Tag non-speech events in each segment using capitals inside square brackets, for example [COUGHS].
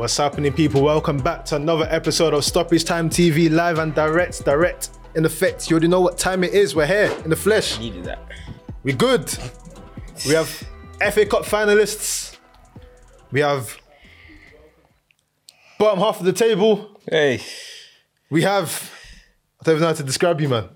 What's happening, people? Welcome back to another episode of Stoppage Time TV, live and direct, direct in effect. You already know what time it is. We're here in the flesh. Needed that. We good. We have FA Cup finalists. We have bottom half of the table. Hey, We have. I don't even know how to describe you, man.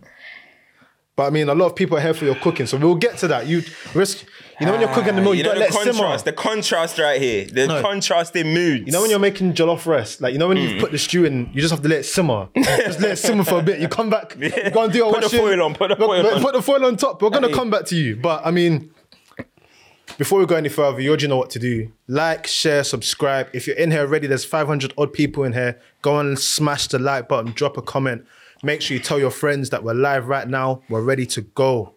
But I mean, a lot of people are here for your cooking, so we'll get to that. You risk. You know when you're cooking the meal, you, you know the let it simmer. contrast, the contrast right here, the No. contrasting moods. You know when you're making jollof rice, like you know when Mm. you put the stew in, you just have to let it simmer. [LAUGHS] just let it simmer for a bit. You come back, you go and do your Put the washing. foil on, put the foil on. Put the foil on top. We're gonna Hey. come back to you, but I mean, before we go any further, you already know what to do. Like, share, subscribe. If you're in here already, there's 500 odd people in here. Go and smash the like button, drop a comment. Make sure you tell your friends that we're live right now. We're ready to go.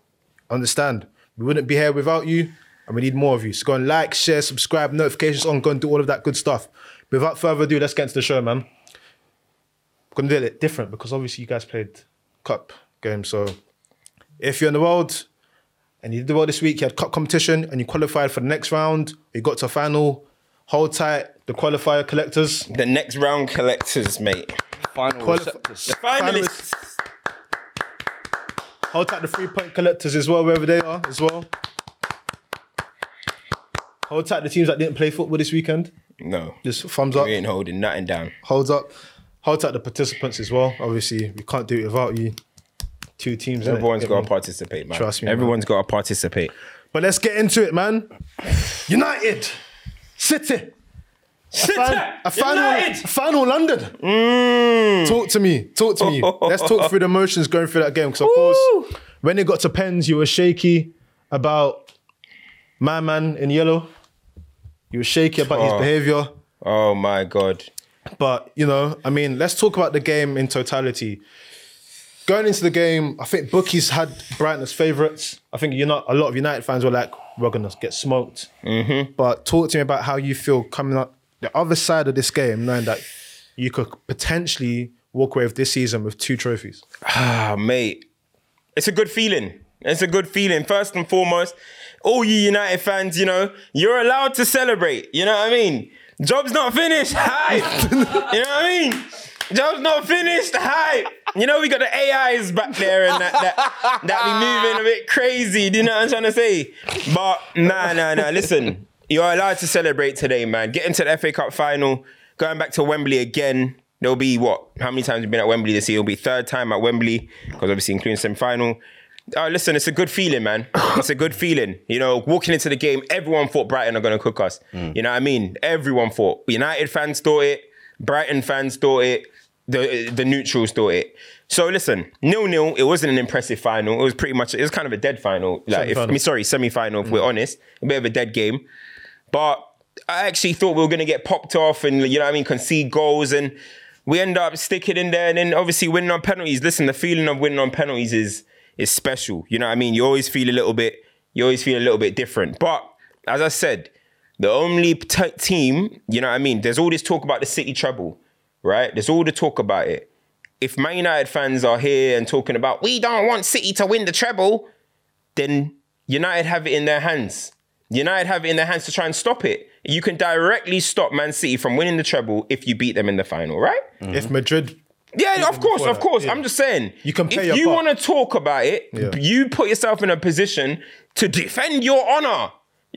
Understand? We wouldn't be here without you, and we need more of you. So go and like, share, subscribe, notifications on, go and do all of that good stuff. Without further ado, let's get into the show, man. We're gonna do it different because obviously you guys played cup game. So if you're in the world and you did well this week, you had cup competition and you qualified for the next round, you got to a final, hold tight, the qualifier collectors. the next round collectors, mate. Final Qualif- receptors. The finalists. Hold tight the three point collectors as well, wherever they are as well. Hold tight the teams that didn't play football this weekend. No, Just thumbs up. we ain't holding nothing down. holds up. Hold tight the participants as well. Obviously, we can't do it without you. Two teams. innit? Everyone's got to participate, man. Trust me, man. Everyone's got to participate. But let's get into it, man. United, City, Fin- a final, a final London. Mm. Talk to me. Talk to me. [LAUGHS] Let's talk through the emotions going through that game. Because of course, when it got to pens, you were shaky about my man in yellow. You were shaky about his Oh. behaviour. Oh my god. But you know, I mean, let's talk about the game in totality. Going into the game, I think bookies had Brighton as favourites. I think you're not. A lot of United fans were like, "We're gonna get smoked." Mm-hmm. But talk to me about how you feel coming up the other side of this game, knowing that you could potentially walk away with this season with two trophies. Ah, mate. It's a good feeling. It's a good feeling. First and foremost, all you United fans, you know, you're allowed to celebrate. You know what I mean? Job's not finished. [LAUGHS] Hype. you know what I mean? Job's not finished. Hype. You know, we got the AIs back there and that that, that be moving a bit crazy. Do you know what I'm trying to say? But nah, nah, nah. Listen, you're allowed to celebrate today, man. Getting to the FA Cup final, going back to Wembley again. There'll be what? How many times have been at Wembley this year? It'll be third time at Wembley because obviously including semi final. Oh, uh, listen, it's a good feeling, man. [COUGHS] It's a good feeling. You know, walking into the game, everyone thought Brighton are going to cook us. Mm. You know what I mean? Everyone thought. United fans thought it. Brighton fans thought it. The the neutrals thought it. So listen, nil nil. It wasn't an impressive final. It was pretty much. It was kind of a dead final. Like, if, I mean, sorry, semi final. If we're mm. honest, a bit of a dead game. But I actually thought we were going to get popped off and, you know I mean, concede goals. And we end up sticking in there and then obviously winning on penalties. Listen, the feeling of winning on penalties is is special. You know what I mean? You always feel a little bit, you always feel a little bit different. But as I said, the only t- team, you know what I mean? There's all this talk about the City treble, right? There's all the talk about it. If Man United fans are here and talking about, we don't want City to win the treble, then United have it in their hands. United have it in their hands to try and stop it. You can directly stop Man City from winning the treble if you beat them in the final, right? If Madrid, Yeah, of course, of course. yeah. I'm just saying. You can play if your you want to talk about it, Yeah. you put yourself in a position to defend your honor.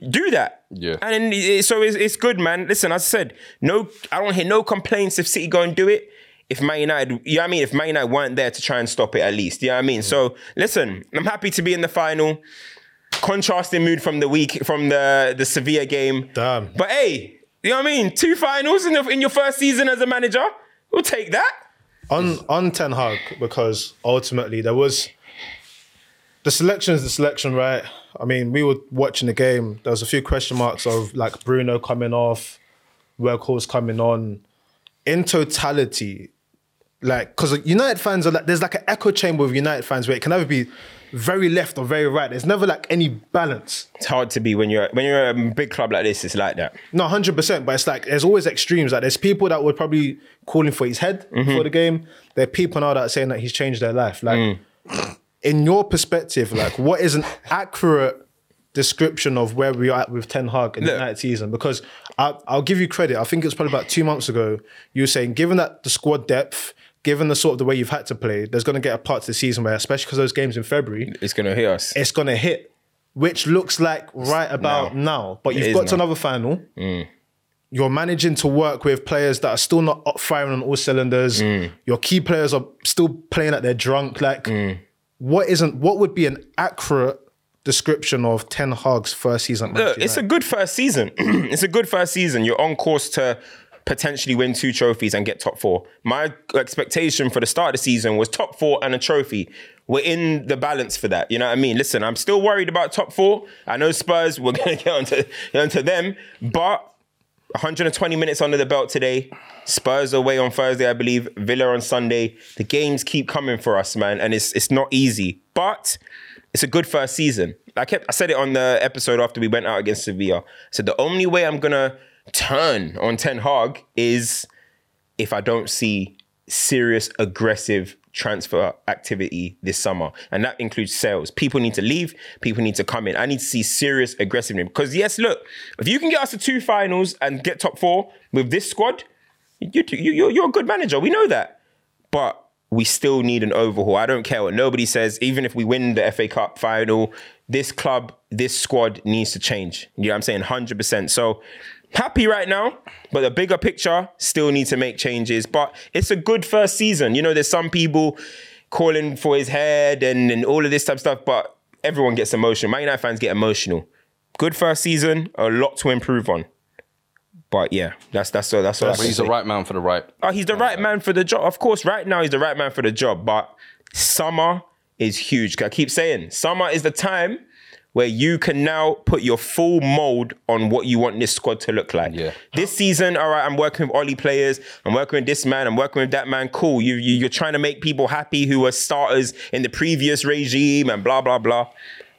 Do that. Yeah. And it- eh, so it's, it's good, man. Listen, as I said, no, I don't hear no complaints if City go and do it. If Man United, you know what I mean? If Man United weren't there to try and stop it at least, you know what I mean? So listen, I'm happy to be in the final. Contrasting mood from the week, from the, the Sevilla game. Damn. But hey, you know what I mean? Two finals in, the, in your first season as a manager. We'll take that. on on Ten Hag because ultimately there was the selection is the selection, right? I mean, we were watching the game. There was a few question marks of like Bruno coming off, Weghorst coming on. In totality, like because United fans are like there's like an echo chamber with United fans where it can either be very left or very right. There's never like any balance. It's hard to be when you're when you're a big club like this. It's like that. No, hundred percent. But it's like there's always extremes. Like there's people that were probably calling for his head mm-hmm. for the game. There are people now that are saying that he's changed their life. Like mm. in your perspective, like what is an accurate description of where we are at with Ten Hag in the United season because I, I'll give you credit. I think it was probably about two months ago. You were saying, given that the squad depth, given the sort of the way you've had to play, there's going to get a part to the season where, especially because those games in February, It's gonna hit us. it's going to hit, which looks like right about now. But It you've got to now. Mm. another final. You're managing to work with players that are still not up firing on all cylinders. Mm. Your key players are still playing at their drunk. Like, what isn't? What would be an accurate description of Ten Hag's first season? Look, it's a good first season. [CLEARS THROAT] it's a good first season. You're on course to potentially win two trophies and get top four. My expectation for the start of the season was top four and a trophy. We're in the balance for that. You know what I mean? Listen, I'm still worried about top four. I know Spurs, [LAUGHS] we're going to get onto, onto them, but 120 minutes under the belt today. Spurs away on Thursday, I believe. Villa on Sunday. The games keep coming for us, man, and it's it's not easy. But it's a good first season. I kept I said it on the episode after we went out against Sevilla. I said the only way I'm gonna turn on Ten Hag is if I don't see serious aggressive transfer activity this summer. And that includes sales. People need to leave, people need to come in. I need to see serious aggressiveness. Because yes, look, if you can get us to two finals and get top four with this squad, you, you, you're, you're a good manager. We know that. But we still need an overhaul. I don't care what nobody says. Even if we win the FA Cup final, this club, this squad needs to change. You know what I'm saying? 100%. So happy right now, but the bigger picture still need to make changes. But it's a good first season. You know, there's some people calling for his head and, and all of this type of stuff, but everyone gets emotional. Man United fans get emotional. Good first season, a lot to improve on. But yeah, that's that's all. That's all. But he's the right man for the right. Oh, he's the right man for the job. Of course, right now he's the right man for the job. But summer is huge. I keep saying summer is the time where you can now put your full mold on what you want this squad to look like. Yeah. This season, all right, I'm working with Ole players. I'm working with this man. I'm working with that man. Cool. You, you you're trying to make people happy who were starters in the previous regime and blah blah blah.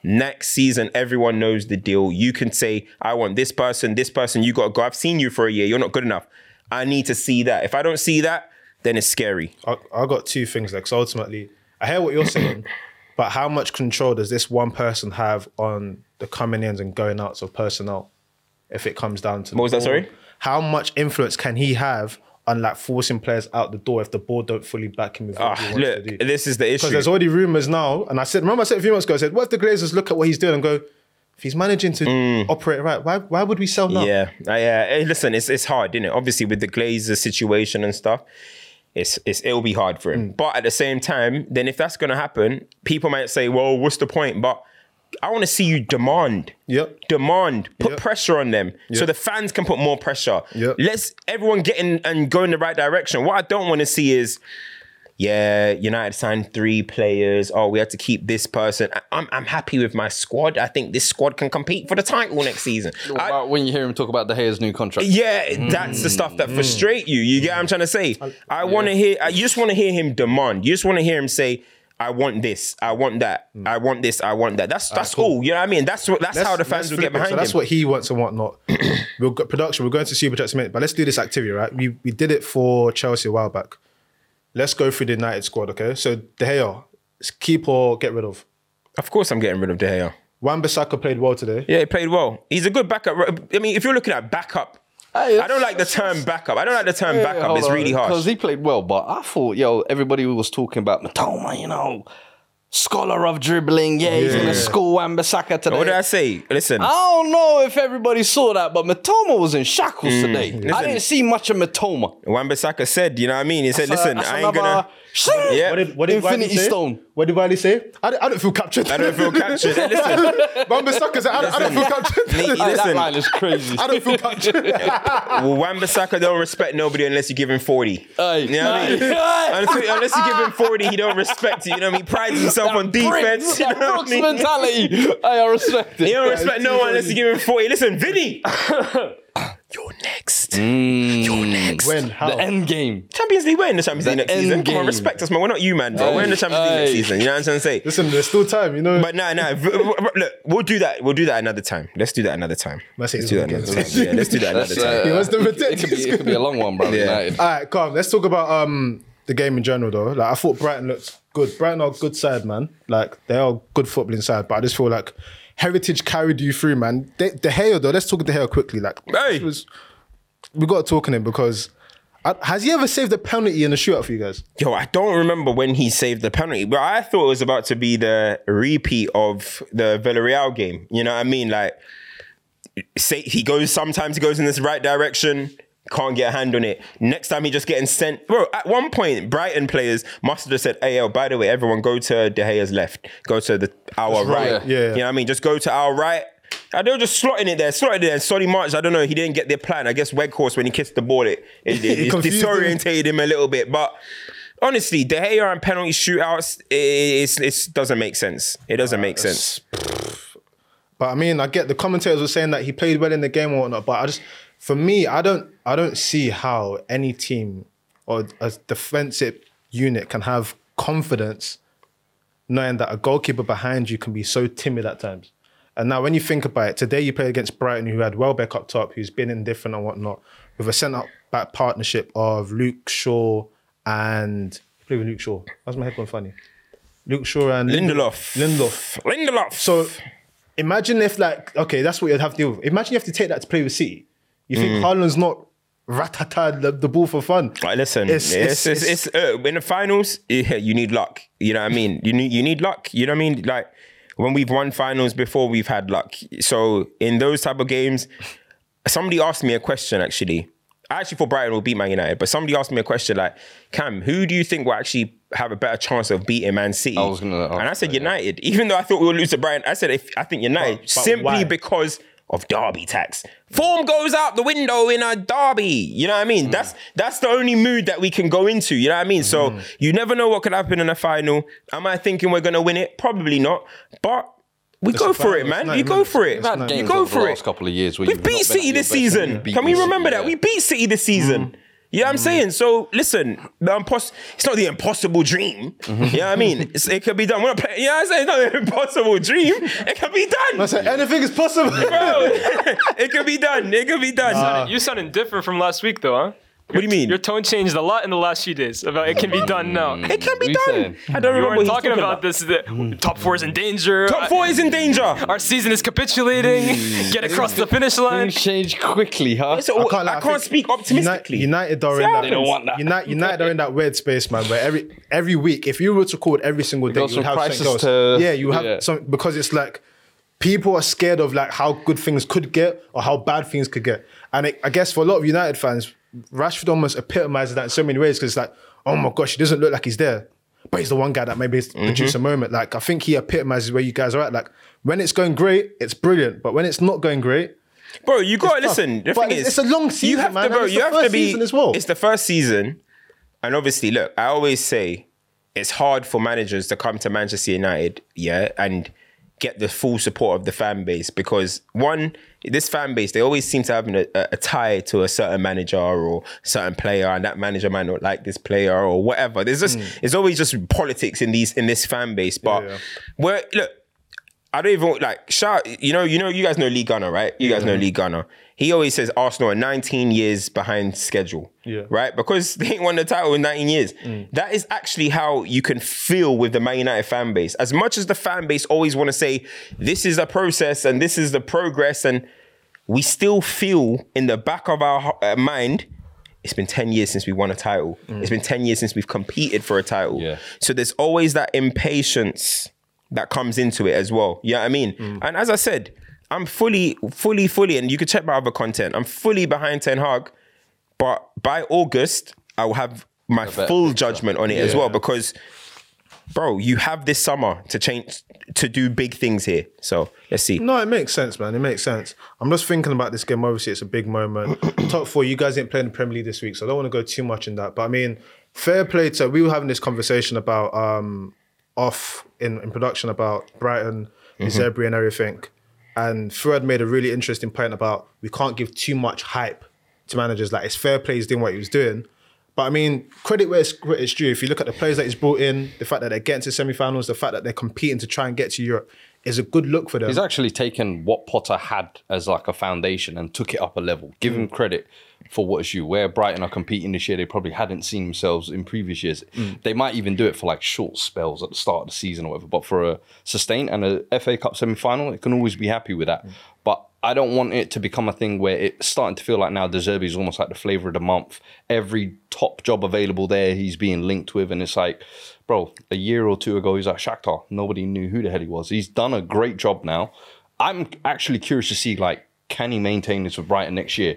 Next season, everyone knows the deal. You can say, I want this person, this person, you got to go. I've seen you for a year. You're not good enough. I need to see that. If I don't see that, then it's scary. I, I got two things there because ultimately, I hear what you're saying, but how much control does this one person have on the coming ins and going outs of personnel? If it comes down to What was that, sorry? How much influence can he have on like forcing players out the door if the board don't fully back him with what he Ah, wants look, to do? this is the issue. Because there's already rumors now, and I said, remember I said a few months ago, I said, what if the Glazers look at what he's doing and go, if he's managing to operate right, why why would we sell now? Mm. Yeah, uh, yeah. Hey, listen, it's it's hard, isn't it? Obviously, with the Glazer situation and stuff, it's it's it'll be hard for him. Mm. But at the same time, then if that's gonna happen, people might say, "Well, what's the point?" But I want to see you demand. Yep. Demand. Put Yep. pressure on them so the fans can put more pressure. Yep. Let's everyone get in and go in the right direction. What I don't want to see is yeah, United signed three players. Oh, we had to keep this person. I- I'm, I'm happy with my squad. I think this squad can compete for the title next season. What I- when you hear him talk about De Gea's new contract? yeah, that's the stuff that hmm. frustrate you. You get what I'm trying to say? I want to hear. I you just want to hear him demand. You just want to hear him say, "I want this. I want that. Hmm. I want this. I want that." That's that's all. You know what I mean? That's what. That's, how the fans will get flip it. behind So that's him. what he wants and whatnot. [CLEARS THROAT] we've got production. We're going to super chats in a minute, but let's do this activity, right? We we did it for Chelsea a while back. Let's go through the United squad, okay? So De Gea, keep or get rid of. of course, I'm getting rid of De Gea. Wan Bissaka played well today. Yeah, he played well. He's a good backup. I mean, if you're looking at backup, Hey, I don't like the term backup. I don't like the term backup. It's really Because he played well, but I thought, yo, everybody was talking about Mitoma, you know, scholar of dribbling. Yeah, he's gonna school Wan-Bissaka today. What did I say? Listen, I don't know if everybody saw that, but Mitoma was in shackles Mm. today. I didn't see much of Mitoma. Wan-Bissaka said, you know what I mean? He said, That's a- listen, that's I ain't another- gonna. Yeah. What did what did Infinity Wiley say? Stone. What did Wiley say? I, don't- I don't feel captured. I don't feel captured. Hey, listen, Wan Bissaka said, I, don't- I don't feel captured. Lee, Hey, that listen. line is crazy. I don't feel captured. [LAUGHS] Well, Wan-Bissaka don't respect nobody unless you give him 40. Hey, You know what I mean? hey. Unless, unless you give him 40, he don't respect you. You know what I mean? He prides himself on defense. You know That what I Brooks mean? mentality. Hey, I respect it. He don't respect no one unless you give him 40. Listen, Vinny. [LAUGHS] You're next. You're next. when? How? The end game. Champions League, we're in the Champions League next end season. Come on, respect us, man. We're not you, man, bro. We're in the Champions League next season. You know what I'm trying to say? Listen, there's still time, you know. But no, no. v- v- Look, we'll do that. We'll do that another time. Let's do that another time. Let's Let's do that another time. Yeah, let's do that another time. He wants to it, it could be, it could be a long one, bro. Yeah. United. All right, calm. Let's talk about um the game in general, though. Like I thought Brighton looked good. Brighton are a good side, man. Like they are good footballing side, but I just feel like Heritage carried you through, man. De, De Gea, though, let's talk De Gea quickly. Like, Hey. was, we got to talk on him because has he ever saved a penalty in a shootout for you guys? Yo, I don't remember when he saved the penalty, but I thought it was about to be the repeat of the Villarreal game. You know what I mean? Like, say he goes sometimes he goes in this right direction, can't get a hand on it. Next time he just getting sent. Bro, at one point, Brighton players must have just said, "Hey, yo, by the way, everyone go to De Gea's left, go to the our right." right, yeah. You know what I mean? Just go to our right. They were just slotting it there, slotting it there. Solly March, I don't know, he didn't get their plan. I guess Weghorst, when he kissed the ball, it, it, it, [LAUGHS] It it confused him. disorientated him a little bit. But honestly, De Gea and penalty shootouts, it, doesn't make sense. It doesn't make sense. [SIGHS] But I mean, I get the commentators were saying that he played well in the game or whatnot. But I just, for me, I don't, I don't see how any team or a defensive unit can have confidence knowing that a goalkeeper behind you can be so timid at times. And now, when you think about it, today you play against Brighton, who had Welbeck up top, who's been indifferent and whatnot, with a centre back partnership of Luke Shaw and play with Luke Shaw. How's my head going funny? Luke Shaw and Lindelof. Lindelof. Lindelof. So imagine if like okay, that's what you'd have to deal with. Imagine you have to take that to play with City. You think Mm. Haaland's not ratata the, the ball for fun? Like, listen, It's- it's, it's- it's, uh, in the finals, [LAUGHS] you need luck. You know what I mean? You need you need luck. You know what I mean? Like when we've won finals before, we've had luck. So in those type of games, somebody asked me a question actually. I actually thought Brighton will beat Man United, but somebody asked me a question like, Cam, who do you think will actually have a better chance of beating Man City? I was gonna and I said that, yeah. United. Even though I thought we would lose to Brighton, I said if I think United But- but simply why? because of derby tax. Form goes out the window in a derby. You know what I mean? Mm. That's that's the only mood that we can go into. You know what I mean? So Mm. you never know what could happen in a final. Am I thinking we're gonna win it? Probably not. But we go for it, man. 90 You go for it. Not- You go over the for last it. couple of years We've beat City this season. Can we remember that? We beat City this season. You know what I'm mm. saying? So listen, the impos- it's not the impossible dream. Mm-hmm. You know what I mean? It's, it could be done. We're not playing, you know what I'm saying? It's not the impossible dream. It can be I done. said anything is possible. Bro, [LAUGHS] it could be done. It could be done. You sounded different from last week, though, huh? What do you mean? Your tone changed a lot in the last few days about it can be done now. Mm, it can be What you done. saying? I don't You remember weren't what he's talking about this. The top four is in danger. Top four is in danger. Our season is capitulating. Mm. Get across the finish line. Things change quickly, huh? It's all- I lie, can't, think speak optimistically. United, United are in that. They don't want that. United, United are in that weird space, man. Where every every week, if you were to call it every single day, goes you would from have crisis something else. to- yeah, you have yeah. some because it's like people are scared of like how good things could get or how bad things could get. And it, I guess for a lot of United fans, Rashford almost epitomizes that in so many ways because it's like, oh my gosh, he doesn't look like he's there. But he's the one guy that maybe Mm-hmm. produced a moment. Like I think he epitomizes where you guys are at. Like when it's going great, it's brilliant. But when it's not going great, Bro, you got to listen. The But thing it's- is, it's a long You season, have man, to, bro. You have to be. season as well. It's the first season, and obviously, look. I always say it's hard for managers to come to Manchester United, yeah, and get the full support of the fan base because one, this fan base they always seem to have a, a, tie to a certain manager or certain player, and that manager might not like this player or whatever. There's just it's always just politics in these in this fan base, but Hmm. Yeah. where look. I don't even like shout. You know, you know, you guys know Lee Gunner, right? You guys know Lee Gunner. He always says Arsenal are 19 years behind schedule, Yeah. right? Because [LAUGHS] they ain't won the title in 19 years. That is actually how you can feel with the Man United fan base. As much as the fan base always want to say this is a process and this is the progress, and we still feel in the back of our uh, mind. It's been 10 years since we won a title. It's been 10 years since we've competed for a title. Yeah. So there's always that impatience that comes into it as well. You know what I mean? Mm. And as I said, I'm fully, fully, fully, and you can check my other content. I'm fully behind Ten Hag, but by August, I will have my full picture. judgment on it as well because, bro, you have this summer to change, to do big things here. So let's see. No, it makes sense, man. It makes sense. I'm just thinking about this game. Obviously, it's a big moment. [CLEARS THROAT] Top four, you guys didn't play in the Premier League this week, so I don't want to go too much in that. But I mean, fair play to we were having this conversation about um off in, in production about Brighton, Zerbi, and everything. And Fred made a really interesting point about we can't give too much hype to managers. Like it's fair play, he's doing what he was doing. But I mean, credit where it's, where it's due. If you look at the players that he's brought in, the fact that they're getting to semi-finals, the fact that they're competing to try and get to Europe, is a good look for them. He's actually taken what Potter had as like a foundation and took it up a level. Give him mm. credit for what is due. Where Brighton are competing this year, they probably hadn't seen themselves in previous years. Mm. They might even do it for like short spells at the start of the season or whatever. But for a sustain and a FA Cup semi final, it can always be happy with that. Mm. But I don't want it to become a thing where it's starting to feel like now De Zerbi is almost like the flavour of the month. Every top job available there, he's being linked with, and it's like, bro, a year or two ago, he's at Shakhtar. Nobody knew who the hell he was. He's done a great job now. I'm actually curious to see like, can he maintain this with Brighton next year?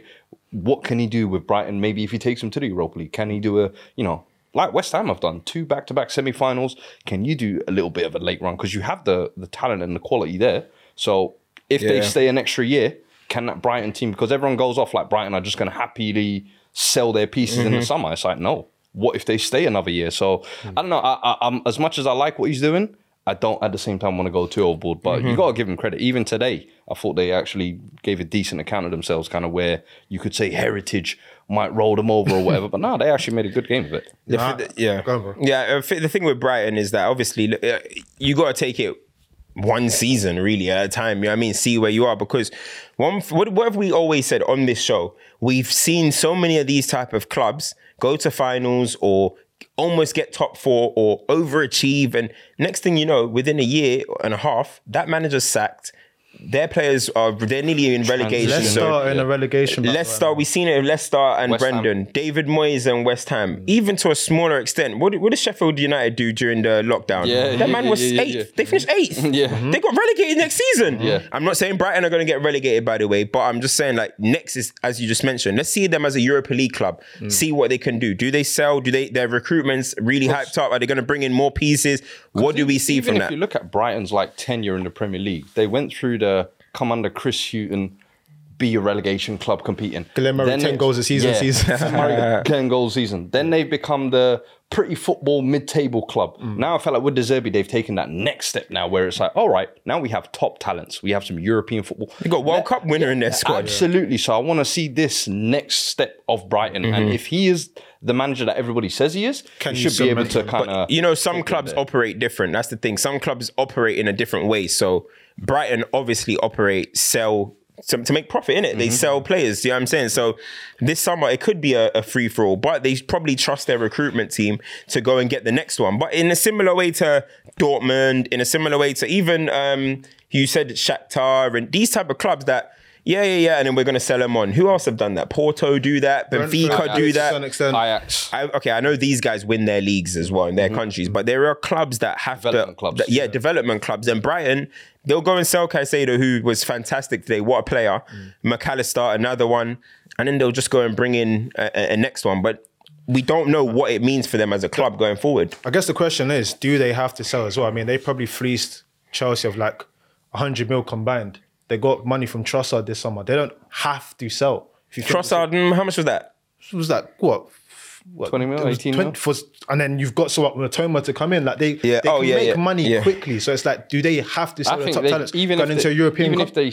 What can he do with Brighton? Maybe if he takes them to the Europa League, can he do a you know like West Ham have done two back-to-back semi-finals? Can you do a little bit of a late run because you have the the talent and the quality there? So if they stay an extra year, can that Brighton team? Because everyone goes off like Brighton are just going to happily sell their pieces in the Mm-hmm. summer. It's like no. What if they stay another year? So Mm. I don't know. I, I, I'm as much as I like what he's doing. I don't at the same time want to go too overboard, but Mm-hmm. you got to give him credit. Even today, I thought they actually gave a decent account of themselves, kind of where you could say Heritage might roll them over or [LAUGHS] whatever. but no, they actually made a good game of it. The Nah, fi- yeah, go on, bro. yeah. uh, The thing with Brighton is that obviously uh, you got to take it one season really at a time. You know what I mean? See where you are because one. What, what have we always said on this show? We've seen so many of these type of clubs go to finals or almost get top four or overachieve, and next thing you know, within a year and a half, that manager's sacked. Their players are they're nearly in relegation Leicester zone. in a relegation. Leicester, right we've seen it Leicester and West Ham. Brendan, David Moyes and West Ham, even to a smaller extent. What did, what did Sheffield United do during the lockdown? Yeah, that yeah, man was yeah, yeah, eighth. yeah. They finished eighth. [LAUGHS] Yeah. they got relegated next season. Yeah. I'm not saying Brighton are going to get relegated, by the way, but I'm just saying like next is as you just mentioned. Let's see them as a Europa League club. Mm. See what they can do. Do they sell? Do they their recruitment's really hyped up? Are they going to bring in more pieces? What do we see Even from if that? If you look at Brighton's like tenure in the Premier League, they went through the come under Chris Hughton, be a relegation club competing. Glenn Murray, Then 10 it- goals a season, season. Murray, [LAUGHS] 10 goals a season. Then they've become the pretty football mid-table club. Mm. Now I feel like with De Zerbi, they've taken that next step now where it's like, all right, now we have top talents. We have some European football. They got World Cup winner in their squad. Absolutely. So I want to see this next step of Brighton. And if he is the manager that everybody says he is, Can he should be able to kind of. you know, some clubs operate different. That's the thing. Some clubs operate in a different way. So Brighton obviously operate sell to, to make profit in it. They sell players. You know what I'm saying? So this summer it could be a, a free for all, but they probably trust their recruitment team to go and get the next one. But in a similar way to Dortmund, in a similar way to even um, you said Shakhtar and these type of clubs that. Yeah, yeah, yeah, and then we're gonna sell them on. Who else have done that? Porto do that. Benfica Brentford, do to that. some extent. Ajax. I, okay, I know these guys win their leagues as well in their countries, but there are clubs that have Development to, clubs. that- yeah, development clubs. And Brighton, they'll go and sell Caicedo, who was fantastic today. What a player! Mac Allister, another one, and then they'll just go and bring in a, a- a next one. But we don't know what it means for them as a club going forward. I guess the question is, do they have to sell as well? I mean, they probably fleeced Chelsea of like 100 mil combined. They got money from Trossard this summer. They don't have to sell. If you Trossard, mm, how much was that? was that what? What 20 mil, it was 18 mil? for- and then you've got someone with uh, Mitoma to come in. Like they, Yeah, they oh, can yeah, make yeah, money quickly. So it's like, do they have to sell I the top they, talents even going if into they, a European even cup? if they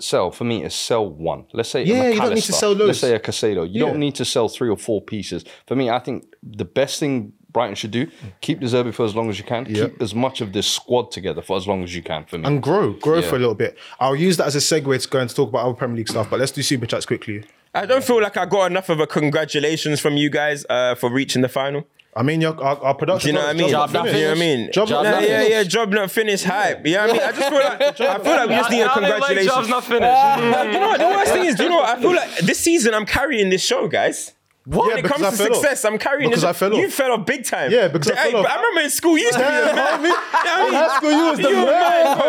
sell, for me, is sell one. Let's say a Yeah, you don't need to sell loads. Let's say a Caicedo. You don't need to sell three or four pieces. For me, I think the best thing Brighton should do keep De Zerbi for as long as you can. Keep as much of this squad together for as long as you can. For me, and grow, grow Yeah. for a little bit. I'll use that as a segue to go and talk about our Premier League stuff. But let's do super chats quickly. I don't feel like I got enough of a congratulations from you guys uh, for reaching the final. I mean, your, our, our production. Do you know what I mean? job Job not you know what I mean? Job Nah, not yeah, yeah, job not finished hype. You know what I mean? I just feel like [LAUGHS] I feel like we just need a Now they like congratulations. job's not finished. [LAUGHS] Uh, you know what? The worst thing is, do you know what? I feel like this season I'm carrying this show, guys. What? When it comes to success, I'm carrying Because this. I fell off. you fell off big time. Yeah, because I Hey, fell off. I remember in school you used to be a man. homie. You know what I In high school, you was the You were man, mad. homie.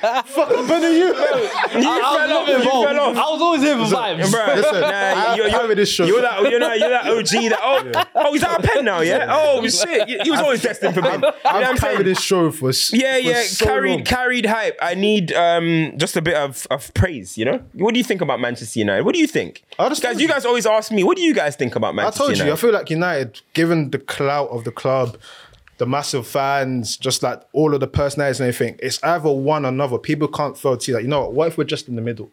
Fuck up under you. You fell off. You fell off. I was always here for vibes. Bruh, Listen, nah, I you're, carry this show. You're that, you're that, you're that OG that, oh, oh, is that a pen now, yeah? Oh, shit. You was always destined for big. You know I've I'm carried saying? this show for Yeah, for yeah, so carried long. carried hype. I need um just a bit of, of praise, you know? What do you think about Manchester United? What do you think? I just guys, you guys always ask me, what do you guys think about Manchester? I told you, I feel like United, given the clout of the club, the massive fans, just like all of the personalities and everything, it's either one or another. People can't fail to see that. You know what? What if we're just in the middle?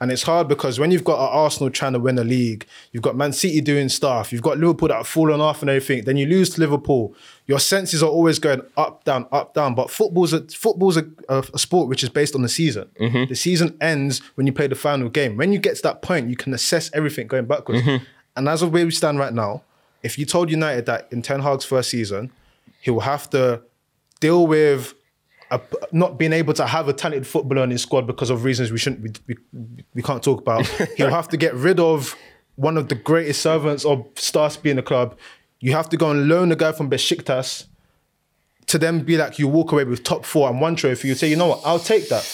And it's hard because when you've got a Arsenal trying to win a league, you've got Man City doing stuff, you've got Liverpool that have fallen off and everything. Then you lose to Liverpool. Your senses are always going up, down, up, down. But football's a football's a, a, a sport which is based on the season. Mm-hmm. The season ends when you play the final game. When you get to that point, you can assess everything going backwards. Mm-hmm. And as of where we stand right now, if you told United that in Ten Hag's first season, he will have to deal with a, not being able to have a talented footballer in his squad because of reasons we shouldn't we, we, we can't talk about. [LAUGHS] He'll have to get rid of one of the greatest servants of stars being the club. You have to go and loan a guy from Besiktas to then be like you walk away with top four and one trophy. You say, you know what, I'll take that.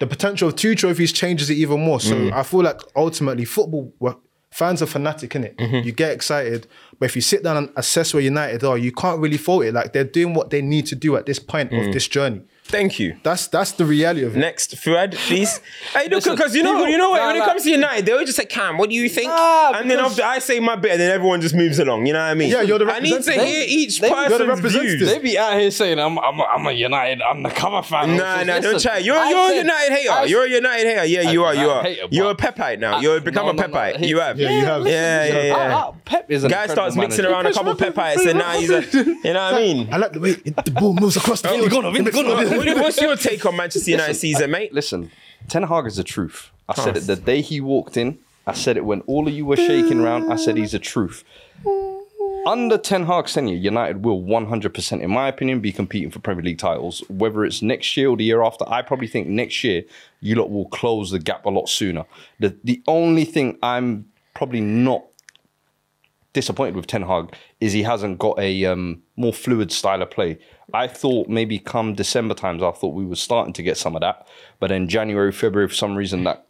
The potential of two trophies changes it even more. So mm. I feel like ultimately football fans are fanatic in it. Mm-hmm. You get excited, but if you sit down and assess where United are, you can't really fault it. Like they're doing what they need to do at this point of mm. this journey. Thank you. That's that's the reality of it. Next, Fuad, please. [LAUGHS] hey, look, because you know, people- you know what? nah, when it nah. comes to United, they always just say, "Cam, what do you think?" Nah, and then after I say my bit, and then everyone just moves along. You know what I mean? Yeah, you're the I need to representative. hear each They- you're the representative. views. They be out here saying I'm I'm a, I'm a United undercover fan. Nah, nah, don't try. You're I you're a United hater. I- you're a United hater. Yeah, you are. You are. hater, you're a Pepite now. You're become no, a no, no, Pepite. You have. Yeah, you have. Yeah, yeah, yeah. Ah, ah, Pep is an Guy starts incredible mixing around a couple Pepites, and now he's a. You know what I [LAUGHS] mean? I like the way the ball moves across the field. What- What's your take on Manchester United season, mate? Listen, Ten Hag is the truth. I said it the day he walked in. I said it when all of you were shaking around. I said he's the truth. Under Ten Hag's tenure, United will 100%, in my opinion, be competing for Premier League titles. Whether it's next year or the year after, I probably think next year you lot will close the gap a lot sooner. The the only thing I'm probably not disappointed with Ten Hag is he hasn't got a um, more fluid style of play. I thought maybe come December times, I thought we were starting to get some of that, but then January, February, for some reason that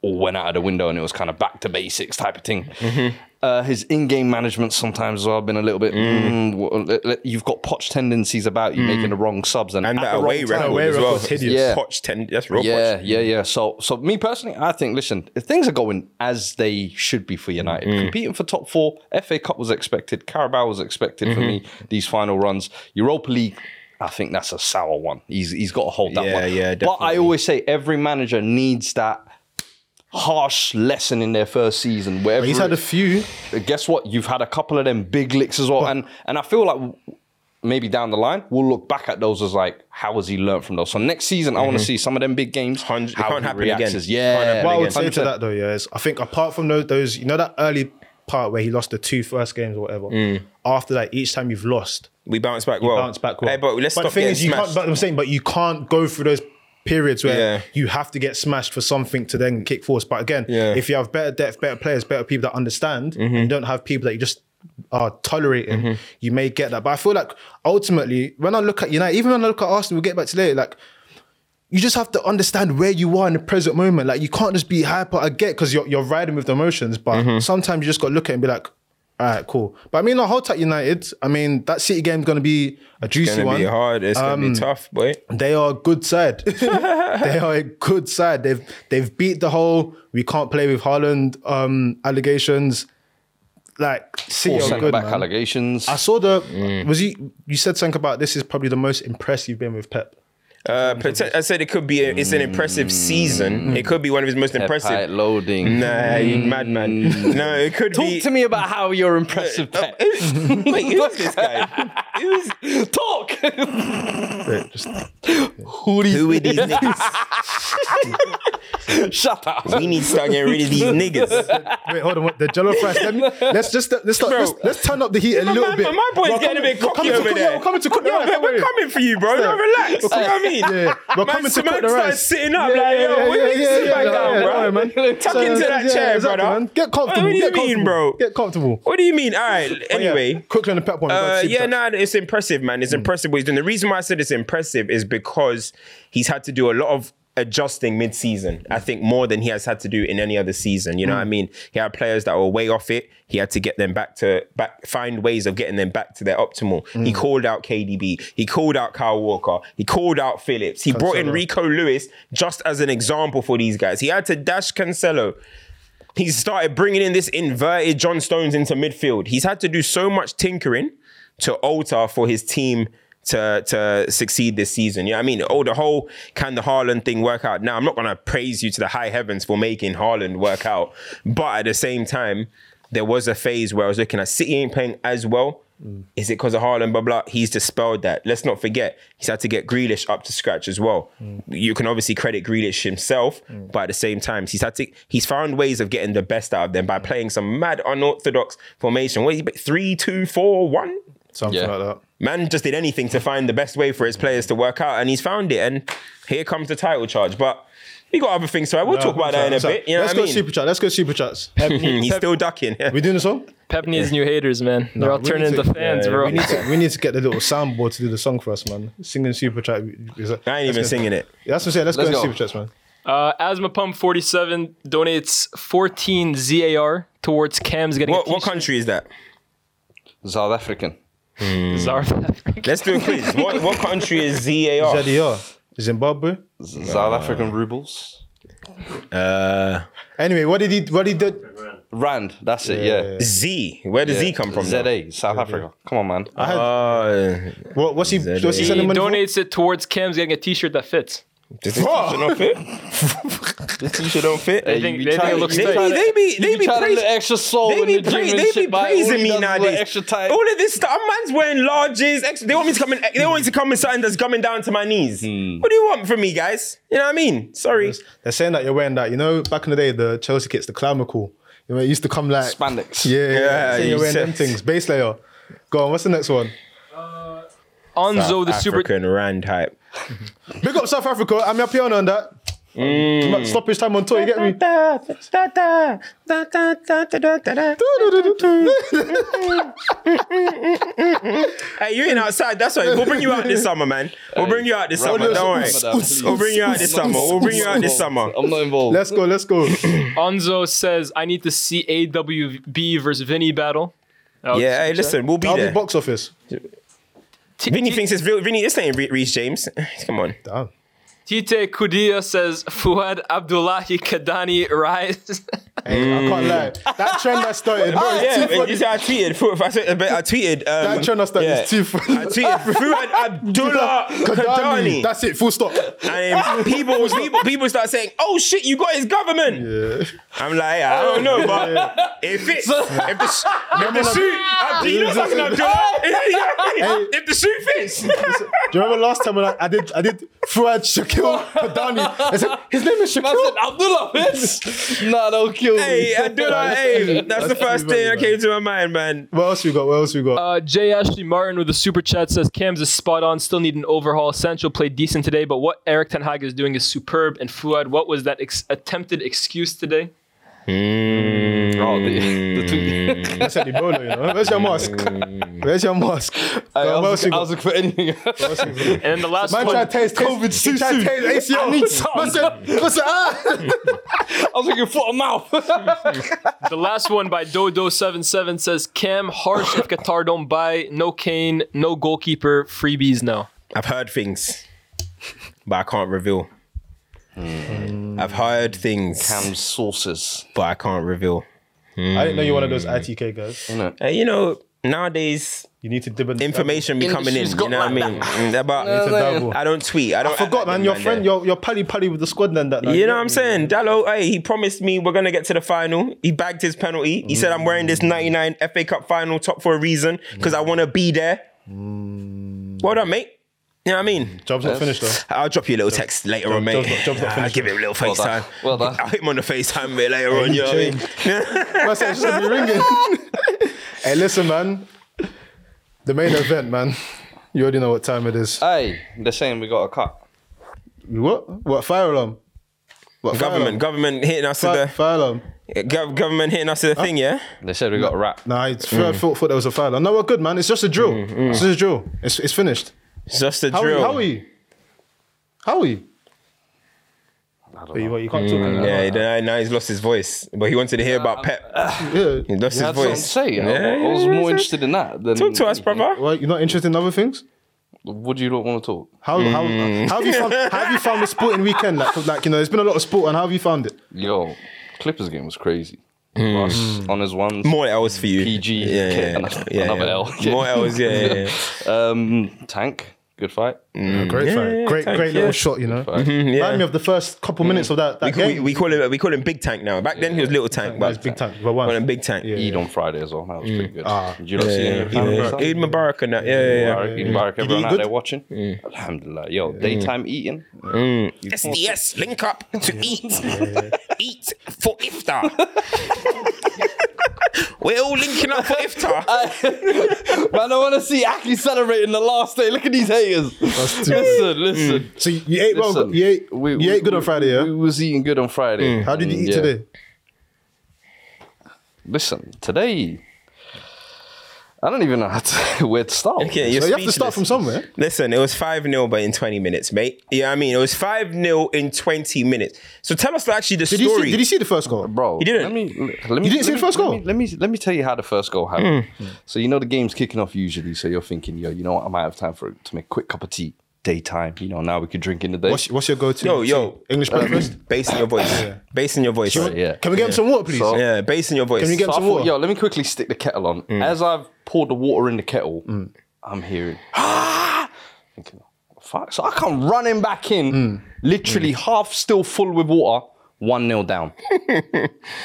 all went out of the window and it was kind of back to basics type of thing. Mm-hmm. Uh, his in-game management sometimes as well been a little bit. Mm, well, let- let- you've got Poch tendencies about you making the wrong subs and, Mm. And at that the wrong away time. record Away as well. record's hideous. Yeah. Poch ten. That's real. Yeah, Poch. yeah, yeah. So, so me personally, I think, listen, if things are going as they should be for United, Mm. competing for top four, FA Cup was expected, Carabao was expected for me. Mm-hmm. These final runs, Europa League. I think that's a sour one. He's he's got to hold that Yeah, one. yeah, But I always say every manager needs that harsh lesson in their first season. Wherever He's had a few. guess what? You've had a couple of them big licks as well, and and I feel like maybe down the line we'll look back at those as like, how has he learned from those? So next season, I want to see some of them big games. Hundred- it how can't he happen reacts again. as- Can't yeah. happen What I would again. say to 100%. that though, yeah, is I think apart from those, those, you know, that early part where he lost the two first games or whatever. Mm. After that, each time you've lost, We bounce back well. bounce back well. Hey, but let's but stop the thing is, you smashed. can't. But I'm saying, but you can't go through those periods where Yeah. you have to get smashed for something to then kick force. But again, Yeah. Mm-hmm. if you have better depth, better players, better people that understand, and you don't have people that you just are tolerating, you may get that. But I feel like ultimately, when I look at United, even when I look at Arsenal, we'll get back to later, like you just have to understand where you are in the present moment. Like you can't just be hyper. I get because you're you're riding with the emotions, but Mm-hmm. sometimes you just got to look at it and be like, all right, cool. But I mean, I hold tight United. I mean, that City game's gonna be a juicy one. It's juicy gonna be hard. It's gonna Um, be tough, boy. They are a good side. [LAUGHS] they are a good side. They've they've beat the whole we can't play with Haaland um, allegations. Like City Four are good, back man. allegations. I saw the Mm. was you you said something about this is probably the most impressed you've been with Pep. Uh, I said it could be. A, it's an impressive season. Mm. It could be one of his most impressive. height loading. Nah, you mm. madman. No, it could Talk be. to me about how you're impressive, uh, uh, Pep. Wait, who's this [LAUGHS] guy? Who's, Talk. Wait, just Who, these- who are these niggas? [LAUGHS] Shut up. We need to start getting rid of these [LAUGHS] niggas. Wait, hold on. What, the jollof rice. Let me, let's just let's start. Bro. Let's, let's turn up the heat a little my, bit. my boy's We're getting a bit coming- cocky we're coming over to, there. We're coming to cook the Yo, rice. man, don't we're coming for you, bro. No, relax. You know what I mean? Yeah, we're Man, coming to cook the rice. sitting up like, yo, yeah, what yeah, you yeah, sit back down, bro? man. Tuck So, into that yeah, chair, exactly, brother. man. Get comfortable. Do you get mean, comfortable. bro? Get comfortable. What do you mean? All right. [LAUGHS] But yeah, Anyway. quickly on the Pep one. got Uh, yeah, no, it's impressive, man. It's impressive what he's doing. The reason why I said it's impressive is because he's had to do a lot of adjusting mid-season. I think more than he has had to do in any other season. You know what I mm. mean? He had players that were way off it. He had to get them back to back, find ways of getting them back to their optimal. He mm. called out KDB. He called out Kyle Walker. He called out Phillips. He brought in Rico Lewis just as an example for these guys. He had to dash Cancelo. He started bringing in this inverted John Stones into midfield. He's had to do so much tinkering to alter for his team to to succeed this season. You know what I mean? Oh, the whole can the Haaland thing work out? Now, I'm not gonna praise you to the high heavens for making Haaland work out, but at the same time, there was a phase where I was looking at City ain't playing as well. Mm. Is it because of Haaland? Blah blah. He's dispelled that. Let's not forget he's had to get Grealish up to scratch as well. Mm. You can obviously credit Grealish himself, mm. but at the same time, he's had to. He's found ways of getting the best out of them by playing some mad unorthodox formation. What is it? Three, two, four, one. Something Yeah. like that. Man just did anything to find the best way for his players to work out, and he's found it. And here comes the title charge. But we got other things, so we'll talk about that in a So, bit. You know Let's what go I mean? super chat. Let's go super chats. [LAUGHS] he's still ducking. we doing the song? Pep needs new haters, man. They're all turning need into to- fans, yeah, bro. We need to we need to get the little soundboard to do the song for us, man. Singing super chat. is- I ain't even go- singing it. That's what I'm saying. Let's, Let's go, go. super chats, man. Uh, Asthma Pump 47 donates 14 ZAR towards Cam's getting What a what country is that? South African. Zar- Let's do a quiz. what what country is ZAR? ZDR. Zimbabwe. South African rubles. Uh, Anyway, what did he what he did? Rand. That's it. Yeah. Z. Where does Z come from? though? ZA. South Africa. Come on, man. I had Uh, what, what's he what's he He he sending money for? donates it towards Cam's getting a t-shirt that fits. Does this t-shirt not fit? this t-shirt don't fit. [LAUGHS] They think, they think it looks They tight. be, they be, they You be praising. look extra soul They in be, the pra- and they be praising me does is wear nowadays. Extra tight. All of this stuff. A man's wearing larges. Extra, they want me to come in. They want me to come in something that's coming down to my knees. Hmm. What do you want from me, guys? You know what I mean? Sorry. They're saying that you're wearing that. You know, back in the day, the Chelsea kits, the Clown You know, it used to come like Spandex. Yeah, yeah. Yeah, saying you you're wearing said- them things. Base layer. Go on. What's the next one? Onzo the super African rand hype. Big up South Africa. I'm your piano on that. Mm. Stoppage Time on tour. You get me? Hey, you ain't outside. That's why we'll bring you out this summer, man. We'll bring you out this summer. Don't worry. us over that, please. We'll bring you out this summer. We'll bring you out this summer. I'm not involved. Let's go. Let's go. Onzo says I need to see AWB versus Vinny battle. That Yeah, hey, listen, we'll be I'll be box office. T- Vinny T- thinks it's real. Vinny, this ain't Re- Reece James. [LAUGHS] Come on. Damn. Tite Kudia says Fuad Abdullahi Kadani rise. [LAUGHS] Hey, I can't lie. That trend that started, bro, it's yeah, too but funny. you see, I tweeted. fu- I said- I tweeted. Um, That trend that started yeah. is too funny. I tweeted [LAUGHS] Fuad Abdullah Kadani. That's it. Full stop. And people, [LAUGHS] people, people start saying, "Oh shit, you got his government." Yeah. I'm like, I don't know, but if it's if the sh- [LAUGHS] if the shoe, uh, you know something, Abdullah. if the shoe fits, Do you remember last time when I, I did I did Fuad Shaquille Padani? I said his name is Man Shaquille. said Abdullah Fitz. nah, they'll kill me. hey, Abdullah, [LAUGHS] hey, that's the first thing that came to my mind, man. What else we got? What else we got? Uh, J. Ashley Martin with a super chat says Cam's is spot on. Still need an overhaul. Sancho played decent today, but what Eric Ten Hag is doing is superb. And Fuad, what was that ex- attempted excuse today? Mm. Oh, the, [LAUGHS] the tweet. I said Ebola, you know. Where's your mm. mask? Where's your mask? I, Go on, was, we I was looking for anything. [LAUGHS] [LAUGHS] And then the last Man one. tried to taste COVID. He tried to taste ACL. I need some. Man said, ah. I was looking foot and mouth. The last one by Dodo77 says Cam harsh if Qatar don't buy. No Kane, no goalkeeper, freebies now. I've heard things, but I can't reveal. Hmm. I've heard things, Cam's sources. but I can't reveal. I didn't know you're one of those hmm. ITK guys. Innit? Hey, you know, nowadays You need to dib in information be coming in. Industry's You got know what I like mean? that. Mm, About No, no. dabble. I don't tweet. I don't. I forgot, man. Your friend, your your pally pally with the squad then that night. You know what I'm mm. saying? Dalot, hey, he promised me we're gonna get to the final. He bagged his penalty. He said I'm wearing this mm. 99 FA Cup final top for a reason because I want to be there. Mm. Well done, mate. You know what I mean? Job's not finished though. I'll drop you a little text later on, mate. job's not- job's not I'll finished. give him a little Well done. FaceTime. Well done. I'll hit him on the FaceTime bit later on. You know what I mean? Man said it's just gonna be ringing. [LAUGHS] hey, listen, man. The main event, man. You already know what time it is. Hey, they're saying we got a cut. What? What fire alarm? What fire Government, alarm? government hitting us Fire, to fire alarm. the gov- government hitting us to the thing, yeah. They said we got a wrap. Nah, I thought, thought there was a fire alarm. No, we're good, man. It's just a drill. Mm, it's mm. just a drill. It's, it's finished. It's just a How are, you, drill. how are you? How are you? I don't you, know. you can't talk. Mm, Yeah, then now he's lost his voice, but he wanted to hear about Pep. Yeah. He lost You his had to voice. say. I- Yeah, I, was more interested in that. Than Talk to us, anything. brother. Well, you're not interested in other things? What do you not want to talk? How, how, Mm. how have you found how have you found the sporting weekend? Like, like you know, there's been a lot of sport, and how have you found it? Yo, Clippers game was crazy. Russ on his ones. More L's for you. PG, Yeah, okay, yeah, [LAUGHS] another- yeah, another yeah. L. More L's, yeah, yeah, yeah. [LAUGHS] Um, Tank, good fight. Mm, oh, great Yeah, yeah, great, thank great you. little shot, you know. Fight. Mm-hmm, yeah. Remind me of the first couple mm. minutes of that, that We, call- we, game. we call him we call him Big Tank now. Back then he was Little Tank, That's but big tank. But one. call Big Tank. Yeah. Eid on Friday as well. That was mm. pretty good. Ah. Did you not see Yeah, any yeah, of the yeah. family Eid Mubarak and that. Yeah, yeah, yeah. Mubarak, Eid Mubarak, Did everyone out there watching. Alhamdulillah. Yo, daytime eating. SDS, link up [LAUGHS] to eat. [LAUGHS] eat for iftar. [LAUGHS] We're all linking up for iftar. Man, I want to see Aki celebrating the last day. Look at these haters. Oh, [LAUGHS] Listen, listen. So you ate well. You ate, we- you we- ate good on Friday, yeah? We was eating good on Friday. How did you Mm, eat yeah. today? Listen, today. I don't even know how to, [LAUGHS] where to start. Okay, you're So you have to start from somewhere. Listen, it was 5 0, but in 20 minutes, mate. Yeah, I mean, it was 5 0 in 20 minutes. So tell us actually the Did you, story. see, did you see the first goal? bro. You didn't? Let me. Let me. You didn't see let the first goal? Let me, let me let me tell you how the first goal happened. Hmm. So you know the game's kicking off usually. So you're thinking, yo, you know what? I might have time for to make a quick cup of tea. Daytime. You know, now we could drink in the day. What's, what's your go-to? Yo, yo. English breakfast? Um, bass in your voice. Bass in your voice. Right, yeah. Can we get him some water, please? So- Yeah, bass in your voice. Can we get So some thought, water? yo, let me quickly stick the kettle on. Mm. As I've poured the water in the kettle, mm. I'm hearing, ah! Thinking, fuck. So I come running back in, mm. literally half still full with water, 1 0 down. [LAUGHS]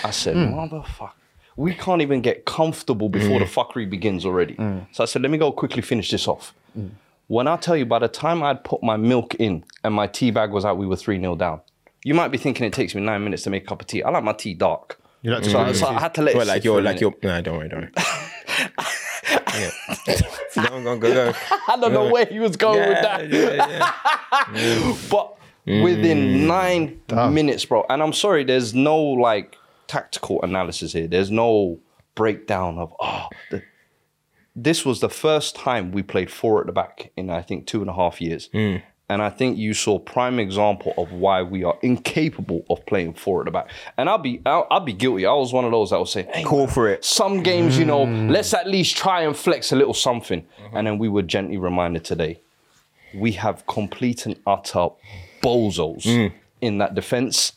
I said, motherfucker. We can't even get comfortable before the fuckery begins already. So I said, let me go quickly finish this off. When I tell you, by the time I'd put my milk in and my tea bag was out, we were 3 0 down. You might be thinking it takes me nine minutes to make a cup of tea. I like my tea dark. You like to So, drink so I had to let it Well, sit like for you're, like minute. you're. Nah, don't worry, don't worry. [LAUGHS] yeah. [LAUGHS] Go, go, go, go. I don't know where he was going with that. yeah, yeah. [LAUGHS] But within mm. nine minutes, bro, and I'm sorry, there's no like tactical analysis here. There's no breakdown of oh, the, this was the first time we played four at the back in I think two and a half years. And I think you saw prime example of why we are incapable of playing four at the back. And I'll be I'll, I'll be guilty. I was one of those that was saying, hey, Call for it. some games, you know, let's at least try and flex a little something. Mm-hmm. And then we were gently reminded today, we have complete and utter bozos Mm. in that defense.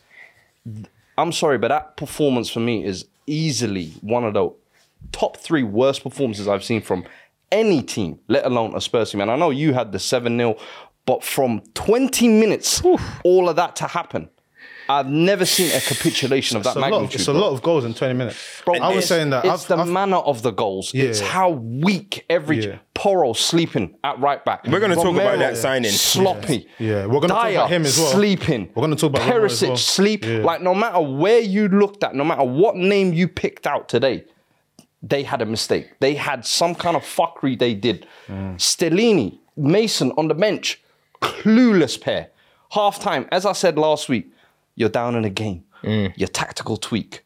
I'm sorry, but that performance for me is easily one of the top three worst performances I've seen from any team, let alone a Spurs team. And I know you had the 7 0, but from 20 minutes, all of that to happen, I've never seen a capitulation of that It's a, lot, magnitude. it's a lot of goals in 20 minutes. Bro, I was saying that. it's I've, the I've, manner of the goals. It's Yeah. how weak every Yeah. Porro sleeping at right back. We're gonna talk about Romero, that signing. Sloppy. Yeah, we're gonna talk about him as well. Sleeping. We're gonna talk about Romero as Perisic well. sleep. Yeah. Like no matter where you looked at, no matter what name you picked out today, they had a mistake. They had some kind of fuckery they did. Mm. Stellini, Mason on the bench, clueless pair. Half time, as I said last week, you're down in a game. Mm. Your tactical tweak.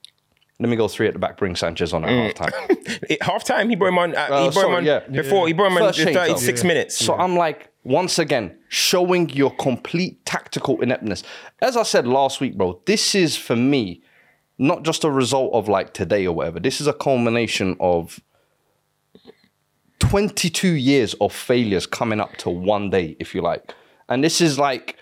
Let me go three at the back, bring Sanchez on at Mm. half time. [LAUGHS] Half time, he brought him on. Uh, Uh, he brought him sorry, on yeah. before. He brought him on First change, though. 36 minutes. So I'm like, once again, showing your complete tactical ineptness. As I said last week, bro, this is for me not just a result of like today or whatever. This is a culmination of 22 years of failures coming up to one day, if you like. And this is like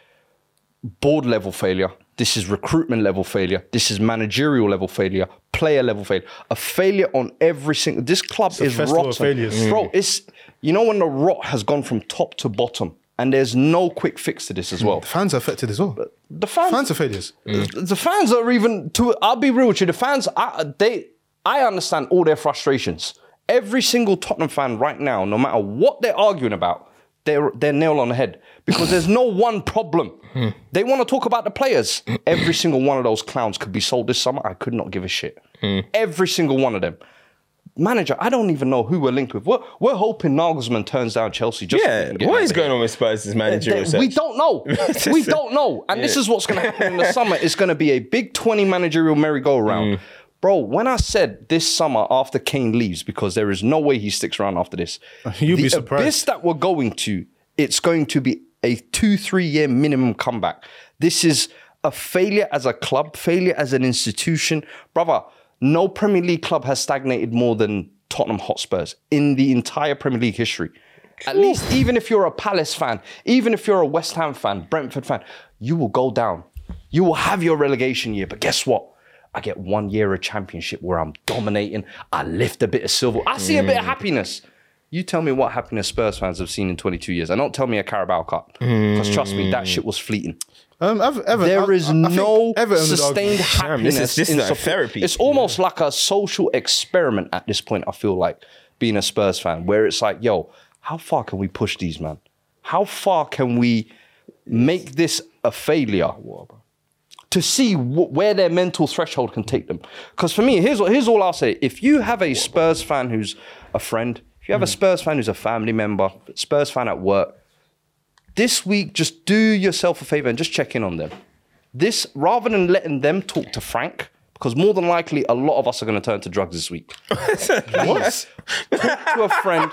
board level failure. This is recruitment level failure. This is managerial level failure, player level failure. A failure on every single. This club is rotten, failures. bro. It's you know when the rot has gone from top to bottom, and there's no quick fix to this as hmm. well. The fans are affected as well. The fans, Fans are failures. the fans are even. To I'll be real with you. The fans, I, they, I understand all their frustrations. Every single Tottenham fan right now, no matter what they're arguing about, they're they're nail on the head because there's no [LAUGHS] one problem. Hmm. They want to talk about the players. Every single one of those clowns could be sold this summer. I could not give a shit. Hmm. Every single one of them. Manager, I don't even know who we're linked with. We're, we're hoping Nagelsmann turns down Chelsea. Just yeah, what is going on with Spurs' managerial They- we don't know. [LAUGHS] we don't know. And this is what's going to happen in the [LAUGHS] summer. It's going to be a big 20 managerial merry-go-round. Mm. Bro, when I said this summer after Kane leaves, because there is no way he sticks around after this, [LAUGHS] You'd the be surprised. abyss that we're going to, it's going to be a two, three year minimum comeback. This is a failure as a club, failure as an institution. Brother, no Premier League club has stagnated more than Tottenham Hotspurs in the entire Premier League history. At least, even if you're a Palace fan, even if you're a West Ham fan, Brentford fan, you will go down. You will have your relegation year. But guess what? I get one year of championship where I'm dominating. I lift a bit of silver. I see a bit of mm. happiness. You tell me what happiness Spurs fans have seen in 22 years, and don't tell me a Carabao Cup, because trust me, that mm. shit was fleeting. Um, There I- is I- no sustained happiness. this is- this is in like therapy. It's almost like a social experiment at this point. I feel like being a Spurs fan, where it's like, yo, how far can we push these man? How far can we make this a failure? To see wh- where their mental threshold can take them. Because for me, here's here's all I'll say: if you have a Spurs fan who's a friend, if you have a Spurs fan who's a family member, Spurs fan at work, this week just do yourself a favor and just check in on them this rather than letting them talk to Frank, because more than likely a lot of us are going to turn to drugs this week. [LAUGHS] what? Talk to a friend,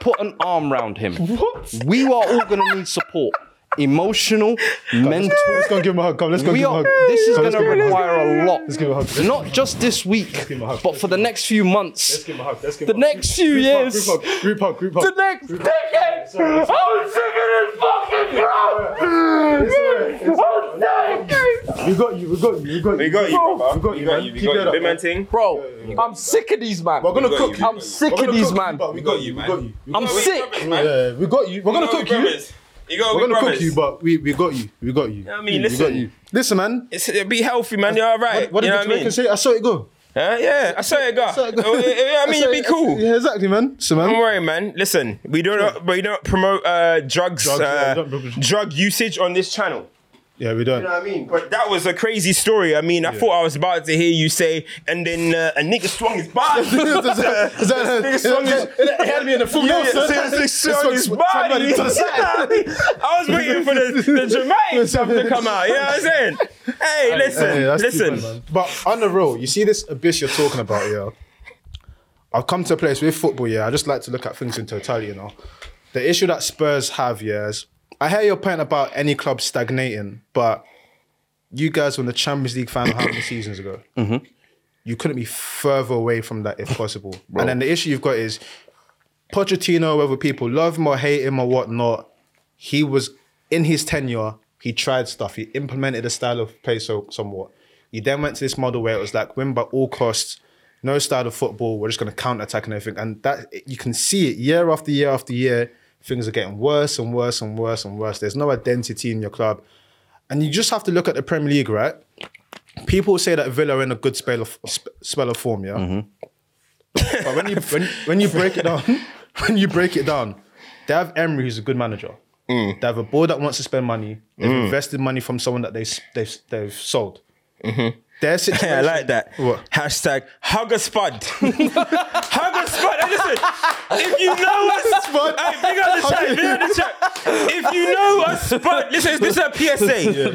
put an arm around him. What? We are all going to need support, emotional, mental. Let's go and give him a hug. Come, let's go We give him a are, hug. this is Come, going let's to give him a hug. require a lot. Let's give him a hug. Not just this week, give him a hug. but for the next few months. give him a hug. Let's give The him a hug. next few Group hug, years. Group hug. Group hug. Group hug. The next decade. I'm sick of this fucking bro. I'm sick. We got you. We got you. We got you. We got you, brother. We got We you, got man. you. We Keep got it you. up, Big man man. thing. Bro, I'm sick of these man. We're gonna got cook you. you. I'm sick We're of gonna these cook man. you, but we We got got you. you, We man. got you. We I'm got you. sick. Yeah, we got you. We're gonna cook you. You got We're gonna cook you, but we we got you. We got you. I mean, we listen. got you. Listen, man. It's, be healthy, man. You're all right. What did you know the what I mean? Jamaican say? I saw it go. Huh? Yeah, I saw it go. go. Oh, yeah, [LAUGHS] I mean, you'd be cool. Yeah, exactly, man. So, man. Don't worry, man. Listen, we don't, we don't promote uh, drugs, Drugs, yeah, uh, we don't promote- drug usage on this channel. Yeah, we don't. You know what I mean? But that was a crazy story. I mean, I thought I was about to hear you say, and then uh, a nigga swung his body. [LAUGHS] Is that- is that- Nigga swung his- It had me in the full Yeah, yeah, seriously swung his body. somebody to the side. I was waiting for the, the [LAUGHS] Jermaine stuff to come out. You know what I'm saying? Hey, listen, Hey, listen. bad. But on the road, you see this abyss you're talking about, yeah. I've come to a place with football, yeah. I just like to look at things in totality, you know. The issue that Spurs have, yeah, is I hear your point about any club stagnating, but you guys won the Champions League final how many seasons ago? Mm-hmm. You couldn't be further away from that if [LAUGHS] possible. And then the issue you've got is Pochettino, whether people love him or hate him or whatnot, he was in his tenure, he tried stuff. He implemented a style of play so somewhat. He then went to this model where it was like win by all costs, no style of football. We're just going to counter attack and everything. And that you can see it year after year after year. Things are getting worse and worse and worse and worse. There's no identity in your club, and you just have to look at the Premier League, right? People say that Villa are in a good spell of spell of form, yeah. Mm-hmm. But when you when, when you break it down, [LAUGHS] when you break it down, they have Emery, who's a good manager. Mm. They have a board that wants to spend money. They've mm. invested money from someone that they they've they've sold. Mm-hmm. Their situation, Yeah, [LAUGHS] I like that. What? Hashtag hug a spud. [LAUGHS] hug a spud. Hey, listen, if you know a spud, hey, big on the chat, big on the chat. If you know a spud, listen, this is a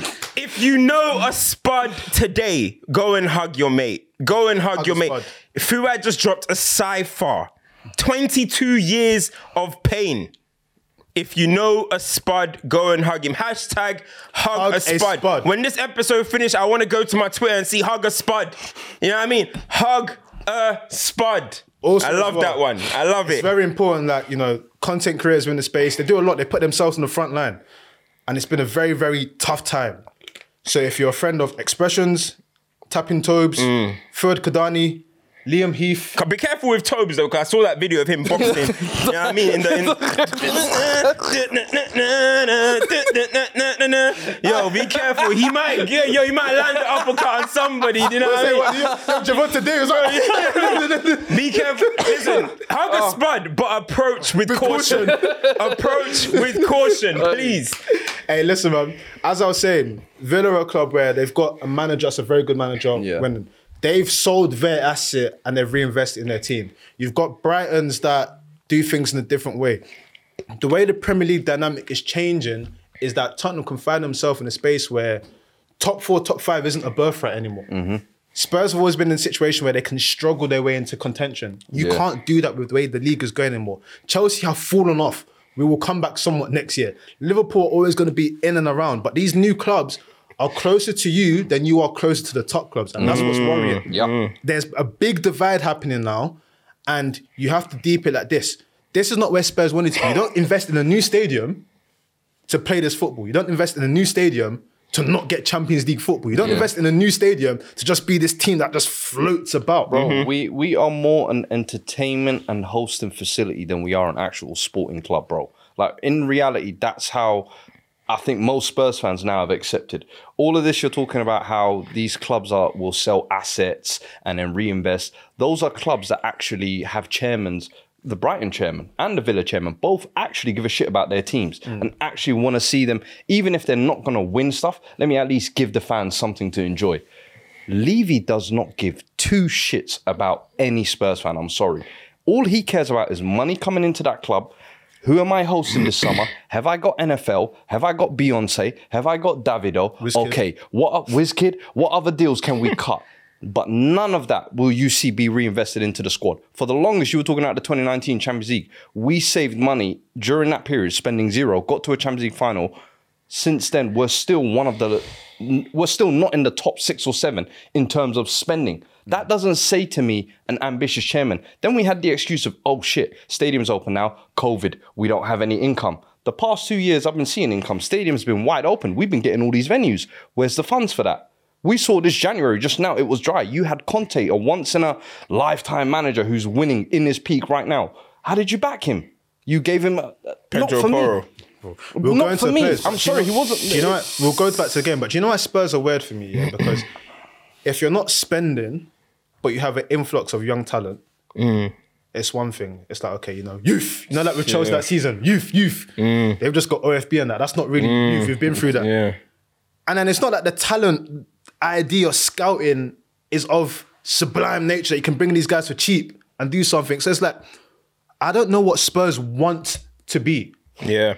PSA. [LAUGHS] If you know a spud today, go and hug your mate. Go and hug, Hug your a mate. spud. Fuad just dropped a cipher. 22 years of pain. If you know a spud, go and hug him. Hashtag hug, Hug a, a spud. spud. When this episode finished, I want to go to my Twitter and see hug a spud. You know what I mean? Hug a spud. Also I love well, that one. I love It's it. very important that you know content creators win the space. They do a lot. They put themselves on the front line, and it's been a very very tough time. So if you're a friend of Expressions, Tapping Tobes, Mm. Fuad Kadani, Liam Heath, Be careful with Tobes though, because I saw that video of him boxing. you know what I mean? In the, in... [LAUGHS] yo, be careful. He might get yo. He might land an uppercut on somebody. You know what I mean? Javante Davis. like- [LAUGHS] Be careful. Listen, hug a oh. spud, but approach with caution. [LAUGHS] approach with caution, um, please. Hey, listen, man. As I was saying, Villa are a club where they've got a manager that's a very good manager. Yeah. When they've sold their asset and they've reinvested in their team, you've got Brightons that do things in a different way. The way the Premier League dynamic is changing is that Tottenham can find themselves in a space where top four, top five isn't a birthright anymore. Mm-hmm. Spurs have always been in a situation where they can struggle their way into contention. You Yeah. can't do that with the way the league is going anymore. Chelsea have fallen off. We will come back somewhat next year. Liverpool are always going to be in and around, but these new clubs are closer to you than you are closer to the top clubs, and that's what's mm. worrying. Yep. Mm. There's a big divide happening now, and you have to deep it like this. This is not where Spurs wanted to be. You don't invest in a new stadium to play this football. You don't invest in a new stadium to not get Champions League football. You don't invest in a new stadium to just be this team that just floats about, bro. Bro, we we are more an entertainment and hosting facility than we are an actual sporting club, bro. Like in reality, that's how I think most Spurs fans now have accepted. All of this you're talking about how these clubs are will sell assets and then reinvest. Those are clubs that actually have chairmen, the Brighton chairman and the Villa chairman both actually give a shit about their teams mm. and actually want to see them, even if they're not going to win stuff. Let me at least give the fans something to enjoy. Levy does not give two shits about any Spurs fan. I'm sorry. All he cares about is money coming into that club. Who am I hosting this summer? [CLEARS THROAT] Have I got NFL? Have I got Beyonce? Have I got Davido? Wizkid. Okay, what up, Wizkid? What other deals can we [LAUGHS] cut? But none of that will you see be reinvested into the squad. For the longest, you were talking about the 2019 Champions League. We saved money during that period, spending zero, got to a Champions League final. Since then, we're still one of the, we're still not in the top six or seven in terms of spending. That hmm. doesn't say to me an ambitious chairman. Then we had the excuse of, oh shit, stadium's open now, COVID, we don't have any income. The past two years, I've been seeing income. Stadium's been wide open. We've been getting all these venues. Where's the funds for that? We saw this January, just now, it was dry. You had Conte, a once in a lifetime manager who's winning in his peak right now. How did you back him? You gave him, a, not Pedro for Porro. me. We'll Not go into for the me. players. I'm sorry, he wasn't- Do you know what? We'll go back to the game, but do you know why Spurs are weird for me? Yeah, because if you're not spending, but you have an influx of young talent, Mm. it's one thing. It's like okay, you know, youth. You know, like with Chelsea that season, youth, youth. Mm. They've just got OFB and that. That's not really youth. We've been through that. Yeah. And then it's not that the talent ID or scouting is of sublime nature. You can bring these guys for cheap and do something. So it's like, I don't know what Spurs want to be. Yeah.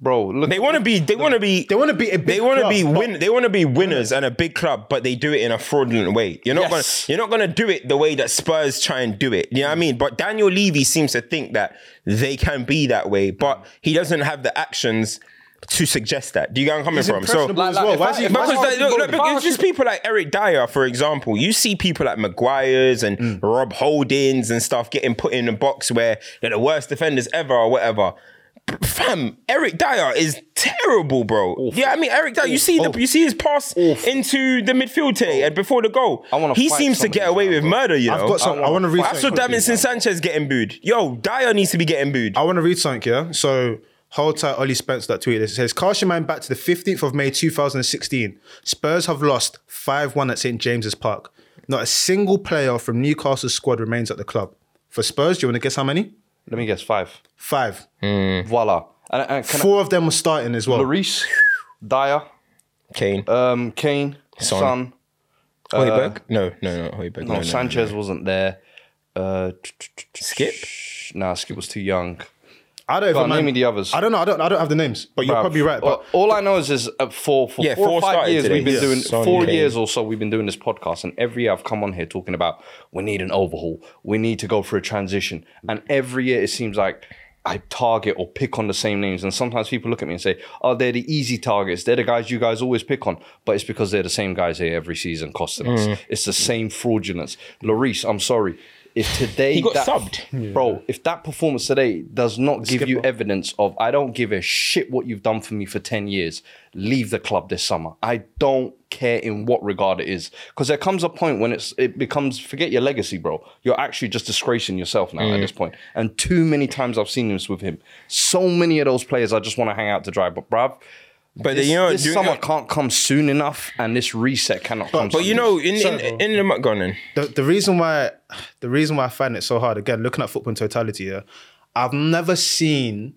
Bro, look. They want to be. They want to be. They want to be a big They want to be win. They want to be winners and a big club, but they do it in a fraudulent way. You're not Yes. gonna. You're not gonna do it the way that Spurs try and do it. You know what I mean? But Daniel Levy seems to think that they can be that way, but he doesn't have the actions to suggest that. Do you get where I'm coming from? So impressionable as well. Why is he- if why I is he- because like, look, look, If it's just people like Eric Dier, for example. You see people like Maguire's and Mm. Rob Holdings and stuff getting put in a box where they're the worst defenders ever or whatever. Fam, Eric Dier is terrible, bro. Yeah, I mean Eric Dier. You see the you see his pass into the midfield today and before the goal. I wanna he seems to get away guys, with bro. murder. You know, I've got some. I want to read. I saw something. Davinson Sanchez getting booed. Yo, Dier needs to be getting booed. I want to read something, yeah? So, hold tight, Ollie Spence that tweeted. It says, Cast your mind back to the 15th of May 2016. Spurs have lost 5 1 at St. James's Park. Not a single player from Newcastle's squad remains at the club. For Spurs, do you want to guess how many? Let me guess, five. Five. Voila. And, and can Four of them were starting as well. I, Lloris, Dier, Kane, um, Kane, Son. Son. Højbjerg. No, no, no, Højbjerg. No, no, no, Sanchez wasn't there. Uh, Skip? Nah, Skip was too young. I don't Go even on, name me the others. I don't know. I don't. I don't have the names, but you're Bruv. probably right. But all, all I know is, is uh, for for Yeah, four, four or five started years today. we've been Yeah. doing Son, four Kane. years or so we've been doing this podcast, and every year I've come on here talking about we need an overhaul, we need to go for a transition, and every year it seems like. I target or pick on the same names, and sometimes people look at me and say, "Oh, they're the easy targets. They're the guys you guys always pick on." But it's because they're the same guys here every season, costing Mm. us. It's the same fraudulence. Lloris, I'm sorry. If today He got that- subbed. bro, if that performance today does not give you Skipper. evidence of I don't give a shit what you've done for me for 10 years, leave the club this summer. I don't care in what regard it is. Because there comes a point when it's it becomes forget your legacy, bro. You're actually just disgracing yourself now Mm. at this point. And too many times I've seen this with him. So many of those players I just want to hang out to dry. But bruv, But this, you know, this summer know- can't come soon enough, and this reset cannot come. But soon you know, in So- in, in the go on the, the reason why the reason why I find it so hard again, looking at football in totality, yeah, I've never seen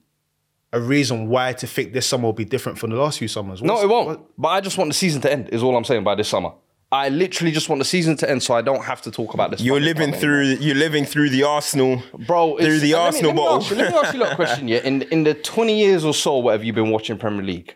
a reason why to think this summer will be different from the last few summers. No, it won't. what- But I just want the season to end. Is all I'm saying by this summer. I literally just want the season to end, so I don't have to talk about this. You're living club through. You're living through the Arsenal, bro. Through the and let me- Arsenal let me, bottle. ask you- Let me ask you a little question. Yeah, in in the 20 years or so, whatever you've been watching Premier League,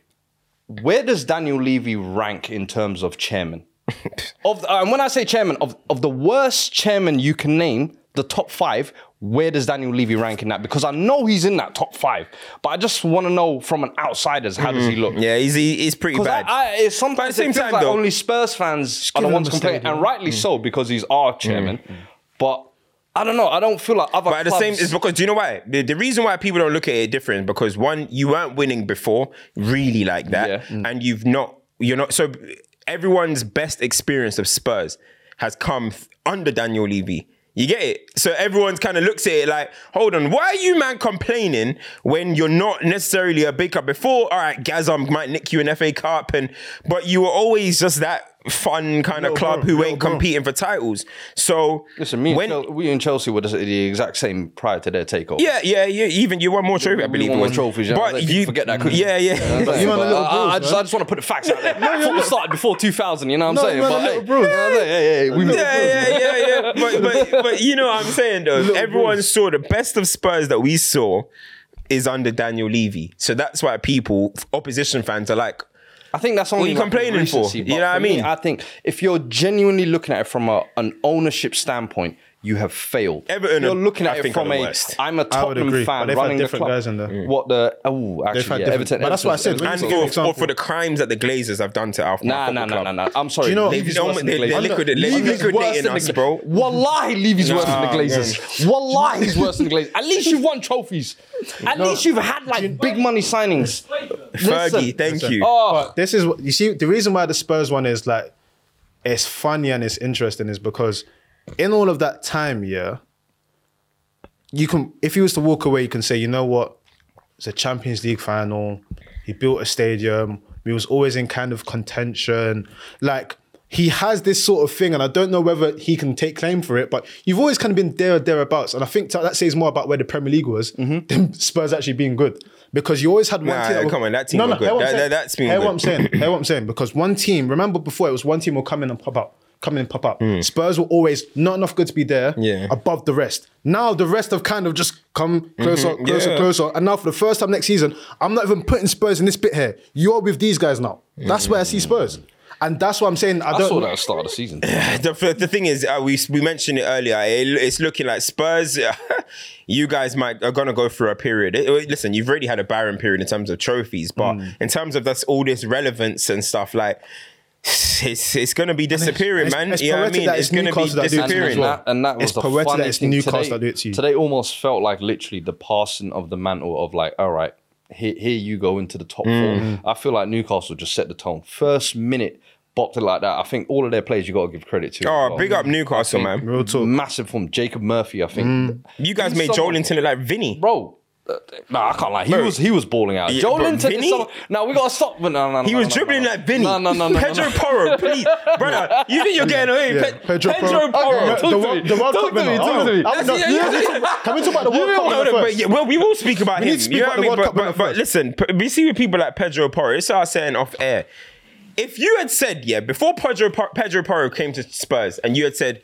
where does Daniel Levy rank in terms of chairman? [LAUGHS] of the, uh, and when I say chairman, of of the worst chairman you can name, the top five. Where does Daniel Levy rank in that? Because I know he's in that top five, but I just want to know from an outsider's how does he mm-hmm. look? Yeah, he's he, he's pretty bad. I, I, it's sometimes it feels time, like though- only Spurs fans are the ones complaining, and rightly mm. so because he's our mm. chairman. Mm. But I don't know. I don't feel like other. But at the same, it's because do you know why? The, the reason why people don't look at it different because one, you weren't winning before, really like that, Yeah. Mm. and you've not you're not so everyone's best experience of Spurs has come th- under Daniel Levy. You get it? So everyone's kind of looks at it like, hold on, why are you man complaining when you're not necessarily a big club? Before, all right, Gazam might nick you an FA Cup, and but you were always just that fun kind of Little club bro, who little ain't bro. competing for titles. So Listen, me and, when Chel- we and Chelsea were just the exact same prior to their takeover. yeah, yeah, yeah, even you won more trophies, I We believe. won more trophies. Yeah. but you forget that. couldn't Yeah, yeah. You know what You But, little uh, bros, I, just. I just want to put the facts out there. [LAUGHS] Football started before 2000. You know what I'm No, saying? you man But are hey, little bros. yeah, yeah, yeah, yeah, we yeah, yeah, yeah, yeah. [LAUGHS] But, but, but you know what I'm saying though. Everyone saw the best of Spurs that we saw is under Daniel Levy. So that's why people, opposition fans, are like, I think that's only you like complaining for? You know what I for me, mean? I think if you're genuinely looking at it from a, an ownership standpoint, you have failed. Everton You're are- looking I at it from the a. worst. I'm a I would Tottenham agree, fan they've had running the different club. guys in there. Mm. What the? Oh, actually, had yeah, different- Everton. but that's what I said, Everton- and you for, give an for, example. for the crimes that the Glazers have done to our Nah, nah, nah, nah, nah. I'm sorry. Do you know- Levy's They've- worse than they- the they're Glazers. liquid- they're Levy's liquidating worse than us, the- bro. Wallahi, Levy's worse than the Glazers. Wallahi, he's worse than the Glazers. At least you've won trophies. At least you've had like big money signings. Fergie, thank you. Oh, This is what you see. The reason why the Spurs one is like it's funny and it's interesting is because in all of that time, yeah, you can if he was to walk away, you can say, you know what, it's a Champions League final. He built a stadium. He was always in kind of contention. Like he has this sort of thing, and I don't know whether he can take claim for it. But you've always kind of been there or thereabouts, and I think that says more about where the Premier League was mm-hmm. than Spurs actually being good. Because you always had one Nah, team. come on, that team good. hear what I'm That- that- that's been Hear good. what I'm saying. Hear what I'm saying. Because one team, remember before it was one team will come in and pop out, come in and pop out. Spurs were always not enough good to be there. Yeah. Above the rest. Now the rest have kind of just come closer, closer, Yeah. closer. And now for the first time next season, I'm not even putting Spurs in this bit here. You're with these guys now. That's where I see Spurs. And that's what I'm saying. I I don't saw that at the start of the season. [SIGHS] the, the thing is, uh, we we mentioned it earlier. It, it's looking like Spurs. [LAUGHS] you guys might are gonna go through a period. It- it- listen, you've already had a barren period in terms of trophies, but Mm. in terms of that's all this relevance and stuff, like it's it's gonna be disappearing, it's- man. it's you know what I poetic mean? that It's it's gonna be Newcastle that do it to you as disappearing. And that, and that was It's the poetic funny that it's thing. Newcastle today, that do it to you. Today almost felt like literally the passing of the mantle of like, all right, here, here you go into the top Mm. four. I feel like Newcastle just set the tone. First minute, bopped it like that. I think all of their players you got to give credit to. Oh, as well. big up Newcastle, man. Real talk. Massive from Jacob Murphy, I think. Mm. You guys He's made someone- Joelinton look like Vinny. Bro. Nah, I can't lie. He Bro. was he was balling out. Yeah, Joe bro, Linton Vinny? is someone. No, we gotta stop. No, no, no, He no, was no, no, dribbling no. like Vinny. No, no, no, no. Pedro no. Porro, [LAUGHS] please, brother. You think you're getting away? Yeah, Pe- Pedro Pedro, Porro. Porro. Okay, Talk the to World- me. the World Talk Cup to me, winner. talk Oh, to me. I'm That's not- it, yeah, yeah. [LAUGHS] Can we talk about the World Cup No, winner but first? yeah, well, we will speak about We him. speak you know about what I mean? But, but, but listen, p- we see with people like Pedro Porro. It's our what saying off air. If you had said, yeah, before Pedro, Pedro Porro came to Spurs, and you had said,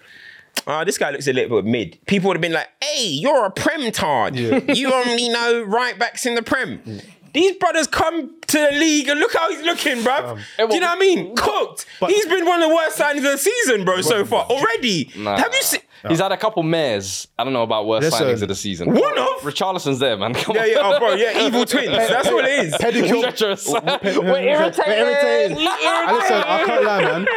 "Ah, this guy looks a little bit mid," people would have been like, "Hey, you're a prem tard. [LAUGHS] You only know right backs in the prem." These brothers come to the league and look how he's looking, bruv. Do you know what I mean? Cooked. he's been one of the worst signings of the season, bro, so far already. Nah. Have you seen? He's had a couple mares. I don't know about worst Listen. signings of the season. One of? Richarlison's there, man. [LAUGHS] Come Yeah, on. yeah, oh, bro, yeah, evil twins. That's what it is. Pedicure. Treacherous. [LAUGHS] We're We're irritated. irritated. Listen, I can't lie, man.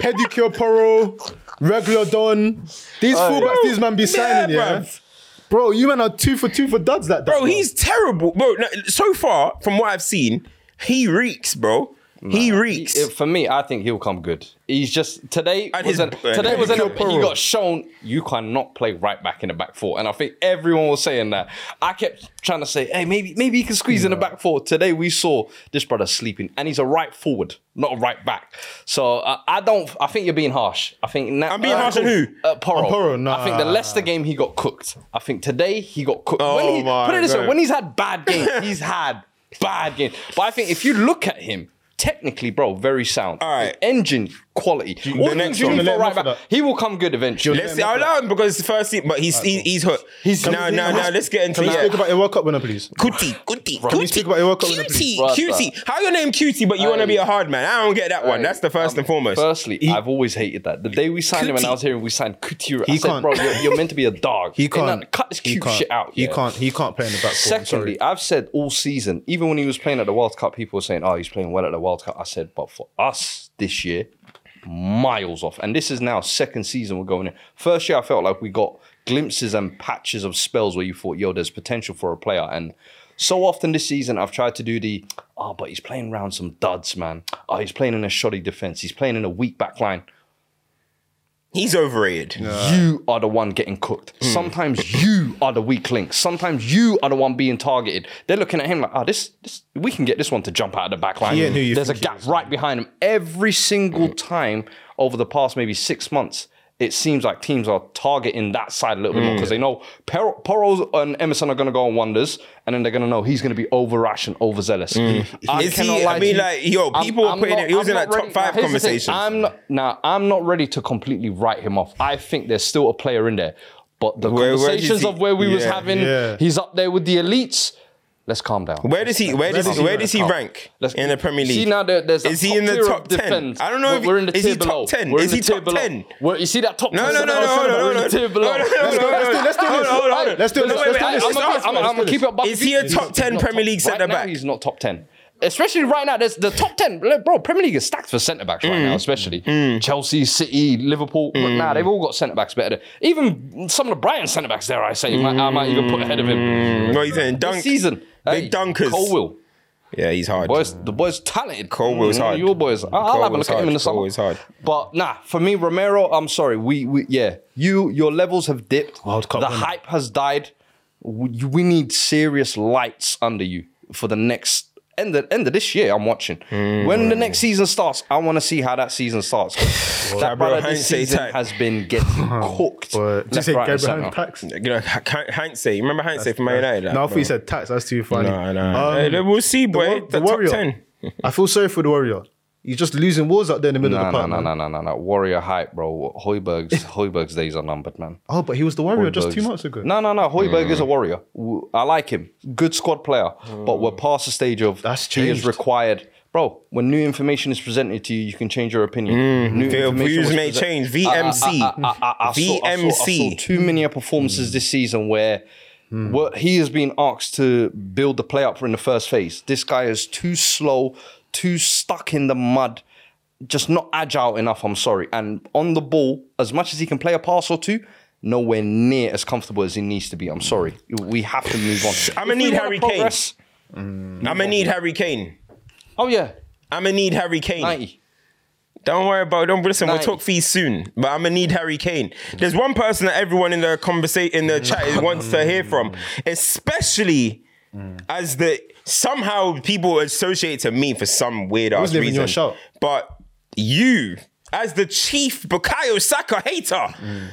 Pedicure Porro, regular Don. These fullbacks these man be signing, yeah. bruv. Bro, you man are two for two for duds that. Bro, he's terrible. Bro, no, so far, from what I've seen, he reeks, bro. He reeks. He- for me, I think he'll come good. He's just today. And Was an, today was an, Pedicure he got shown you cannot play right back in the back four, and I think everyone was saying that. I kept trying to say, hey, maybe maybe he can squeeze in the back four. Today we saw this brother sleeping, and he's a right forward, not a right back. So uh, I don't. I think you're being harsh. I think na- I'm being harsh on who? Uh, Porro. On Porro? Nah. I think the Leicester game he got cooked. I think today he got cooked. Oh when he, my put it this way, when he's had bad games, he's had bad games. But I think if you look at him, technically, bro, very sound. All right. Engine quality. All the the next you one. need for right back. He will come good eventually. Let's see, I'll allow him because first, he, but he's he, he's hooked. He's- now, now, now. Let's get into Can we yeah. speak about your World Cup winner, please? Cutie, cutie, Can we speak about your World Cup winner, cutie, please? cutie. How your name cutie, but you want to be a hard man? I don't get that one. That's the first um, and foremost. Firstly, I've always hated that. The day we signed him and I was hearing we signed Couture, I He said, can't. bro, you're, you're meant to be a [LAUGHS] dog. He can't. Cut this cute shit out. He can't. He can't play in the back Secondly. I've said all season, even when he was playing at the World Cup, people were saying, "Oh, he's playing well at the World Cup." I said, "But for us this year, miles off." And this is now second season we're going in. First year, I felt like we got glimpses and patches of spells where you thought, "Yo, there's potential for a player," and So often this season, I've tried to do the, oh, but he's playing around some duds, man. Oh, he's playing in a shoddy defense. He's playing in a weak back line. He's overrated. you are the one getting cooked. Hmm. Sometimes you are the weak link. Sometimes you are the one being targeted. They're looking at him like, oh, this, this we can get this one to jump out of the back line. He ain't who you There's a gap right behind him. Every single time over the past maybe six months, it seems like teams are targeting that side a little bit more Hmm. because they know Por- Poros and Emerson are going to go on wonders, and then they're going to know he's going to be over rash and overzealous. I Hmm. Is he- cannot I mean, you. like, yo, people are putting it- he was I'm in that not top five now, here's the thing. conversation. I'm not now. I'm not ready to completely write him off. I think there's still a player in there, but the Where- where conversations he- of where we was having, yeah. he's up there with the elites. Let's calm down. Where does he? Where does he? he Where does he rank? Let's- in the Premier League? See now there, there's Is he in the top 10? I don't know if We're in the is tier he top 10? We're Is he top 10? You see that top? No, 10 no, no, no, no, no, We're no, tier below. Let's do it, let's do it, let's do Hold this. on, hold on, hold on. Let's do it, No, let's wait, do wait, this. I'm gonna- keep it Is he a top 10 not Premier League centre now, back? He's not top 10. Especially right now, there's the top 10. Bro, Premier League is stacked for centre backs right Mm. now, especially. Mm. Chelsea, City, Liverpool. But nah, mm. they've all got centre backs better. Even some of the Brighton centre backs, there, I say, mm. might- I might even put ahead of him. What are you saying? This Dunk. Season. Big hey, dunkers. Colwill. Yeah, he's hard. Boys, the boy's talented. Colwill's Mm, hard. Your boys. I- I'll have a Colwill's look at him in the hard. summer. Colwill's hard. But nah, for me, Romero, I'm sorry. We, we yeah, you your levels have dipped. World Cup the winner. hype has died. We, we need serious lights under you for the next end of, end of this year. I'm watching. When the next season starts, I want to see how that season starts. [LAUGHS] that Gabriel brother Heinze this season type. has been getting [LAUGHS] cooked. But did you say right, Gabriel. Tax? You know, Heinze. You remember Heinze from Man United? No, I thought you said tax. That's too funny. No, no. Um, Hey, we'll see, boy. War- The, the top Warrior. 10. I feel sorry for the warrior. He's just losing wars out there in the middle No, of the park. no, man. no, no, no, no. Warrior hype, bro. Højbjerg's [LAUGHS] Højbjerg's days are numbered, man. Oh, but he was the warrior just two months ago. No, no, no. Højbjerg is a mm. warrior. W- I like him. Good squad player. But we're mm. past the stage of That's he is required. Bro, when new information is presented to you, you can change your opinion. Mm. New Your information views may present- change. VMC. I, I, I, I saw, saw, VMC. saw too many performances this season where hmm. what he has been asked to build the play up for in the first phase. This guy is too slow, too stuck in the mud, just not agile enough. I'm sorry. And on the ball, as much as he can play a pass or two, nowhere near as comfortable as he needs to be. I'm sorry. We have to move on. I'ma need Harry Kane. Mm. I'm gonna need Harry Kane. Oh yeah, I'm gonna need Harry Kane. 90. Don't worry about. It. Don't listen. We'll Nice. talk fees soon. But I'm gonna need Harry Kane. There's one person that everyone in the conversation in the chat wants to hear from, especially Mm. as the somehow people associate to me for some weird ass reason. your shout. But you, as the chief Bukayo Saka hater. Mm.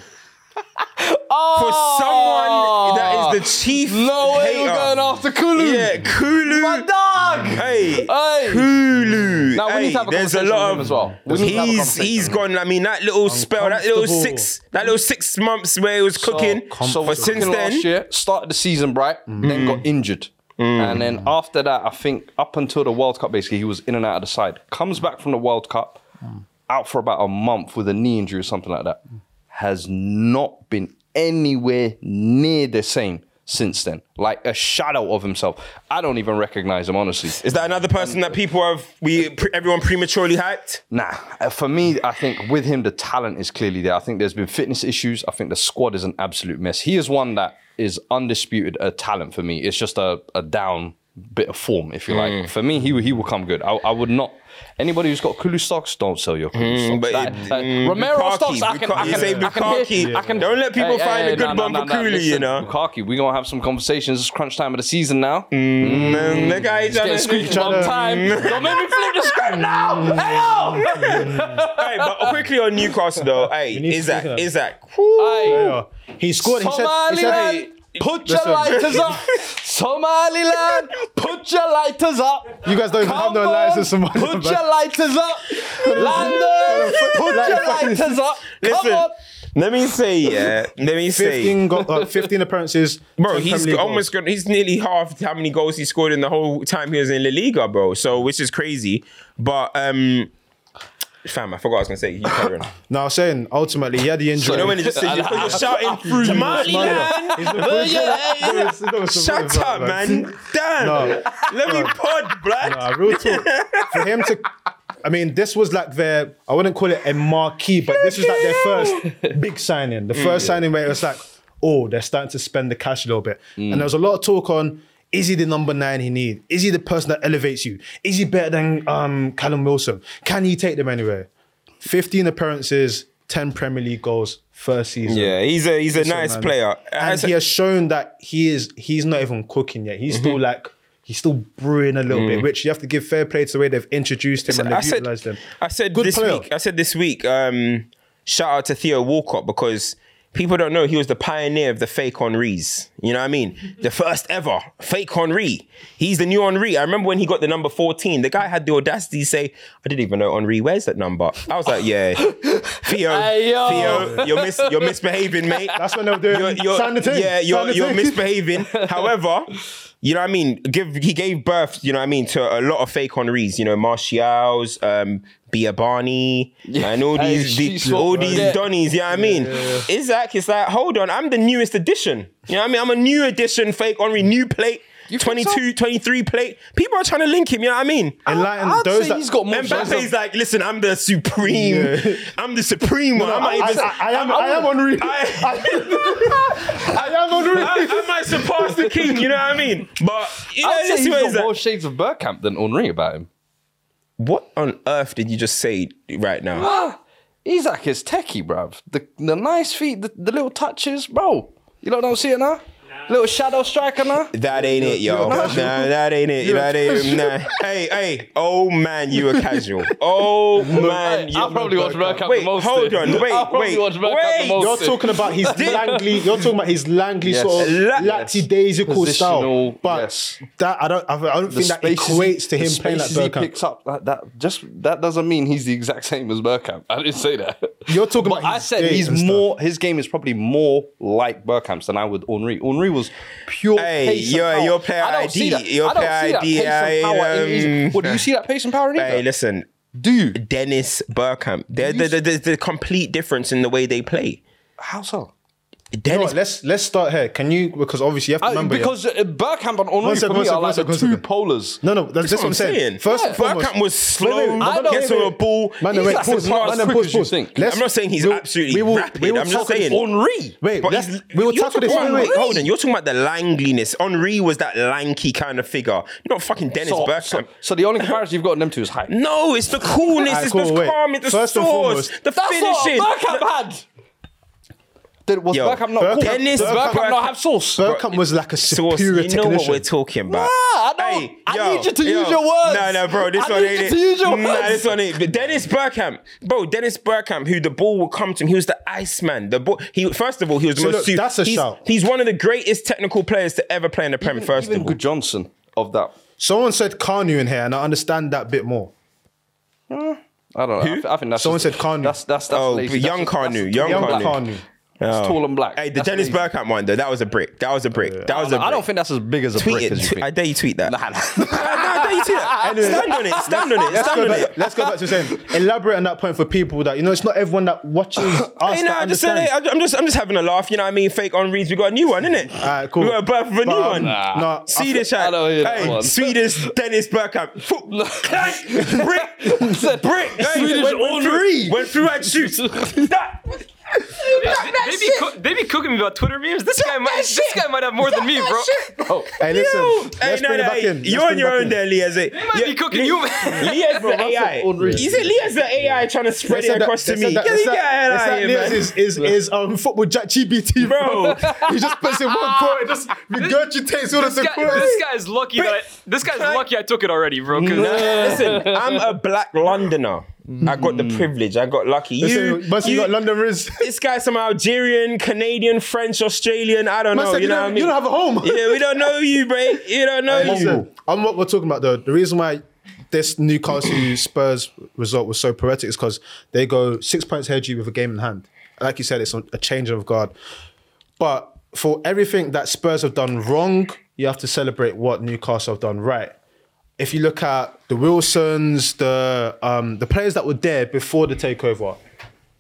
[LAUGHS] For someone that is the ah. chief No way hater. going after Kulu. Yeah, Kulu. My dog. Hey, Hey. Kulu. Now, we need Hey, to have a there's a conversation lot with of him as well. We need a he's he's gone. I mean, that little spell, that little six, that little six months where he was cooking. So, but so since then, last year, started the season bright, then mm. got injured. And then mm. after that, I think up until the World Cup, basically, he was in and out of the side. Comes back from the World Cup, mm. out for about a month with a knee injury or something like that. Mm. Has not been anywhere near the same since then. Like a shadow of himself. I don't even recognize him, honestly. is that another person that people have we pre- everyone prematurely hyped? Nah, uh, for me, I think with him, the talent is clearly there. I think there's been fitness issues. I think the squad is an absolute mess. He is one that is undisputed a talent for me. It's just a, a down bit of form, if you Mm. like. For me, he he will come good. I, I would not. Anybody who's got Kulu stocks, don't sell your Kulu stocks. Mm, but That- it- uh, mm, Romero Bukaki, stocks, I can, I Bukaki. can, say I can Bukaki. I can, Don't let people find a good one for Kulu, you listen, know. Bukaki, we're going to have some conversations. It's crunch time of the season now. Mm, the guy Getting trying squeaky to, one time. Don't make me flip the script now. Hey, yo! [LAUGHS] hey, but quickly on Newcastle though. Hey, need to Isak, speak up. Isak. Hey. Yeah. He scored. He said. He said Somaliland, put your Listen. lighters up. [LAUGHS] Somaliland, put your lighters up. You guys don't even have no Come lighters in Somalia, Put your lighters up. London, put your fucking- lighters up. Come Listen, on. let me say, yeah. Let me say, 15, go, uh, 15 appearances. Bro, 10 he's Premier League almost goals. got, he's nearly half how many goals he scored in the whole time he was in La Liga, bro. So which is crazy. But um fam, I forgot what I was gonna say. You [COUGHS] carry on. No, I was saying ultimately he had the injury. You know when it just says you, you're shouting through Somaliland. He's not- Yeah, He's Shut up, man. Damn. No. Let me pod, blood. Nah, real talk. For him to, I mean, this was like their, I wouldn't call it a marquee, but this was like their first big signing. The mm. first signing where it was like, oh, they're starting to spend the cash a little bit. And mm. there was a lot of talk on, Is he the number nine he needs? Is he the person that elevates you? Is he better than um, Callum Wilson? Can he take them anywhere? 15 appearances, 10 Premier League goals, first season. Yeah, he's a he's a nice man. player. And he has shown that he is he's not even cooking yet. He's still like he's still brewing a little bit, which you have to give fair play to the way they've introduced him and they've said, utilized him. I said Good this player. week. I said this week. Um, shout out to Theo Walcott because people don't know he was the pioneer of the fake Henry's. You know what I mean? The first ever fake Henry. He's the new Henry. I remember when he got the number fourteen. The guy had the audacity to say, "I didn't even know Henry wears that number." I was like, "Yeah, [LAUGHS] Theo, Hey, yo. Theo, you're mis- you're misbehaving, mate." That's when they were doing you're, you're, sign the team. yeah, you're, sign the you're team. misbehaving. [LAUGHS] However, you know what I mean? Give he gave birth, you know what I mean, to a lot of fake Henrys, you know, Martials, um, Biabani, and all Hey, these, she these swapped, all right? these Yeah. Donnies, you know what I mean? Isak is like, hold on, I'm the newest edition. You know what I mean? I'm a new edition fake Henry, new plate. You think 22, 23 plate. People are trying to link him, you know what I mean? Enlighten I'd those say that he's got more chance of- Mbappe's like, listen, I'm the supreme, Yeah. [LAUGHS] I'm the supreme one. No, I might I, even- I, I am I am Henry. I- [LAUGHS] I am Henry. I, I might surpass the king, you know what I mean? But you know, I'd say this he's way got is that- more shades of Bergkamp than Henry about him. What on earth did you just say right now? Ah, Isak is techie, bruv. The the nice feet, the, the little touches, bro. You don't see it now? Little shadow striker now? That ain't it, yo. you're Nah, that ain't it. You're That ain't casual. nah. Hey, hey. Oh man, you were casual. [LAUGHS] Oh man, you I'll probably watch Bergkamp Wait, the most. hold on. Wait, I'll wait, watch wait. the most. You're talking about his [LAUGHS] Langley. You're talking about his Langley Yes. sort of La- lackadaisical style. But yes. that I don't. I don't The think that spaces he- equates to the him playing like spaces he Bergkamp. picks up that, that just that doesn't mean he's the exact same as Bergkamp. I didn't say that. You're talking But about I said gait he's and stuff. more. His game is probably more like Bergkamp's than I would Henry. Henry was pure Hey, your- your player I ID, your I player ID, pace and power in um, his- What do you see that pace and power in Hey, listen. Do you? Dennis Bergkamp. They're, they're, they're, the complete difference in the way they play. How so? You know what, let's let's start here. Can you? Because obviously you have to Uh, remember. yeah. because uh, Bergkamp and Henry One for me one second, are like one second, the one two second. polars. no, no, that's, that's what I'm saying. First and foremost, Bergkamp was slow, I know, gets wait, on a ball. Man, He's wait, like pause, a man, fast quick pause, as you pause. think. Let's- I'm not saying he's we'll- absolutely we will- rapid. we will I'm just saying Henry. Wait, But let's, we will you're tackle this. Wait, wait, Hold on, you're talking about the langliness. Henry was that lanky kind of figure. You're not fucking Dennis So, Bergkamp. so, so the only comparison you've got in them two is height. no, it's the coolness, Alright, it's the calm, it's the First and sauce, the That's finishing. what Bergkamp had. Did, was Yo, Bergkamp not Bergkamp- cool? Dennis Did Bergkamp Bergkamp- not have sauce? Bergkamp was like a Sauce, superior you know what we're talking about. Nah, I don't- I need you to use your words. No, no, bro, this I one need ain't you it. to use your Nah, words. this one ain't. But Dennis Bergkamp, bro, Dennis Bergkamp, who the ball would come to him, he was the Iceman. The ball, he first of all, he was the So most. look, su- that's a he's, shout. He's one of the greatest technical players to ever play in the Premier. First Even of all, Good Johnson of that. Someone said Kanu in here, and I understand that bit more. I don't know. I, th- I think that's Someone said Kanu. That's that's that's Oh, lazy. young That's- Kanu, that's- young Young Kanu. Kanu. It's tall and black. Hey, the That's Dennis lazy. Bergkamp one though, that was a brick. That was a brick. That was a brick. I don't think that's as big as a tweet brick it. as you Tw- I dare you tweet that. [LAUGHS] Nah, nah. [LAUGHS] no, I dare you tweet that. [LAUGHS] Stand on it. Stand on it. Let's Stand go, on back, it. let's go back to saying elaborate on that point for people that you know it's not everyone that watches us Hey, that nah, just say, understands. I'm just, I'm just having a laugh. You know what I mean? Fake on reads. We got a new one, innit? Alright, cool. We got a birth of a new But, um, one. nah. Nah, I Swedish I hat. don't hear that Hey, one. Swedish Dennis Bergkamp. Foot- Clank. Brick. Brick. Hey, Swedish went- went through- Henry. Went through and shoot. That. They be, coo- they be cooking me about Twitter memes. This guy might this guy might have more than me, bro. [LAUGHS] Oh, Hey, listen, Yo, let's hey, no, no, it back hey, in. You're on your own in. there, Liaz. Might be cooking you. [LAUGHS] Liaz the AI. Henry. He said Liaz the AI trying to spread it across to me. that- Get they the said- out of here, Liaz man. is is is um football chat GPT, Bro. he just puts in one [LAUGHS] quote and just regurgitates all of This, the guy, quotes. this guy's lucky that I, this guy's lucky I took it already, bro. 'cause- Listen, I'm a black Londoner. I got the mm-hmm. privilege. I got lucky. You, Listen, must you you- got London Riz. [LAUGHS] this guy's some Algerian, Canadian, French, Australian. I don't Man know. said You know what I mean? you don't have a home. [LAUGHS] yeah, we don't know you, bro. You don't know you. Listen, I'm what we're talking about though. The reason why this Newcastle [COUGHS] Spurs result was so poetic is because they go six points ahead of you with a game in hand. Like you said, it's a a change of guard. But for everything that Spurs have done wrong, you have to celebrate what Newcastle have done right. If you look at the Wilsons, the um, the players that were there before the takeover,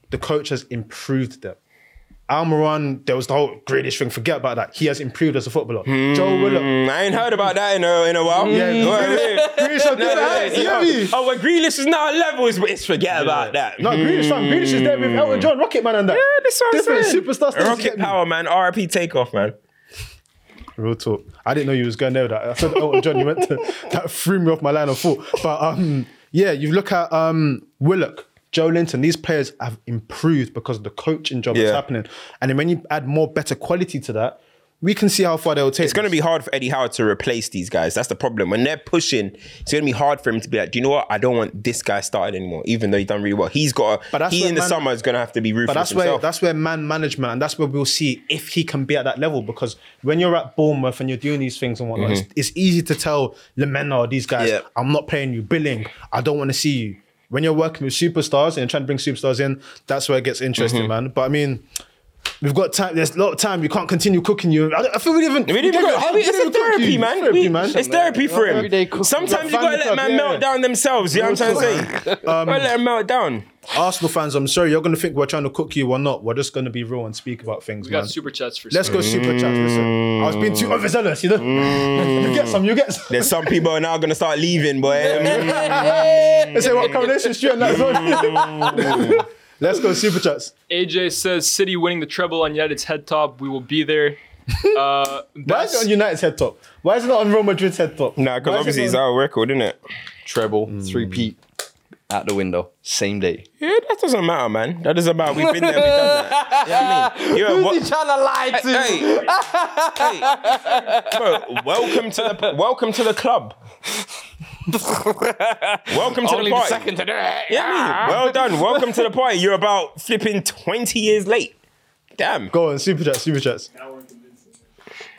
the coach has improved them. Almiron, there was the whole Grealish thing. Forget about that. He has improved as a footballer. Joe Willock, Mm, I ain't heard about that in a, in a while. Yeah, wait. Grealish had No, no, no, heights, you yo. know me? Oh, when Grealish is now at level, it's, it's forget about that. No, Grealish, fam. Grealish is there with Elton John, Rocket Man, and that. Yeah, that's what I'm Different saying. superstar Rocket power, man. RP takeoff, man. Real talk. I didn't know you was going there with that. I said, oh, John, you went to, that threw me off my line of thought. But um, yeah, you look at um, Willock, Joelinton, these players have improved because of the coaching job that's Yeah. happening. And then when you add more better quality to that, we can see how far they'll take. It's going to be hard for Eddie Howe to replace these guys. That's the problem. When they're pushing, it's going to be hard for him to be like, do you know what? I don't want this guy started anymore, even though he's done really well. He's got. But A, that's he in the man- summer is going to have to be ruthless But that's where that's where man management and that's where we'll see if he can be at that level because when you're at Bournemouth and you're doing these things and whatnot, mm-hmm. it's, it's easy to tell Lamena or these guys, Yeah. I'm not paying you billing. I don't want to see you. When you're working with superstars and you're trying to bring superstars in, that's where it gets interesting, mm-hmm. man. But I mean, we've got time. There's a lot of time. We can't continue cooking you. I, don't- I feel we didn't. We didn't gave go, we it's a therapy, you. man. Therapy, We- man. It's therapy for him. Sometimes you got to let man club, melt yeah. down themselves. You know what I'm trying to say? [LAUGHS] Um, Gotta let them melt down. Arsenal fans, I'm sorry, you're going to think we're trying to cook you or not. We're just going to be real and speak about things, We man. got super chats for Let's go super chat. Listen, I was being too overzealous, you know. [LAUGHS] you get some, you get some. There's some people are now going to start leaving, boy. [LAUGHS] They say what coronation street and that zone. Let's go super chats. AJ says City winning the treble on United's head top. We will be there. [LAUGHS] Uh, Why is it on United's head top? Why is it not on Real Madrid's head top? nah, because Why is obviously it it's on- our record, isn't it? Treble, three peat, out the window, same day. Yeah, that doesn't matter, man. That doesn't matter. We've been there, we've done that. [LAUGHS] You know what I mean? You're what- trying to lie to Hey, [LAUGHS] hey, bro, welcome to the welcome to the club. [LAUGHS] welcome to the party. to do it. Yeah, I mean, well done. Welcome to the party. You're about flipping twenty years late. Damn. Go on, super chats, super chats.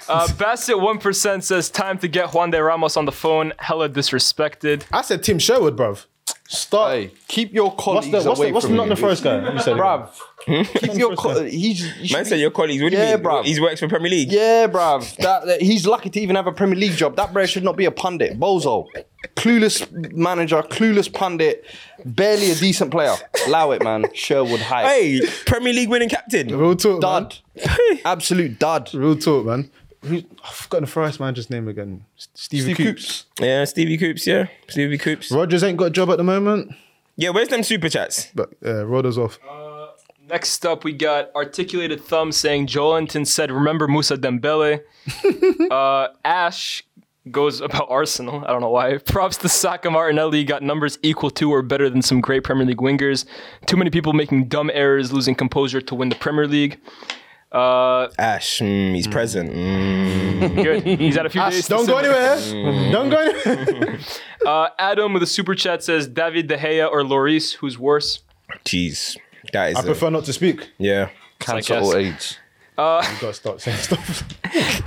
uh, Bassett one percent says time to get Juande Ramos on the phone. Hella disrespected. I said Tim Sherwood, bruv. Start. Hey, keep your what's colleagues the what's away the what's from not the first guy? You said it. Bruv, hmm? keep your co- he's you Man said your colleagues. What do you Yeah, mean? bruv. He's works for Premier League. Yeah, bruv. That, that- he's lucky to even have a Premier League job. That bro should not be a pundit. Bozo. Clueless manager, clueless pundit, barely a decent player. Allow it, man. Sherwood High. Hey, Premier League winning captain. Real talk, man. Dud. [LAUGHS] Absolute dud. Real talk, man. Who, I've forgotten the first manager's name again. Stevie Steve Coops. Coops. Yeah, Stevie Coops. Yeah, Stevie Coops. Rodgers ain't got a job at the moment, Yeah, where's them super chats? but uh, Roders off. Next up, we got articulated thumb saying Joelinton said, "Remember Mousa Dembélé." [LAUGHS] uh, Ash goes about Arsenal. I don't know why. Props to Saka Martinelli. Got numbers equal to or better than some great Premier League wingers. Too many people making dumb errors, losing composure to win the Premier League. Uh, Ash, mm, he's present. Mm. good. He's had a few days. to Don't go sit- anywhere. Don't go anywhere. [LAUGHS] Uh, Adam with a super chat says David De Gea or Lloris, who's worse? Jeez, that is. I a- prefer not to speak. yeah. Cancer guess. or AIDS. You gotta start saying stuff.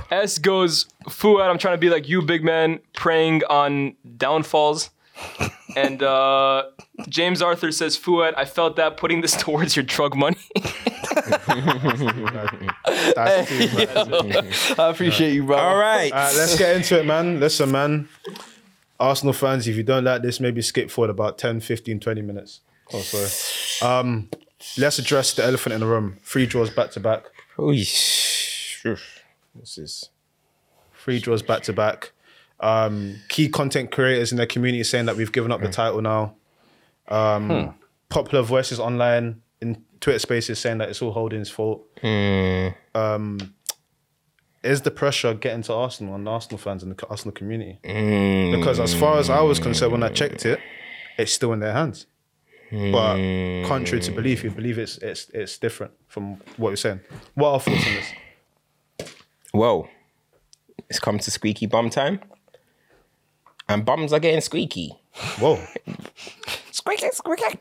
[LAUGHS] S goes, Fuad, I'm trying to be like you, big man, preying on downfalls. And uh, James Arthur says, Fuad, I felt that putting this [LAUGHS] towards your drug money. That's too much. I appreciate you, bro. All right. Alright, let's get into it, man. Listen, man. Arsenal fans, if you don't like this, maybe skip forward about 10, 15, 20 minutes. Oh, sorry. Um, let's address the elephant in the room. Three draws back to back. Oy, oof. This is. Three draws back to back. Um, key content creators in their community saying that we've given up the title now. Um, Popular voices online in Twitter spaces saying that it's all Holding's fault. Um, is the pressure getting to Arsenal and Arsenal fans and the Arsenal community? Because as far as I was concerned, when I checked it, it's still in their hands. But contrary to belief, you believe it's it's it's different from what you're saying. What are thoughts on this? Well, it's come to squeaky bum time. And bums are getting squeaky. Whoa. [LAUGHS] Squeaky, squeaky.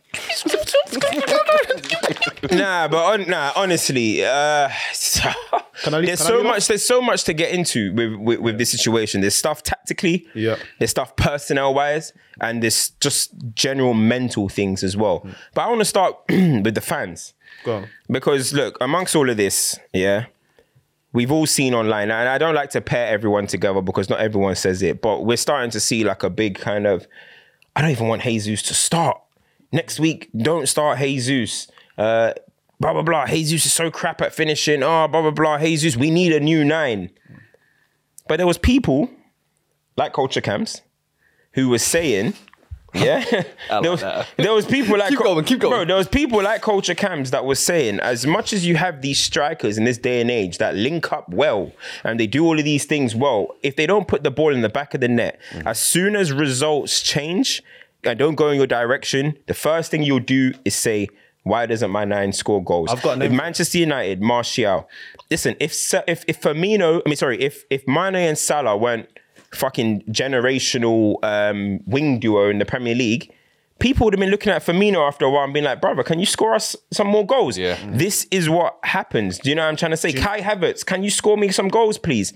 [LAUGHS] nah, but on, nah, honestly, uh, [LAUGHS] Can I leave- there's can I so leave much. off? There's so much to get into with with, with this situation. There's stuff tactically. Yeah. There's stuff personnel wise, and there's just general mental things as well. Hmm. But I want to start [CLEARS THROAT] with the fans Go on. because look, amongst all of this, yeah, we've all seen online, and I don't like to pair everyone together because not everyone says it, but we're starting to see like a big kind of, I don't even want Jesus to start next week. Don't start Jesus. Uh, blah blah blah. Jesus is so crap at finishing. Oh, blah blah blah. Jesus, we need a new nine. But there was people like Culture Cams who were saying [LAUGHS] Yeah, like there, was, there was people like Keep going, keep going. Bro, there was people like Culture Cams that were saying, as much as you have these strikers in this day and age that link up well and they do all of these things well, if they don't put the ball in the back of the net, Mm. as soon as results change and don't go in your direction, the first thing you'll do is say. Why doesn't my nine score goals? I've got name if Manchester United, Martial. Listen, if if if Firmino, I mean, sorry, if if Mane and Salah weren't fucking generational um, wing duo in the Premier League, people would have been looking at Firmino after a while and being like, brother, can you score us some more goals? Yeah. This is what happens. Do you know what I'm trying to say? Kai Havertz, can you score me some goals, please?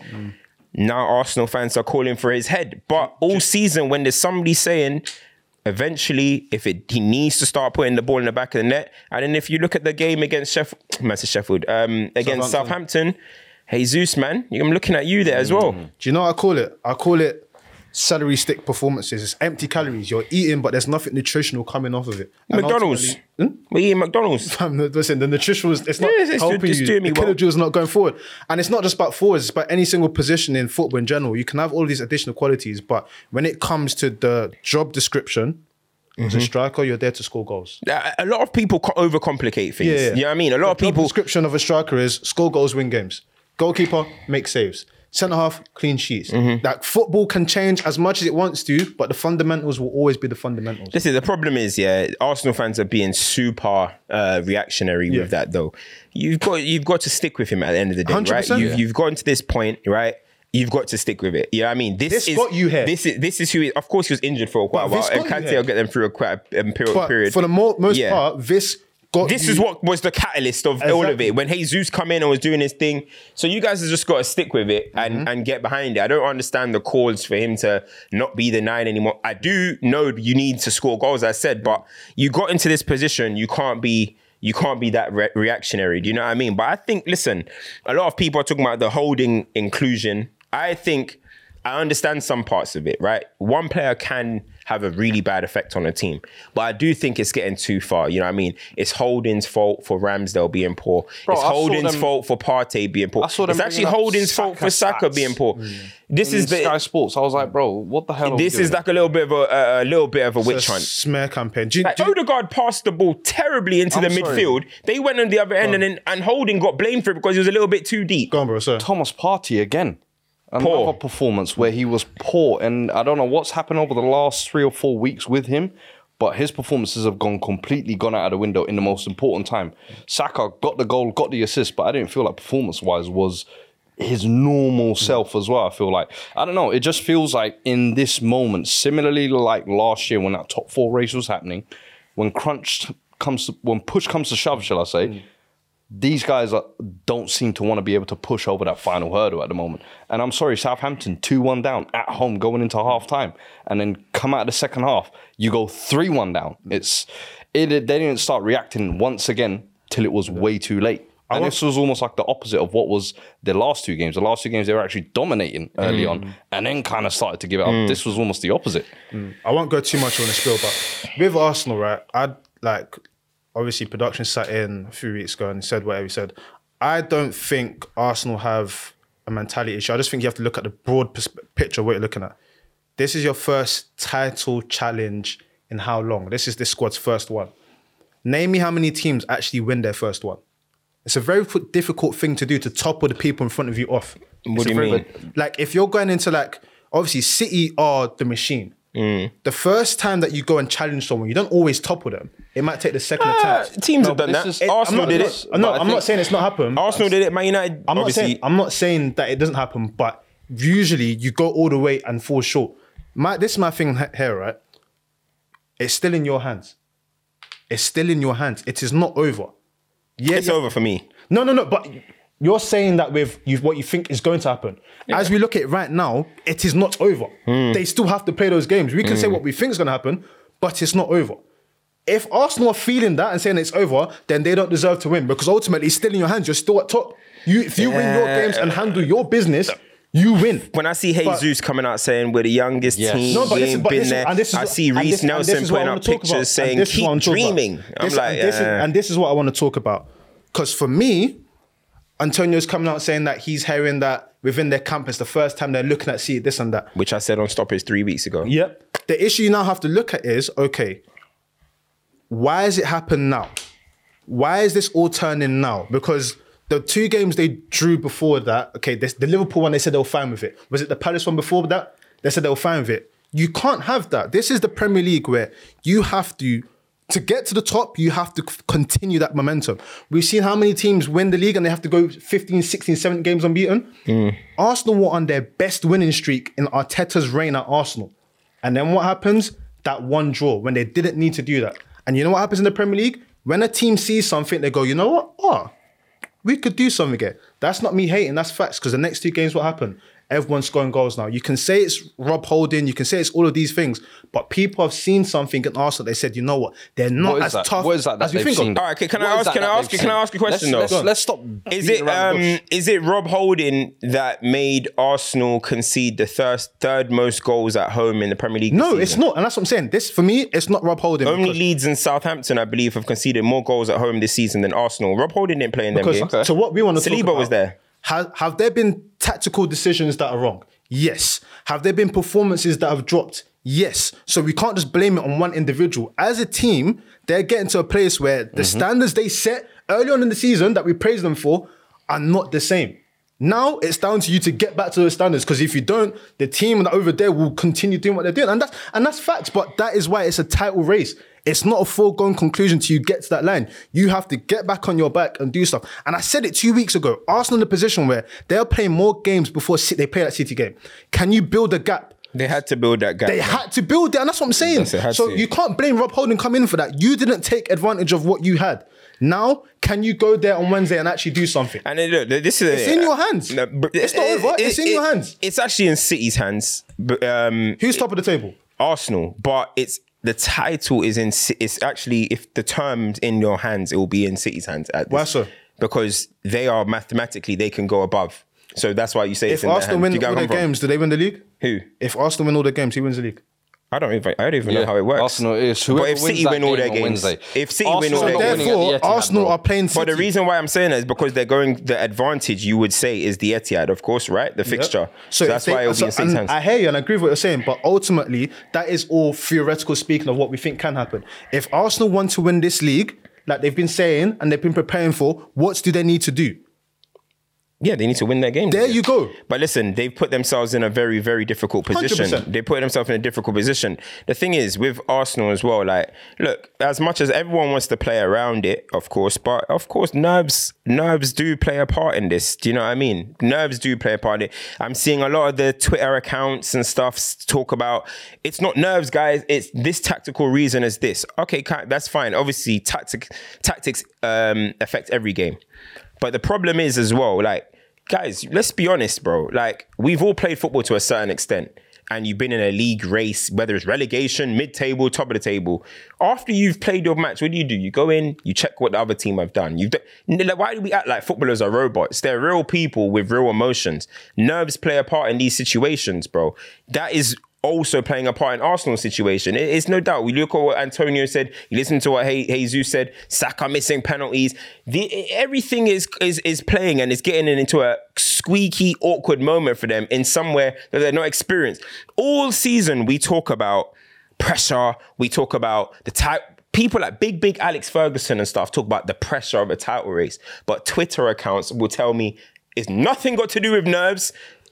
Now Arsenal fans are calling for his head. But all season, when there's somebody saying, eventually, if it he needs to start putting the ball in the back of the net, and then if you look at the game against Sheffield, [TSK] Sheffield, um, against Southampton, Jesus, man, I'm looking at you there as well. Do you know what I call it? I call it salary stick performances. It's empty calories. You're eating, but there's nothing nutritional coming off of it. And McDonald's. Hmm? We eating McDonald's. [LAUGHS] Fam, listen, the nutritional is it's not Yeah, it's- it's helping just you. doing me the well. kilojoules not going forward, and it's not just about forwards. It's about any single position in football in general. You can have all these additional qualities, but when it comes to the job description, as Mm-hmm. a striker, you're there to score goals. A a lot of people co- overcomplicate things. Yeah, yeah. You know what I mean? A lot of job people. description of a striker is score goals, win games. Goalkeeper, make saves. Centre half, clean sheets. Mm-hmm. Like football can change as much as it wants to, but the fundamentals will always be the fundamentals. Listen, the problem is, yeah, Arsenal fans are being super uh, reactionary Yeah. with that, though. You've got you've got to stick with him at the end of the day, right? 100%. You've, Yeah. you've gotten to this point, right? You've got to stick with it. Yeah, I mean, this, This is got you here. This is this is who. He, of course, he was injured for quite a while, and Nketiah will get them through a quite a, a period. Period. for the mo- most Yeah. part, this got This you- is what was the catalyst of all of it. When Jesus come in and was doing his thing, so you guys have just got to stick with it and Mm-hmm. and get behind it. I don't understand the calls for him to not be the nine anymore. I do know you need to score goals, I said, but you got into this position, you can't be. You can't be that re- reactionary. Do you know what I mean? But I think, listen, a lot of people are talking about the holding inclusion. I think I understand some parts of it, right? One player can have a really bad effect on a team, but I do think it's getting too far. You know what I mean? It's Holding's fault for Ramsdale being poor. Bro, it's I Holding's them- fault for Partey being poor. I saw them It's actually Holding's fault for Saka Saka stats. being poor. Mm. This in is Sky the. Sports. I was like, bro, what the hell? Are we This is doing? like a little bit of a, a, a little bit of a It's a witch hunt. smear campaign. Do you, Like do you- Odegaard passed the ball terribly into I'm the sorry. midfield. They went on the other end, and then and Holding got blamed for it because he was a little bit too deep. go on, bro. Sorry. Thomas Partey again. Another Poor. performance where he was poor, and I don't know what's happened over the last three or four weeks with him, but his performances have gone completely gone out of the window in the most important time. Saka got the goal, got the assist, but I didn't feel like performance wise was his normal self as well. I feel like I don't know. It just feels like in this moment, similarly like last year when that top four race was happening, when crunch comes, to, when push comes to shove, shall I say? Mm. These guys are, don't seem to want to be able to push over that final hurdle at the moment. And I'm sorry, Southampton 2 1 down at home going into half time. And then come out of the second half, you go 3 1 down. It's it, They didn't start reacting once again till it was way too late. And this was almost like the opposite of what was the last two games. The last two games, they were actually dominating early on mm. and then kind of started to give it up. Mm. This was almost the opposite. Mm. I won't go too much on the spiel, but with Arsenal, right? I'd like obviously production sat in a few weeks ago and said whatever he said. I don't think Arsenal have a mentality issue. I just think you have to look at the broad pers- picture of what you're looking at. This is your first title challenge in how long? This is this squad's first one. Name me how many teams actually win their first one. It's a very difficult thing to do to topple the people in front of you off. What It's do you mean? Like if you're going into like obviously City are the machine. Mm. The first time that you go and challenge someone, you don't always topple them. It might take the second Ah, attempt. teams No, have done that. is- Arsenal I'm did it. I'm not, I'm not saying it's not happened. Arsenal did it. Man United, I'm not obviously. saying I'm not saying that it doesn't happen, but usually you go all the way and fall short. My this is my thing here, right? It's still in your hands. It's still in your hands. It is not over. Yeah, it's yeah. over for me. No, no, no. But you're saying that with you, what you think is going to happen. As we look at it right now, it is not over. Hmm. They still have to play those games. We can say what we think is going to happen, but it's not over. If Arsenal are feeling that and saying it's over, then they don't deserve to win because ultimately it's still in your hands. You're still at top. You, if you win your games and handle your business, you win. When I see But- Jesus coming out saying we're the youngest Yes. team, No, but we ain't but been this is- there. and this is I what- see Reiss this- and this Nelson I putting wanna up talk about. pictures And saying this is what I keep wanna talk about. dreaming. I'm This- like, and this, is, uh, and this is what I want to talk about. Because for me, Antonio's coming out saying that he's hearing that within their camp it's the first time they're looking at see this and that. which I said on Stoppage three weeks ago. Yep. the issue you now have to look at is okay, why has it happened now? Why is this all turning now? Because the two games they drew before that, okay, this, the Liverpool one, they said they were fine with it. Was it the Palace one before that? They said they were fine with it. You can't have that. This is the Premier League where you have to, to get to the top, you have to continue that momentum. We've seen how many teams win the league and they have to go 15, 16, 17 games unbeaten. Mm. Arsenal were on their best winning streak in Arteta's reign at Arsenal. And then what happens? That one draw when they didn't need to do that. And you know what happens in the Premier League? When a team sees something, they go, you know what? Oh, we could do something again. That's not me hating, that's facts. Because the next two games, what happened? Everyone's scoring goals now. You can say it's Rob Holding, you can say it's all of these things, but people have seen something in Arsenal. They said, you know what? They're not What is as that? tough What is that that as we think seen? of. All right, can, can I ask? Can I ask? they've Can I seen? ask a question let's, though? Let's, let's stop. Is beating it um is it Rob Holding that made Arsenal concede the third third most goals at home in the Premier League? this No, it's not. And that's what I'm saying. This, for me, it's not Rob Holding. Only because- Leeds and Southampton, I believe, have conceded more goals at home this season than Arsenal. Rob Holding didn't play in them Because games. so what we want to talk Saliba about, was there. Have, have there been tactical decisions that are wrong? Yes. Have there been performances that have dropped? Yes. So we can't just blame it on one individual. As a team, they're getting to a place where the mm-hmm. standards they set early on in the season that we praise them for are not the same. Now it's down to you to get back to those standards because if you don't, the team over there will continue doing what they're doing, and that's and that's facts. But that is why it's a title race. It's not a foregone conclusion till you get to that line. You have to get back on your back and do stuff. And I said it two weeks ago. Arsenal in a position where they're playing more games before they play that City game. Can you build a gap? They had to build that gap. They had to build it, and that's what I'm saying. Yes, so to. you can't blame Rob Holding coming in for that. You didn't take advantage of what you had. Now, can you go there on Wednesday and actually do something? And look, this is It's in your hands. but It's not over. It's in your hands. It's actually in City's hands. But um, Who's top of the table? Arsenal, but it's the title is in. It's actually if the terms in your hands, it will be in City's hands. At this, Why so? Because they are mathematically they can go above. So that's why you say it's If in Arsenal win all from? games, do they win the league? Who? If Arsenal win all the games, who wins the league? I don't even. I don't even know how it works. Arsenal is whoever But if wins City that win all game their on games, Wednesday. if City win Arsenal all their not games, winning at Therefore, the Etihad, Arsenal bro. are playing City. But the reason why I'm saying that is because they're going the advantage you would say is the Etihad, of course, right? The fixture. So, if that's they- why it'll so- be in City's and hands. I hear you and I agree with what you're saying, but ultimately, that is all theoretical speaking of what we think can happen. If Arsenal want to win this league, like they've been saying and they've been preparing for, what do they need to do? Yeah, they need to win their game. There you go. But listen, they've put themselves in a very, very difficult position. 100%. They put themselves in a difficult position. The thing is, with Arsenal as well, like, look, as much as everyone wants to play around it, of course, but of course, nerves, nerves do play a part in this. Do you know what I mean? Nerves do play a part in it. I'm seeing a lot of the Twitter accounts and stuff talk about it's not nerves, guys. It's this tactical reason as this. Okay, that's fine. Obviously, tactics, tactics um, affect every game. But the problem is as well, like, guys, let's be honest, bro. Like, we've all played football to a certain extent. And you've been in a league race, whether it's relegation, mid-table, top of the table. After you've played your match, what do you do? You go in, you check what the other team have done. You've done, like, why do we act like footballers are robots? They're real people with real emotions. Nerves play a part in these situations, bro. That is also playing a part in Arsenal's situation. It- It's no doubt. We look at what Antonio said. You listen to what Je- Jesus said. Saka missing penalties. The, everything is, is is playing and it's getting into a squeaky, awkward moment for them in somewhere that they're not experienced. All season we talk about pressure. We talk about the type. People like Big Big Alex Ferguson and stuff talk about the pressure of a title race, but Twitter accounts will tell me it's nothing got to do with nerves.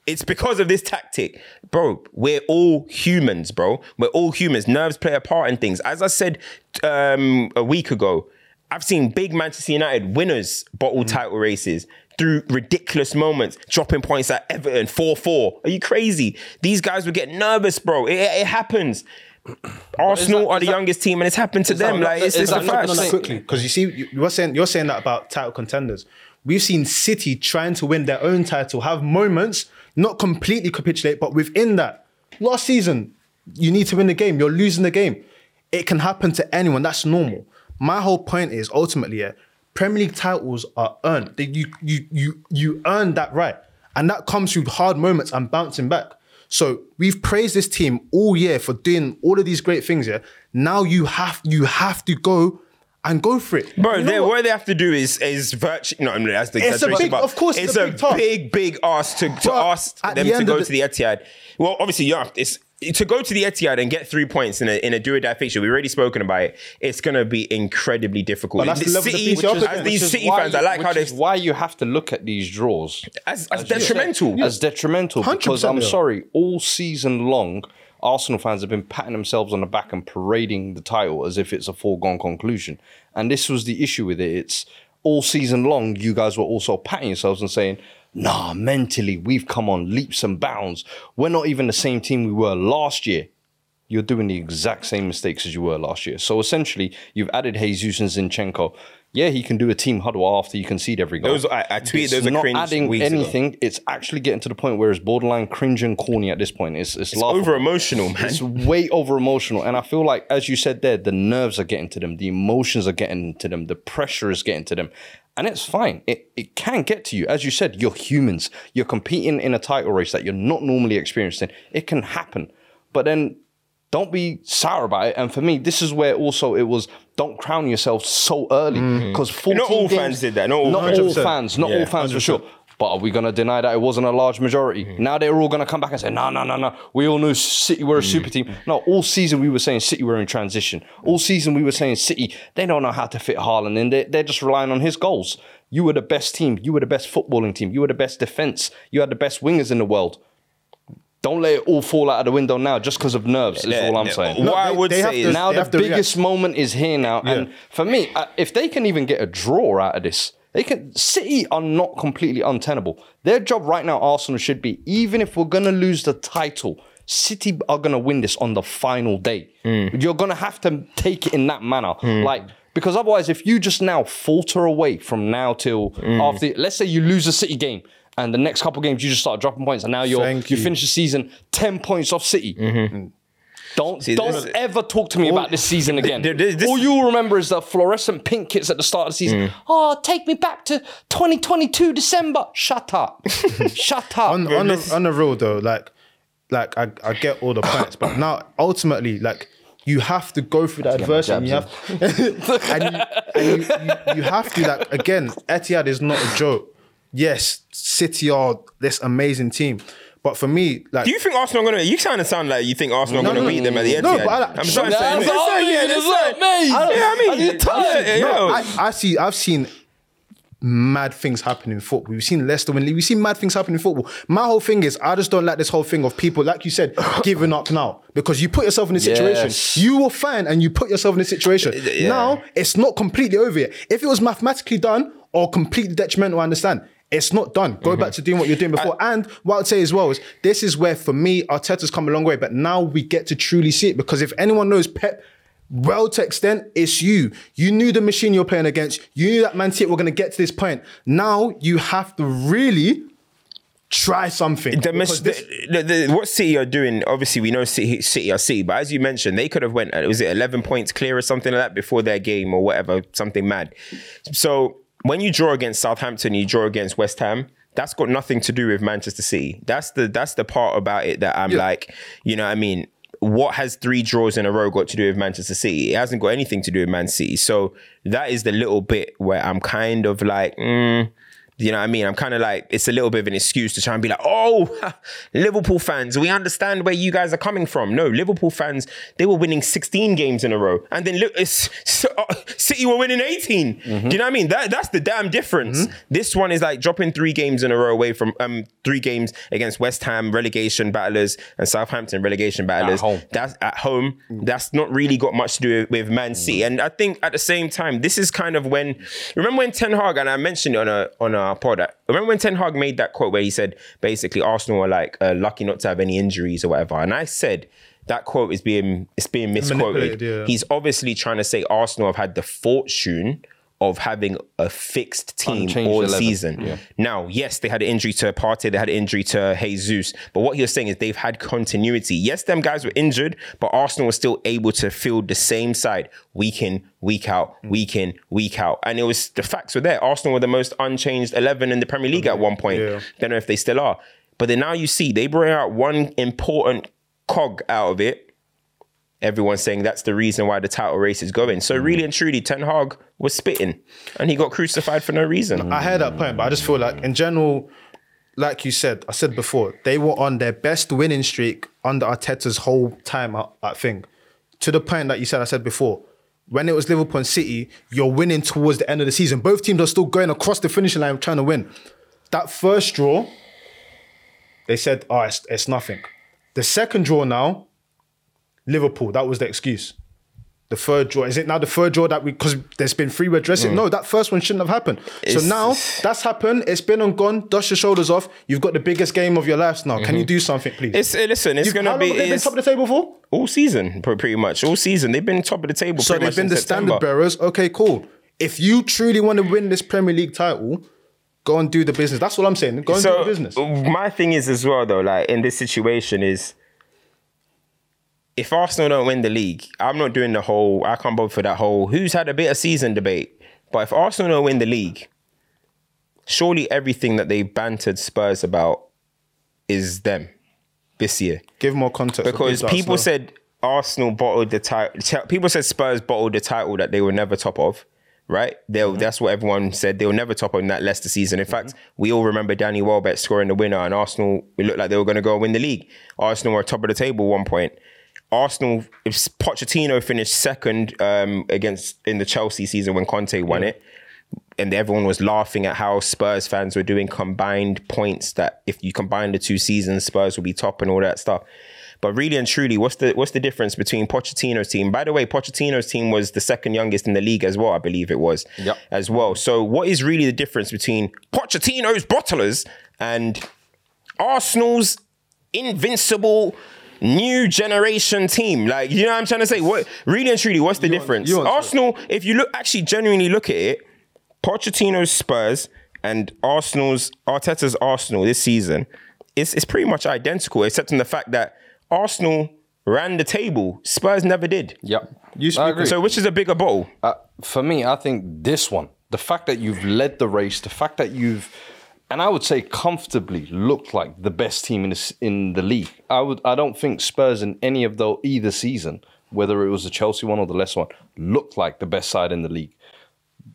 It's because of this tactic. Bro, we're all humans, bro. We're all humans. Nerves play a part in things. As I said um, a week ago, I've seen big Manchester United winners bottle title races through ridiculous moments, dropping points at Everton 4 4. Are you crazy? These guys would get nervous, bro. It, it happens. Arsenal that- are the that- youngest team and it's happened to is that them. Like, it's, is it's a that not fact. gonna say- quickly because you see you- you're saying you're saying that about title contenders. We've seen City trying to win their own title, have moments, not completely capitulate, but within that. Last season, you need to win the game. You're losing the game. It can happen to anyone. That's normal. My whole point is ultimately, yeah, Premier League titles are earned. You you you you earn that right, and that comes through hard moments and bouncing back. So we've praised this team all year for doing all of these great things. Yeah, now you have you have to go and go for it, Bro, You know they, what? what they have to do is is virtually no, I mean, that's the It's a exaggeration, big- but of course it's it's a a big task. big, big ask to, to But ask them the to go of to the Etihad. Well, obviously, you have it's to go to the Etihad and get three points in a in a do or die fixture, we've already spoken about it. It's gonna be incredibly difficult. But that's the The level the City, PCL up as these Which is City why fans, I you- like how which they is why you have to look at these draws as, as you said, detrimental. as detrimental because I'm sorry, all season long, Arsenal fans have been patting themselves on the back and parading the title as if it's a foregone conclusion. And this was the issue with it. It's all season long, you guys were also patting yourselves and saying, nah, mentally, we've come on leaps and bounds. We're not even the same team we were last year. You're doing the exact same mistakes as you were last year. So essentially, you've added Jesus and Zinchenko. Yeah, he can do a team huddle after you concede every goal. Those- I- I It's those not cringe adding weeks ago. anything. It's actually getting to the point where it's borderline cringe and corny at this point. It's it's, laughable. over emotional, man. It's [LAUGHS] way over emotional, and I feel like, as you said there, the nerves are getting to them, the emotions are getting to them, the pressure is getting to them, and it's fine. It it can get to you, as you said. You're humans. You're competing in a title race that you're not normally experiencing. It can happen, but then don't be sour about it. And for me, this is where also it was don't crown yourself so early mm. because Not all fans did that. Not all not fans. all fans, not Yeah, all fans for sure. But are we going to deny that it wasn't a large majority? Mm. Now they're all going to come back and say, no, no, no, no. We all knew City were a mm. super team. No, all season we were saying City were in transition. All season we were saying City, they don't know how to fit Haaland in. They're, they're just relying on his goals. You were the best team. You were the best footballing team. You were the best defense. You had the best wingers in the world. Don't let it all fall out of the window now just because of nerves, is all I'm Yeah, saying. What No, I would they say to- Now the have to react. biggest moment is here now, and for me, uh, if they can even get a draw out of this, they can. City are not completely untenable. Their job right now, Arsenal should be even if we're gonna lose the title. City are gonna win this on the final day. Mm. You're gonna have to take it in that manner, mm. like because otherwise, if you just now falter away from now till mm. after, let's say you lose a City game. And the next couple games, you just start dropping points, and now you're Thank you you. finish the season ten points off City. Mm-hmm. Mm-hmm. Don't See, don't this ever talk to me about this season again. there- there- this- All you'll remember is the fluorescent pink kits at the start of the season. Oh, take me back to 2022 December. Shut up. [LAUGHS] Shut up. on, on, the, on the real though, like, like I, I get all the points, but now ultimately, like, you have to go through that adversity. And you have, [LAUGHS] and, you, and you, you, you have to like again. Etihad is not a joke. Yes, City are this amazing team, but for me, like, Do you think Arsenal are gonna? You kind of sound like you think Arsenal are No, gonna no, beat them at the end. no, but I- I'm sorry, That's saying, all saying, me, yeah, it's just not saying. me. Yeah, I mean, Are you tired? yeah, No. I, I see. I've seen mad things happen in football. We've seen Leicester win. We've seen mad things happen in football. My whole thing is, I just don't like this whole thing of people, like you said, [LAUGHS] giving up now because you put yourself in a situation. Yes. You were fine, and you put yourself in a situation. Yeah. Now it's not completely over yet. If it was mathematically done or completely detrimental, I understand. It's not done. Go Mm-hmm. back to doing what you're doing before. and what I'd say as well is this is where, for me, Arteta's come a long way. But now we get to truly see it because if anyone knows Pep well to extent, it's you. You knew the machine you're playing against. You knew that Man City were going to get to this point. Now you have to really try something. The, mis- this- the, the, the, what City are doing, obviously we know City, City are City, but as you mentioned, they could have went, uh, was it 11 points clear or something like that before their game or whatever, something mad. So when you draw against Southampton, you draw against West Ham, that's got nothing to do with Manchester City. That's the that's the part about it that I'm Yeah. like, you know what I mean? What has three draws in a row got to do with Manchester City? It hasn't got anything to do with Man City. So that is the little bit where I'm kind of like, mm, you know what I mean? I'm kind of like, it's a little bit of an excuse to try and be like, oh, [LAUGHS] Liverpool fans, we understand where you guys are coming from. No, Liverpool fans, they were winning 16 games in a row. And then look, it's, [LAUGHS] uh, City were winning 18. Do you know what I mean? That, that's the damn difference. This one is like dropping three games in a row away from um three games against West Ham relegation battlers and Southampton relegation battlers. home. That's at home. That's not really got much to do with, with Man City. And I think at the same time, this is kind of when remember when Ten Hag and I mentioned it on a on our pod. Remember when Ten Hag made that quote where he said basically Arsenal are like uh, lucky not to have any injuries or whatever. And I said that quote is being it's being misquoted. Yeah. He's obviously trying to say Arsenal have had the fortune of having a fixed team Unchanged all 11, season. yeah. Now, yes, they had an injury to Partey, they had an injury to Jesus, but what you're saying is they've had continuity. Yes, them guys were injured, but Arsenal was still able to field the same side week in, week out, mm. week in, week out. And it was the facts were there. Arsenal were the most unchanged 11 in the Premier League at one point. Yeah. Don't know if they still are. But then now you see they bring out one important cog out of it. Everyone's saying that's the reason why the title race is going. So really and truly, Ten Hag was spitting, and he got crucified for no reason. I hear that point, but I just feel like in general, like you said, I said before, they were on their best winning streak under Arteta's whole time at thing. To the point that you said, I said before, when it was Liverpool and City, you're winning towards the end of the season. Both teams are still going across the finishing line trying to win. That first draw, they said, oh, it's, it's nothing. The second draw now, Liverpool, that was the excuse. The third draw, is it now the third draw that we, because there's been three red dressing? No, that first one shouldn't have happened. so now that's happened, it's been and gone, dust your shoulders off. You've got the biggest game of your lives now. Can you do something, please? It's uh, listen. It's gonna how long be have they been top of the table for? all season, pretty much all season. They've been top of the table. So they've been the September. standard bearers. Okay, cool. If you truly want to win this Premier League title, go and do the business. That's what I'm saying. Go and do the business. my thing is as well though, like in this situation is. If Arsenal don't win the league, I'm not doing the whole. I can't vote for that whole who's had a bit of season debate. But if Arsenal don't win the league, surely everything that they bantered Spurs about is them this year. Give more context. because people slow. said Arsenal bottled the title. People said Spurs bottled the title that they were never top of. Right? Will mm-hmm. that's what everyone said. They were never top of in that Leicester season. In mm-hmm. fact, we all remember Danny Welbeck scoring the winner, and Arsenal. It looked like they were going to go and win the league. Arsenal were top of the table at one point. Arsenal, if Pochettino finished second um, against in the Chelsea season when Conte won it, and everyone was laughing at how Spurs fans were doing combined points that if you combine the two seasons, Spurs will be top and all that stuff. But really and truly, what's the what's the difference between Pochettino's team? By the way, Pochettino's team was the second youngest in the league as well, I believe it was. Yep. As well. So what is really the difference between Pochettino's bottlers and Arsenal's invincible new generation team? Like, you know what I'm trying to say? What really and truly, what's the difference? you want to- Arsenal, if you look actually genuinely look at it, Pochettino's Spurs and Arsenal's Arteta's Arsenal this season it's is pretty much identical, except in the fact that Arsenal ran the table, Spurs never did. Yep. You I agree. So which is a bigger bottle? Uh, for me, I think this one, the fact that you've led the race, the fact that you've, and I would say comfortably looked like the best team in the, in the league. I would, I don't think Spurs in any of the either season, whether it was the Chelsea one or the Leicester one, looked like the best side in the league.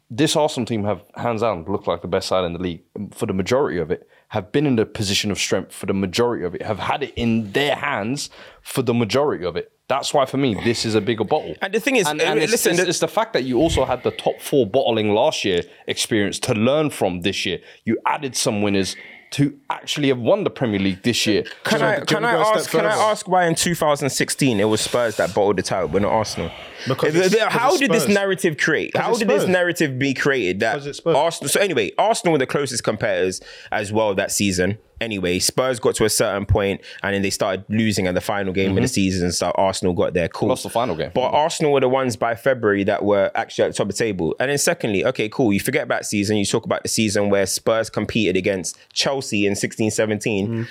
This Arsenal team have hands down looked like the best side in the league for the majority of it. Have been in the position of strength for the majority of it. Have had it in their hands for the majority of it. That's why for me this is a bigger bottle. And the thing is, and, uh, and it's, listen, it's, the- it's the fact that you also had the top four bottling last year experience to learn from this year. You added some winners to actually have won the Premier League this year. Can So I can can I go a step ask can I ask why in 2016 it was Spurs that bottled the title, but not Arsenal? Because The- it's- how it's did this narrative create? How did this narrative be created that Because it's Arsenal? So anyway, Arsenal were the closest competitors as well that season. Anyway, Spurs got to a certain point and then they started losing at the final game of the mhm. season. So Arsenal got there. Cool. Lost the final game. But Arsenal were the ones by February that were actually at the top of the table. And then secondly, okay, cool. You forget about season. You talk about the season where Spurs competed against Chelsea in 16, 17. Mm-hmm.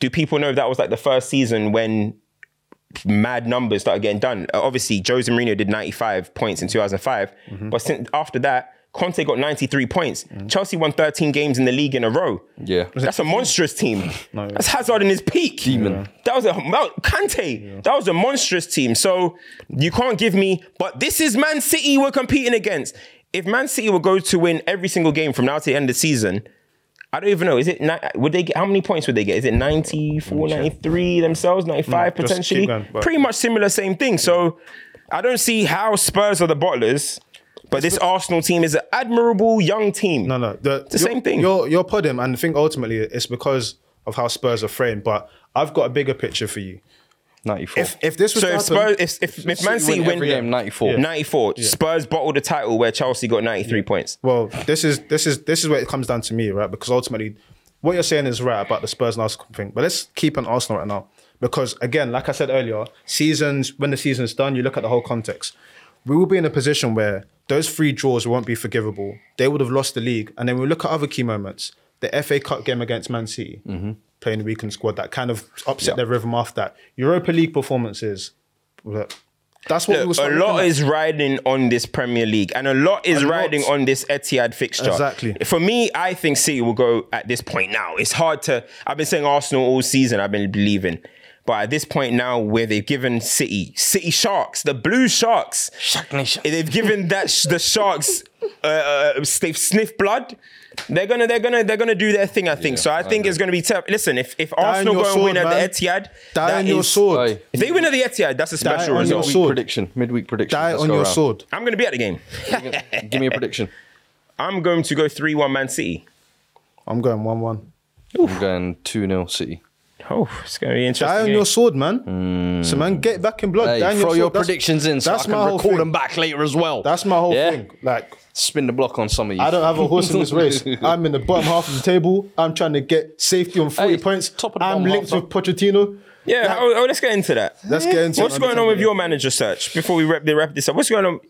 Do people know that was like the first season when mad numbers started getting done? Obviously, Jose Mourinho did 95 points in 2005. Mm-hmm. But since after that, Conte got 93 points. Chelsea won 13 games in the league in a row. Yeah. That's a monstrous team. [LAUGHS] That's Hazard in his peak. Demon. That was a Kante. That was a monstrous team. So you can't give me. But this is Man City we're competing against. If Man City were going to win every single game from now to the end of the season, I don't even know. Is it would they get how many points would they get? Is it 94, 93 themselves, 95 Mm, potentially? going, Pretty much similar, same thing. So I don't see how Spurs are the bottlers, but this Arsenal team is an admirable young team. No, no, the, the same thing. You're you're putting, and I think ultimately it's because of how Spurs are framed. But I've got a bigger picture for you. 94. If if this was So if happen- Spurs, if, if, if Man City win win every game, 94. 94, Spurs bottled the title where Chelsea got 93 points. Well, this is this is this is where it comes down to me, right? Because ultimately, what you're saying is right about the Spurs and Arsenal thing. But let's keep on Arsenal right now, because again, like I said earlier, seasons when the season's done, you look at the whole context. We will be in a position where those three draws won't be forgivable. They would have lost the league, and then we look at other key moments. The FA Cup game against Man City, mm-hmm. playing the weekend squad, that kind of upset their rhythm after that. Europa League performances, that's what we Look, a lot at. is riding on this Premier League, and a lot is A lot. riding on this Etihad fixture. Exactly. For me, I think City will go at this point now. It's hard to. I've been saying Arsenal all season. I've been believing, But at this point now, where they've given City, City Sharks, the Blue Sharks, Shark Nation. [LAUGHS] they've given that sh- the Sharks, uh, uh, they've sniffed blood. They're gonna, they're gonna, they're gonna do their thing. I think. so I think it's gonna be tough. Listen, if if on Arsenal your go and sword, win at man. the Etihad, Die that on your is- sword. Aye. If they win at the Etihad, that's a special on result. Midweek sword. prediction. Midweek prediction. Die Let's on your around. sword. I'm gonna be at the game. Give me a prediction. I'm going to go three one Man City. I'm going one-one. I'm going 2 0 City. Oh, it's gonna be Die interesting. on game. your sword, man. Hmm. So man, get back in blood. Hey, Die on throw sword. your predictions in so I that's can my whole record thing. them back later as well. That's my whole Yeah? thing. Like Spin the block on some of you. I don't have a horse in this race. [LAUGHS] I'm in the bottom half of the table. I'm trying to get safety on 40 Hey, points. top of the I'm linked half, with Pochettino. Yeah, oh, oh, let's get into that. Let's get into What's it. going on with your manager search before we wrap, wrap this up? What's going on?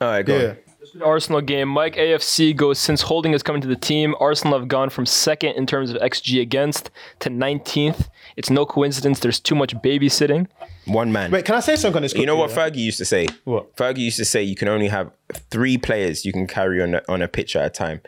All right, go. Yeah. on. Arsenal game. Mike AFC goes since Holding has come into the team. Arsenal have gone from second in terms of XG against to 19th. It's no coincidence. There's too much babysitting. One man. Wait, can I say something on this? you know what quickly, Fergie used to say? What? Fergie used to say you can only have three players you can carry on a, on a pitch at a time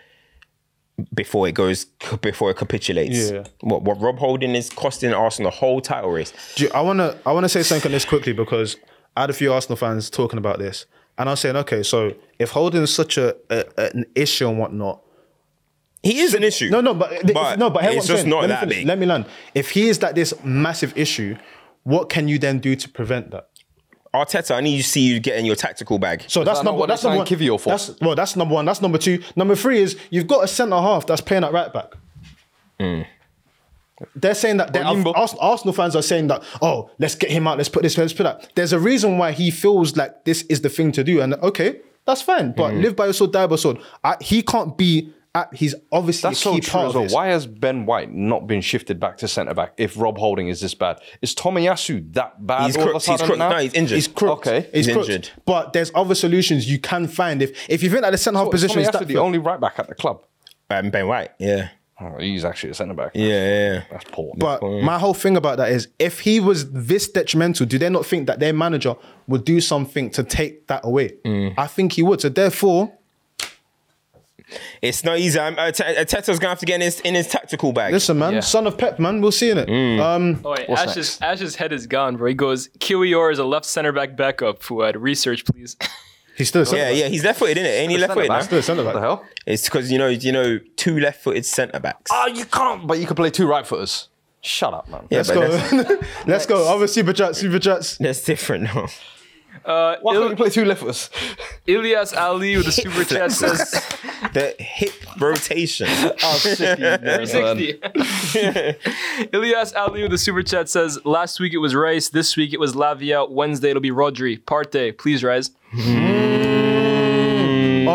before it goes before it capitulates. Yeah. What what Rob Holding is costing Arsenal the whole title race. Do you- I wanna I wanna say something on this quickly because I had a few Arsenal fans talking about this, and I was saying, okay, so if Holding is such a, a an issue and whatnot, He is an issue. no, no, but, But no, but hear what it's I'm just saying. not let me that finish. big. Let me land. If he is like this massive issue, what can you then do to prevent that? Arteta, I need to see you getting your tactical bag. So that's that not number what that's they number one. signed Kiwior for? That's well, that's number one. That's number two. Number three is you've got a centre half that's playing at right back. Mm. They're saying that they're, Limbo. Arsenal fans are saying that oh let's get him out let's put this let's put that. There's a reason why he feels like this is the thing to do and okay that's fine but live by your sword die by your sword. I, he can't be at, he's obviously That's a key so true part as of well. Why has Ben White not been shifted back to centre back if Rob Holding is this bad? Is Tomiyasu that bad? He's all crooked. He's sudden crooked. No, he's injured. He's crooked. Okay. he's, He's crooked. injured. But there's other solutions you can find if if you think that the centre half Well, position is Tomiyasu that the only right back at the club. Um, ben White. Yeah. Oh, he's actually a centre back. Yeah, yeah, yeah. That's poor. But my whole thing about that is if he was this detrimental, do they not think that their manager would do something to take that away? Mm. I think he would. So therefore, It's not easy. I'm, uh, T- uh, gonna have to get in his in his tactical bag. listen, man, Yeah. son of Pep, man, we'll see in it. Mm. Um, Oh, wait, Ash's, Ash's head is gone, bro. He goes, Kiwior is a left center back backup. Fuad, research, please. [LAUGHS] he's still a centre yeah, back. yeah. He's left footed, in it. Ain't he left footed now? Still a centre What the hell? It's because you know, you know, two left footed centre backs. Oh, you can't. But you could play two right footers. Shut up, man. yeah, Let's but go. that's, [LAUGHS] Let's go. Other super chats, super chats. that's different. No. Uh, Why can't you play two left footers? Ilyas Ali with a super chat says the hip rotation. [LAUGHS] oh, sick, you [LAUGHS] 360. Ilyas Ali with the super chat says last week it was Rice, this week it was Lavia, Wednesday it'll be Rodri. Partey, please rise.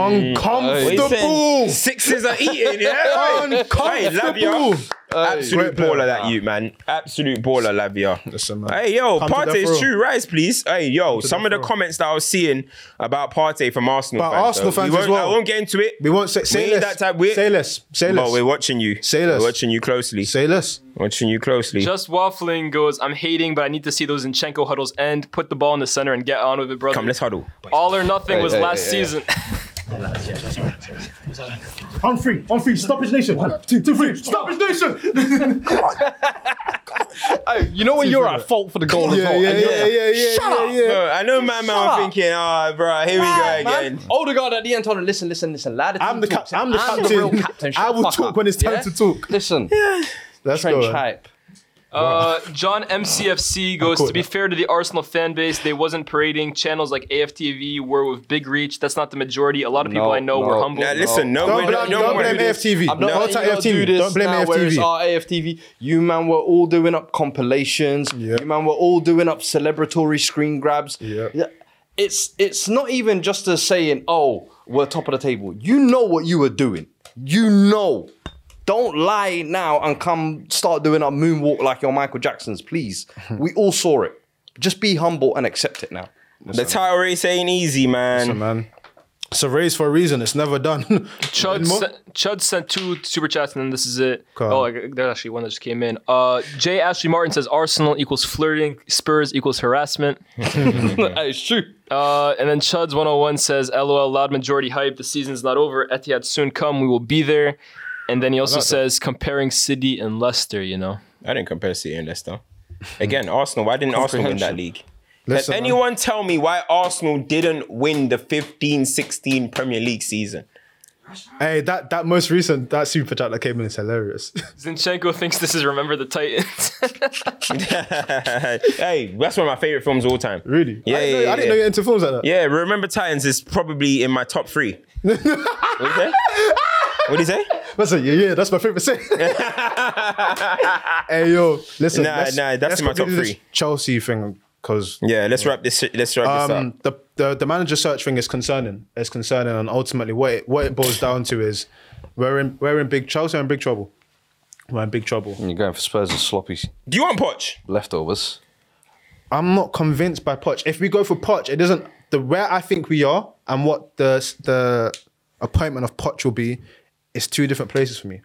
Uncomfortable. Sixes are eating, yeah. [LAUGHS] Uncomfortable. Lavia. Absolute Great player. baller that you, man. Absolute baller, Lavia. Listen, man. Hey, yo, Come to Partey death is row. true, rise, please. Hey, yo, some of the death row. comments that I was seeing about Partey from Arsenal But fans. Arsenal so we fans as won't- well. I won't get into it. We won't say, say ain't less. that type. We, say less. Say But we're watching you. Say less. We're watching you closely. Say less. watching you closely. Just waffling goes, I'm hating, but I need to see those Zinchenko huddles end. Put the ball in the center and get on with it, brother. Come, let's huddle. All or nothing Hey, was hey, last hey, [LAUGHS] hey. season. On free. On free. Stoppage Nation. One, two, two, three. Stoppage Nation. [LAUGHS] Hey, you know when you're at fault for the goal as Yeah, well? yeah, and yeah, yeah, yeah, Shut yeah, up. yeah. Bro, I know my man was up. thinking, oh, bro, here we go again. Odegaard at the end told him, listen, listen, listen, lad. I'm the cap- I'm the captain. real captain. Shut I will talk up. when it's time to talk. Listen, Let's trench go. hype. Uh, John MCFC goes, to be fair to the Arsenal fan base, they wasn't parading. Channels like AFTV were with big reach. That's not the majority. A lot of people No, I know no. were humble. Now, listen, no, Don't one- blame, no don't one blame do this. AFTV. I'm not Don't letting you AFTV. do this Don't blame now where it's AFTV. our AFTV. You man were all doing up compilations. Yeah. You man were all doing up celebratory screen grabs. Yeah. It's it's not even just a saying, oh, we're top of the table. You know what you were doing. You know. Don't lie now and come start doing a moonwalk like you're Michael Jackson's, please. [LAUGHS] we all saw it. Just be humble and accept it now. The title race ain't easy, man. man. It's a race for a reason. It's never done. [LAUGHS] Chud, Mo- sent, Chud sent two super chats, and then this is it. Cool. Oh, like, there's actually one that just came in. Uh, J. Ashley Martin says Arsenal equals flirting, Spurs equals harassment. [LAUGHS] it's true. Uh, and then Chuds 101 says, LOL, loud majority hype. The season's not over. Etihad soon come. We will be there. And then he also like that. says, comparing City and Leicester, you know. I didn't compare City and Leicester. Again, Arsenal. Why didn't Arsenal win that league? Listen, Can man. anyone tell me why Arsenal didn't win the 15-16 Premier League season? Hey, that that most recent that super chat that came in is hilarious. [LAUGHS] Zinchenko thinks this is Remember the Titans. [LAUGHS] hey, that's one of my favorite films of all time. really? Yeah, I didn't, yeah, know, yeah, I didn't yeah. know you're into films like that. Yeah, Remember Titans is probably in my top three. [LAUGHS] what do you say? What do you say? [LAUGHS] Listen, yeah, yeah, that's my favorite saying. [LAUGHS] hey, yo, listen. Nah, let's- nah, that's let's in my top quickly this three. Chelsea thing because Yeah, let's wrap this. Let's wrap this um, up. the, the the manager search thing is concerning. It's concerning, and ultimately, what it, what it boils down to is we're in we're in big Chelsea are in big trouble. We're in big trouble. And you're going for Spurs' and sloppy Do you want Poch? leftovers. I'm not convinced by Poch. If we go for Poch, it doesn't the where I think we are and what the the appointment of Poch will be is two different places for me.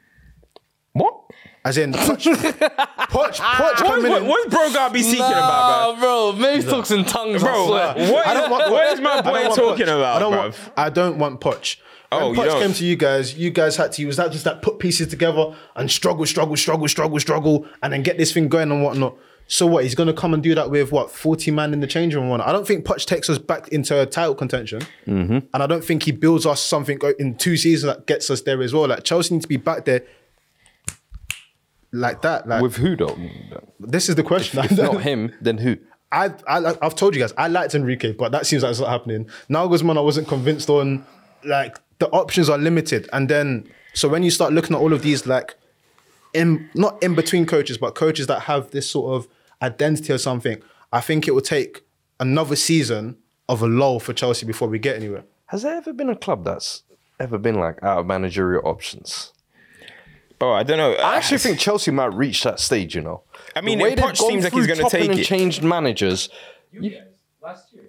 What? As in Poch, [LAUGHS] Poch, Poch What, coming what, in. what's bro gotta be speaking about, bro. Maeve talks in tongues. bro? Bro, what, I don't want- what is my I don't boy want talking Poch. about, I don't bro? want. I don't want Poch. Oh, when you Poch don't? came to you guys, you guys had to use that just that put pieces together and struggle, struggle, struggle, struggle, struggle, and then get this thing going and whatnot. So what? He's gonna come and do that with what forty man in the change room whatnot. I don't think Poch takes us back into a title contention, Mm-hmm. and I don't think he builds us something in two seasons that gets us there as well. Like Chelsea need to be back there. Like that, like With who though? this is the question. If not [LAUGHS] him, then who? I, I I've told you guys I liked Enrique, but that seems like it's not happening. Nagelsmann, I wasn't convinced on. Like the options are limited, and then so when you start looking at all of these, like in not in between coaches, but coaches that have this sort of identity or something, I think it will take another season of a lull for Chelsea before we get anywhere. Has there ever been a club that's ever been like out of managerial options? Bro, I don't know. I actually think Chelsea might reach that stage. You know, I mean, the way Poch they've gone seems like he's through gonna topping take and it. changed managers. you guys, last year.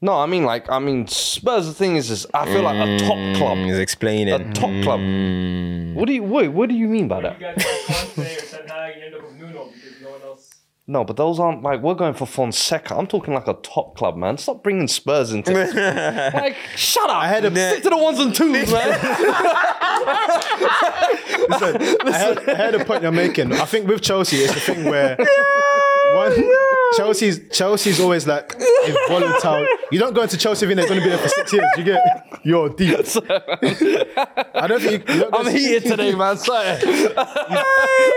No, I mean like I mean Spurs. The thing is, is I feel like a top mm, club, He's explaining. a top club. Mm. What do you wait? What do you mean by that? [LAUGHS] You guys had Conte or Ten Hag, you end up with Nuno because no one else. No, but those aren't like we're going for Fonseca. I'm talking like a top club, man. Stop bringing Spurs into this. [LAUGHS] like shut up. I had a- stick to the ones and twos, man. [LAUGHS] I heard, I heard the point you're making. I think with Chelsea, it's the thing where [LAUGHS] one oh, Chelsea's Chelsea's always like a [LAUGHS] volatile. You don't go into Chelsea thinking they're going to be there for six years. You get you're deep. [LAUGHS] I don't think you, you don't go I'm heated today, man. Sorry.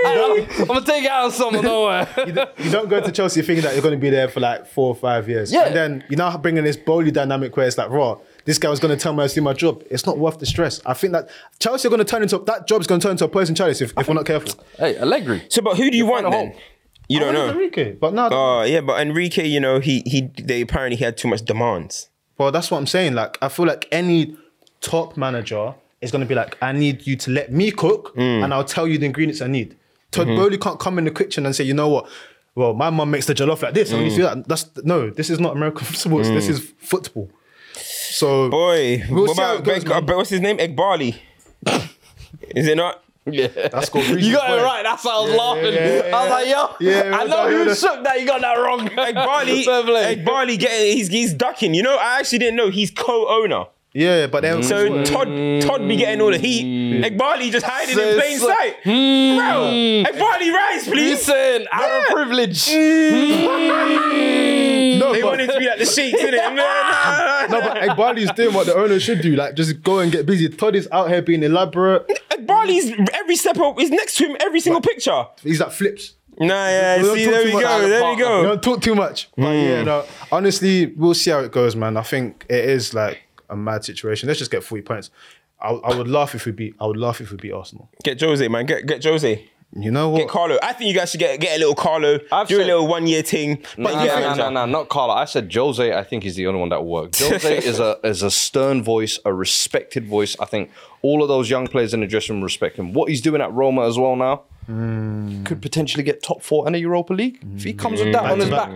I'm gonna take it out on someone. Don't worry. [LAUGHS] You don't, you don't go into Chelsea thinking that you're going to be there for like four or five years. Yeah. And then you're now bringing this Boehly dynamic where it's like, raw. This guy was going to tell me I was doing my job. It's not worth the stress. I think that Chelsea are going to turn into that job's going to turn into a poison chalice if, if we're not careful. Hey, Allegri. so, but who do you want find then? hole. You don't I want know. Enrique, but no. Uh, yeah, but Enrique, you know, he he they apparently he had too much demands. Well, that's what I'm saying. Like, I feel like any top manager is going to be like, I need you to let me cook Mm. and I'll tell you the ingredients I need. Todd Mm-hmm. Boehly can't come in the kitchen and say, you know what? Well, my mum makes the jollof like this. I Mm. need to do that. That's no. This is not American [LAUGHS] sports. This is football. So, Boy, We'll what about goes, Beg- uh, man. what's his name? Egg Barley. [LAUGHS] Is it not? Yeah. that's got You got it right. That's why I was laughing. yeah, I was like, yo, Yeah, I know you shook that. You got that wrong. [LAUGHS] Egg Barley. [LAUGHS] Egg Barley getting he's he's ducking. You know, I actually didn't know he's co-owner. Yeah, but then So mm. Todd Todd be getting all the heat. Mm. Egg Barley just hiding in plain so- sight. Hmm. Bro, Egg Barley rise, please. Listen, out of privilege. Hmm. no, They but, wanted to be like the sheiks, innit? [LAUGHS] Man. no, but Eghbali's doing what the owner should do. Like, just go and get busy. Todd is out here being elaborate. Egg Barley's every step up is next to him, every single picture. He's like flips. Nah, yeah, don't see, talk there too we much go, there we. We go. don't talk too much. But yeah, hmm. no, honestly, we'll see how it goes, man. I think it is like a mad situation. Let's just get 40 points. I, I would laugh if we beat I would laugh if we beat Arsenal. Get Jose, man. Get get Jose. You know what? Get Carlo. I think you guys should get get a little Carlo. I've do a little one year thing. No, But no, get no, no, no, not Carlo. I said Jose. I think he's the only one that will work. Jose is a [LAUGHS] is a stern voice, a respected voice. I think all of those young players in the dressing room respect him. What he's doing at Roma as well now hmm. could potentially get top four in the Europa League if he comes with that on his back.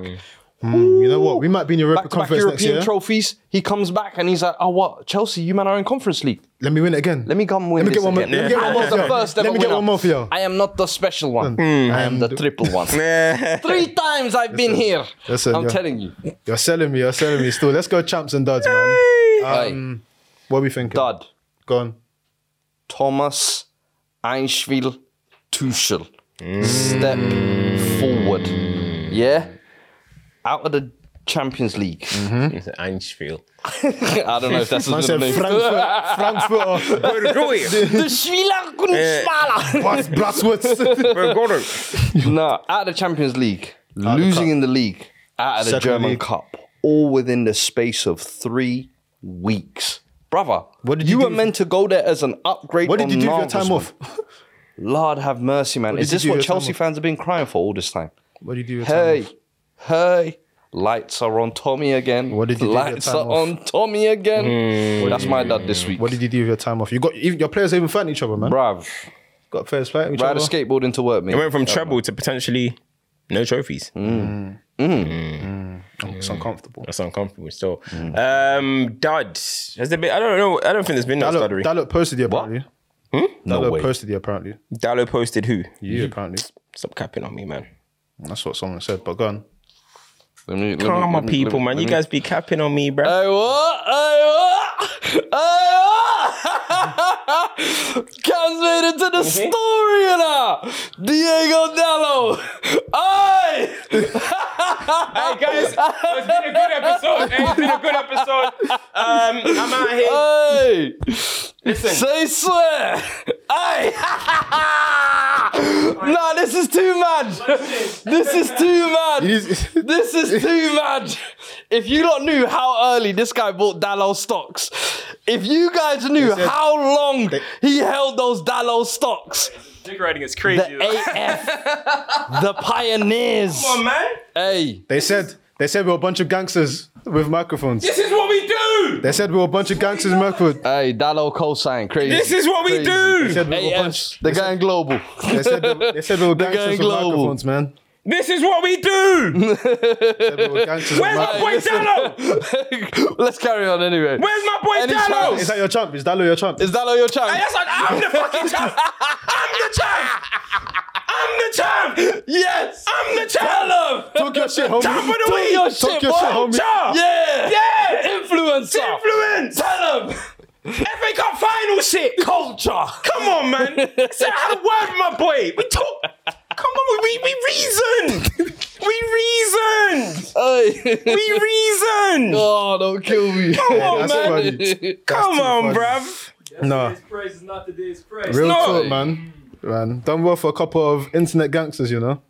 You know what? We might be in Europa Back to back Conference next European year. trophies. He comes back and he's like, "Oh, what? Chelsea, you man are in Conference League. Let me win it again. Let me come win Let me this get one more. again. Let me get one I more. was for the you. first Let me get winner. one more for you. I am not the special one. I am the triple one. [LAUGHS] Three times I've been here. Listen, I'm yeah. telling you. You're selling me. You're selling me. Still, let's go champs and duds, man. Hey, Um, what are we thinking? Dud. Go on. Thomas Einschwil Tuchel. Step forward. Yeah. Out of the Champions League. It's an Anfield. I don't know if that's Man his said name. Frankfurt, Frankfurt, [LAUGHS] The Sri Lankan Blas- Blaswitz. Nah, out of the Champions League, losing in the league, out of the Second German league. Cup, all within the space of three weeks. Brother, What did you, you were meant to go there as an upgrade. What did you do with your time off? Lord have mercy, man. Is this what with your Chelsea off? fans have been crying for all this time? What did you do your Hey, time off? Hey, lights are on Tommy again. What did you do with your Lights time are off? on Tommy again. Hmm. That's my dad this week. What did you do with your time off? You got even, your players even fighting each other, man. Bruv, Got players fighting each ride other. a skateboard into work, It mate. went from treble to potentially no trophies. Hmm. Hmm. It's uncomfortable. That's uncomfortable still. Um, Dud. Has there been? I don't know. I don't think there's been That look, stuttery. posted you apparently. That No look way. posted you apparently. Dalot posted who? You apparently. Stop capping on me, man. That's what someone said. But go on. Let me- let me- my let me- people, let me- man. let You me- guys be capping on me, bro. Hey what? Hey what? Hey what? Cam's made it to the story, you know. Diego Dalot. Hey! Hey guys, it's been a good episode. Hey, it's been a good episode. Um, I'm out here. Hey! Listen, Say swear! Hey! [LAUGHS] nah, this is too mad! This is too mad! This is too mad! If you lot knew how early this guy bought Dalot stocks, if you guys knew said- how long he held those Dalot stocks, Dick writing is crazy. the AF, the [LAUGHS] pioneers. come on, man. Hey, They said they said we were a bunch of gangsters with microphones. This is what we do. They said we were a bunch of gangsters with microphones. hey, Dalot cosign, crazy. This is what we Crazy. do. They said we were a bunch. AFs, the gang global. They said they, they said we were [LAUGHS] going gangsters with global. microphones, man. This is what we do. [LAUGHS] They said we were gangsters with Where's my microphones. boy Dalot? [LAUGHS] Let's carry on anyway. Where's my boy Any Dalot? chance? Is that your champ? Is Dalot your champ? Is Dalot your champ? Hey, that's like, I'm the fucking champ. I'm the champ. I'm the champ. yes! I'm the champ. Talk your shit, homie. Champ of the Talk week. your Talk shit, your boy. shit, homie. Champ. Yeah! Yeah. Influencer! Influence. Tell him! FA Cup final shit. Culture! Come on, man. Say I had a word with my boy. We talk. Come on, we we reasoned. We reasoned. Hey! We reasoned. oh, [LAUGHS] don't kill me. Come on, That's man. funny. [LAUGHS] Come too on, funny. bruv. No, Today's price is not today's price. real No. talk, man. Man, done well for a couple of internet gangsters, you know.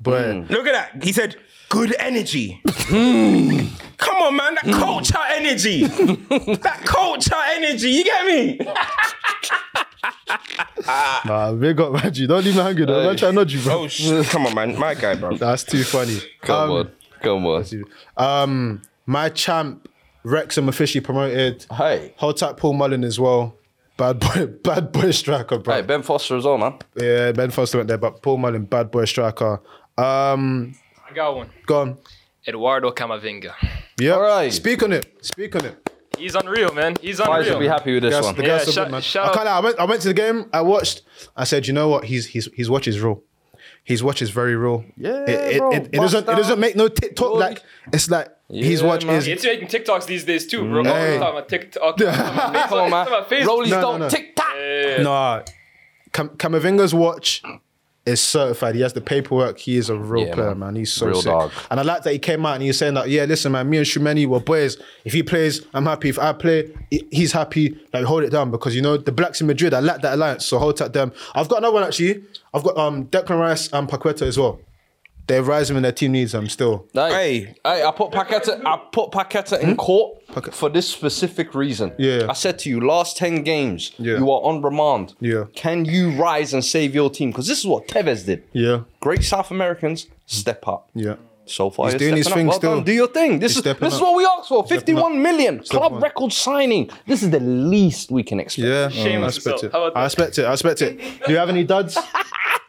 But Look at that. He said, good energy. [LAUGHS] Come on, man. That culture energy. [LAUGHS] that culture energy. You get me? [LAUGHS] nah, big up, Reggie. Don't leave me hanging. though. I'm trying to nudge you, bro. Oh, sh- come on, man. My guy, bro. That's too funny. Come Um, on. Come on. Um, my champ, Wrexham officially promoted. Hey. Hold tight, Paul Mullen as well. Bad boy, [LAUGHS] bad boy striker, bro. Hey, Ben Foster as well, man. Yeah, Ben Foster went there, but Paul Mullen, bad boy striker. Um, I got one. go on. Eduardo Camavinga. Yeah. Alright. Speak on it. Speak on it. He's unreal, man. He's I unreal. should be happy with this Guys, one. the Yeah, guys are shout- good, man. shout I, out- can't I went. I went to the game. I watched. I said, you know what? He's he's his watch is real. His watch is very real. Yeah, It, it, bro. it, it Bust doesn't. It doesn't make no TikTok. Rolly. Like it's like his Yeah, watch man. is. It's making TikToks these days too, bro. Mm. Hey. We're talking about TikTok. Come [LAUGHS] Come on, man. Rollies No, no, don't no. tick tock. Nah, Cam- Camavinga's watch is certified. He has the paperwork. He is a real Yeah, player, man. man. He's so Real sick. dog. And I like that he came out and he was saying that, yeah, listen, man, me and Tchouaméni were boys. If he plays, I'm happy. If I play, he's happy. Like hold it down because you know the blacks in Madrid. I like that alliance. So hold tight them. I've got another one actually. I've got um Declan Rice and Paqueta as well. They're rising when their team needs them still. Hey, Hey. hey, I put Paqueta, I put Paqueta in hmm? court for this specific reason. Yeah. I said to you, last ten games, Yeah. you are on remand. Yeah. Can you rise and save your team? Because this is what Tevez did. Yeah, Great South Americans step up. yeah. So far, He's you're doing his stepping thing up. Well still. done. Do your thing. This is stepping this is up. what we asked for. Stepping up. 51 million club up. record signing. This is the least we can expect. Yeah, Shame oh, I on respect yourself. it. How about I expect it. I respect it. Do you have any duds? [LAUGHS]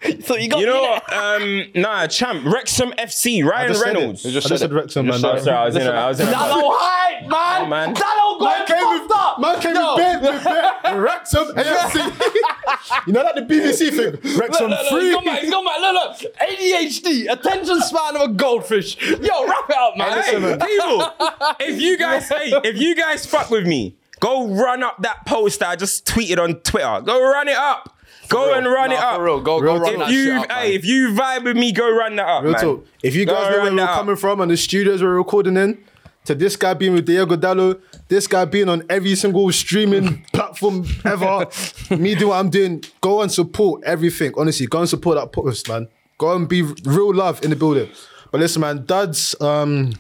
[LAUGHS] So you got You know what? Um, nah, champ. Wrexham FC. Ryan just said it. Reynolds. I just just said said it. Wrexham, man. just. Sorry, I was in a, I was in a, Dalot hype, man. man. Dalot got fucked up. Man came Yo. with bed, with bed, Wrexham AFC. [LAUGHS] you know that the BBC thing? Wrexham Look, look, look, free. he's gone back, he's gone back. Look, look. ADHD, attention span of a goldfish. Yo, wrap it up, man. Hey, people, [LAUGHS] if you guys, hey, if you guys fuck with me, go run up that post that I just tweeted on Twitter. Go run it up. Go and run it up. for real, go- Real go run talk. that If shit you, up, man. hey, if you vibe with me, go run that up, Real man. talk. If you Go guys and know where run we're that up. coming from and the studios we're recording in, to this guy being with Diego Dalot, this guy being on every single streaming [LAUGHS] platform ever, me doing what I'm doing, go and support everything. Honestly, go and support that post, man. Go and be real love in the building. But listen, man, duds, um,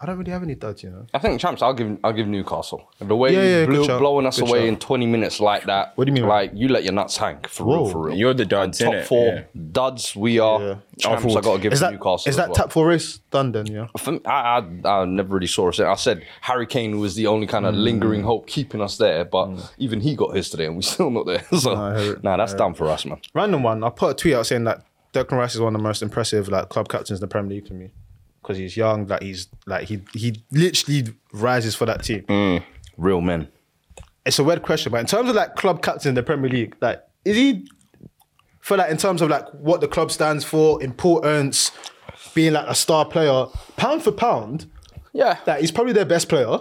I don't really have any duds, you know. I think champs. I'll give I'll give Newcastle the way Yeah, yeah, you good blew, blowing us Good away shout. in 20 minutes like that. What do you mean? Like you let your nuts hang for real, for real. You're the duds, top four Yeah. duds. We are Yeah. champs. Awful. I got to give Is that, Newcastle. is that well. tap for race done then, yeah? For me, I, I, I never really saw us. I said Harry Kane was the only kind of Mm. lingering hope keeping us there, but even he got his today, and we're [LAUGHS] still not there. [LAUGHS] So, I hear it. nah, that's done for us, man. Random one. I put a tweet out saying that Declan Rice is one of the most impressive like club captains in the Premier League to me because he's young. Like he's like he he literally rises for that team. Mm, real men. It's a weird question, but in terms of like club captain in the Premier League, like is he for like in terms of like what the club stands for, importance, being like a star player, pound for pound, Yeah. that he's probably their best player.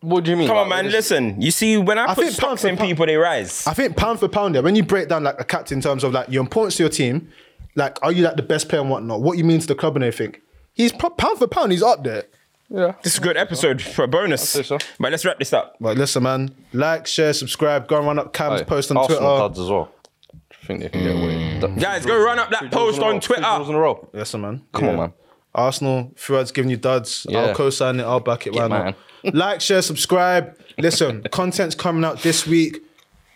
What do you mean? Come on, man. it's- Listen, you see, when I, I put think pound stocks for in pound- people, they rise. I think pound for pound, yeah, when you break down like a captain in terms of like your importance to your team, like are you like the best player and whatnot, what you mean to the club and everything, he's pro- pound for pound, he's up there. Yeah. This is a good episode for a bonus. say so. But let's wrap this up. But listen, man, like, share, subscribe, go and run up Cam's Hey, post on Arsenal Twitter. duds as well. I think they can get away. That- Guys, go run up that Three post in a row. on Three draws in Twitter. a row. Listen, man. Come on, man. Arsenal, Fuad's giving you duds. Yeah. I'll co-sign it. I'll back it. Why Yeah, not? like, share, subscribe. Listen, [LAUGHS] content's coming out this week.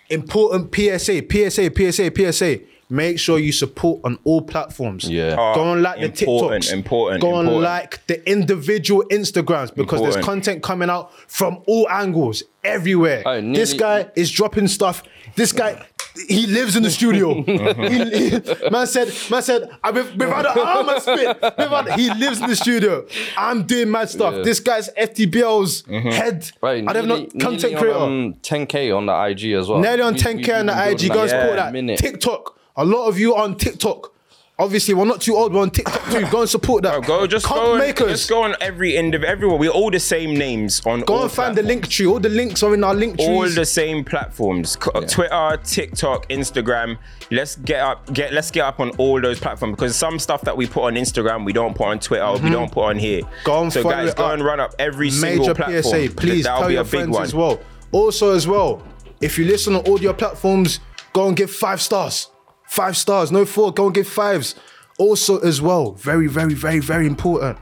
Important PSA, PSA, PSA, PSA. Make sure you support on all platforms. Yeah. Ah, Go and like the Important, TikToks. important, Go and important. like the individual Instagrams because there's Important. content coming out from all angles, everywhere. Oh, nearly- this guy is dropping stuff. This guy, he lives in the studio. [LAUGHS] He- he- man said, man said, I with- without an arm and spit. Without, he lives in the studio. I'm doing mad stuff. Yeah. This guy's FTBL's mm-hmm. head. Right, I don't know, content creator. On, um, 10k on the IG as well. Nearly on We- 10k we- on the we've been IG. building Go and that support for that. minute. TikTok. A lot of you are on TikTok. Obviously, we're not too old. We're on TikTok too. Go and support that. Go just go, and, makers. just go on every end of everyone. We're all the same names on Go and find the link tree. All the links are in our link trees. all the same platforms Co- twitter tiktok instagram let's get up get let's get up on all those platforms because some stuff that we put on instagram we don't put on twitter we don't put on here Mm-hmm. Go and so guys go and run up every single major platform PSA. Please that'll tell be your a big friends one as well. Also, as well, if you listen on all your platforms, go and give five stars. Five stars, no four. Go and give fives. Also, as well, very, very, very, very important.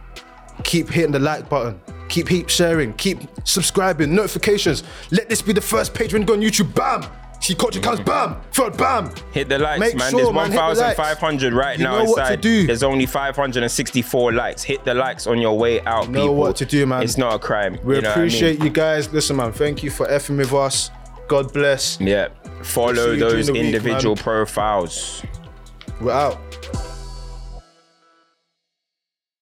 Keep hitting the like button. Keep keep sharing. Keep subscribing. Notifications. Let this be the first page when you go on YouTube. Bam. See Culture Cams. Bam. Third. Bam. hit the likes Make man sure, there's man, the 1500 right You now know what to inside do. there's only 564 likes hit the likes on your way out know people. what to do, man. it's not a crime We you know what I mean? appreciate you guys. Listen, man. Thank you for effing with us. God bless. yeah follow those week, individual profiles We're out.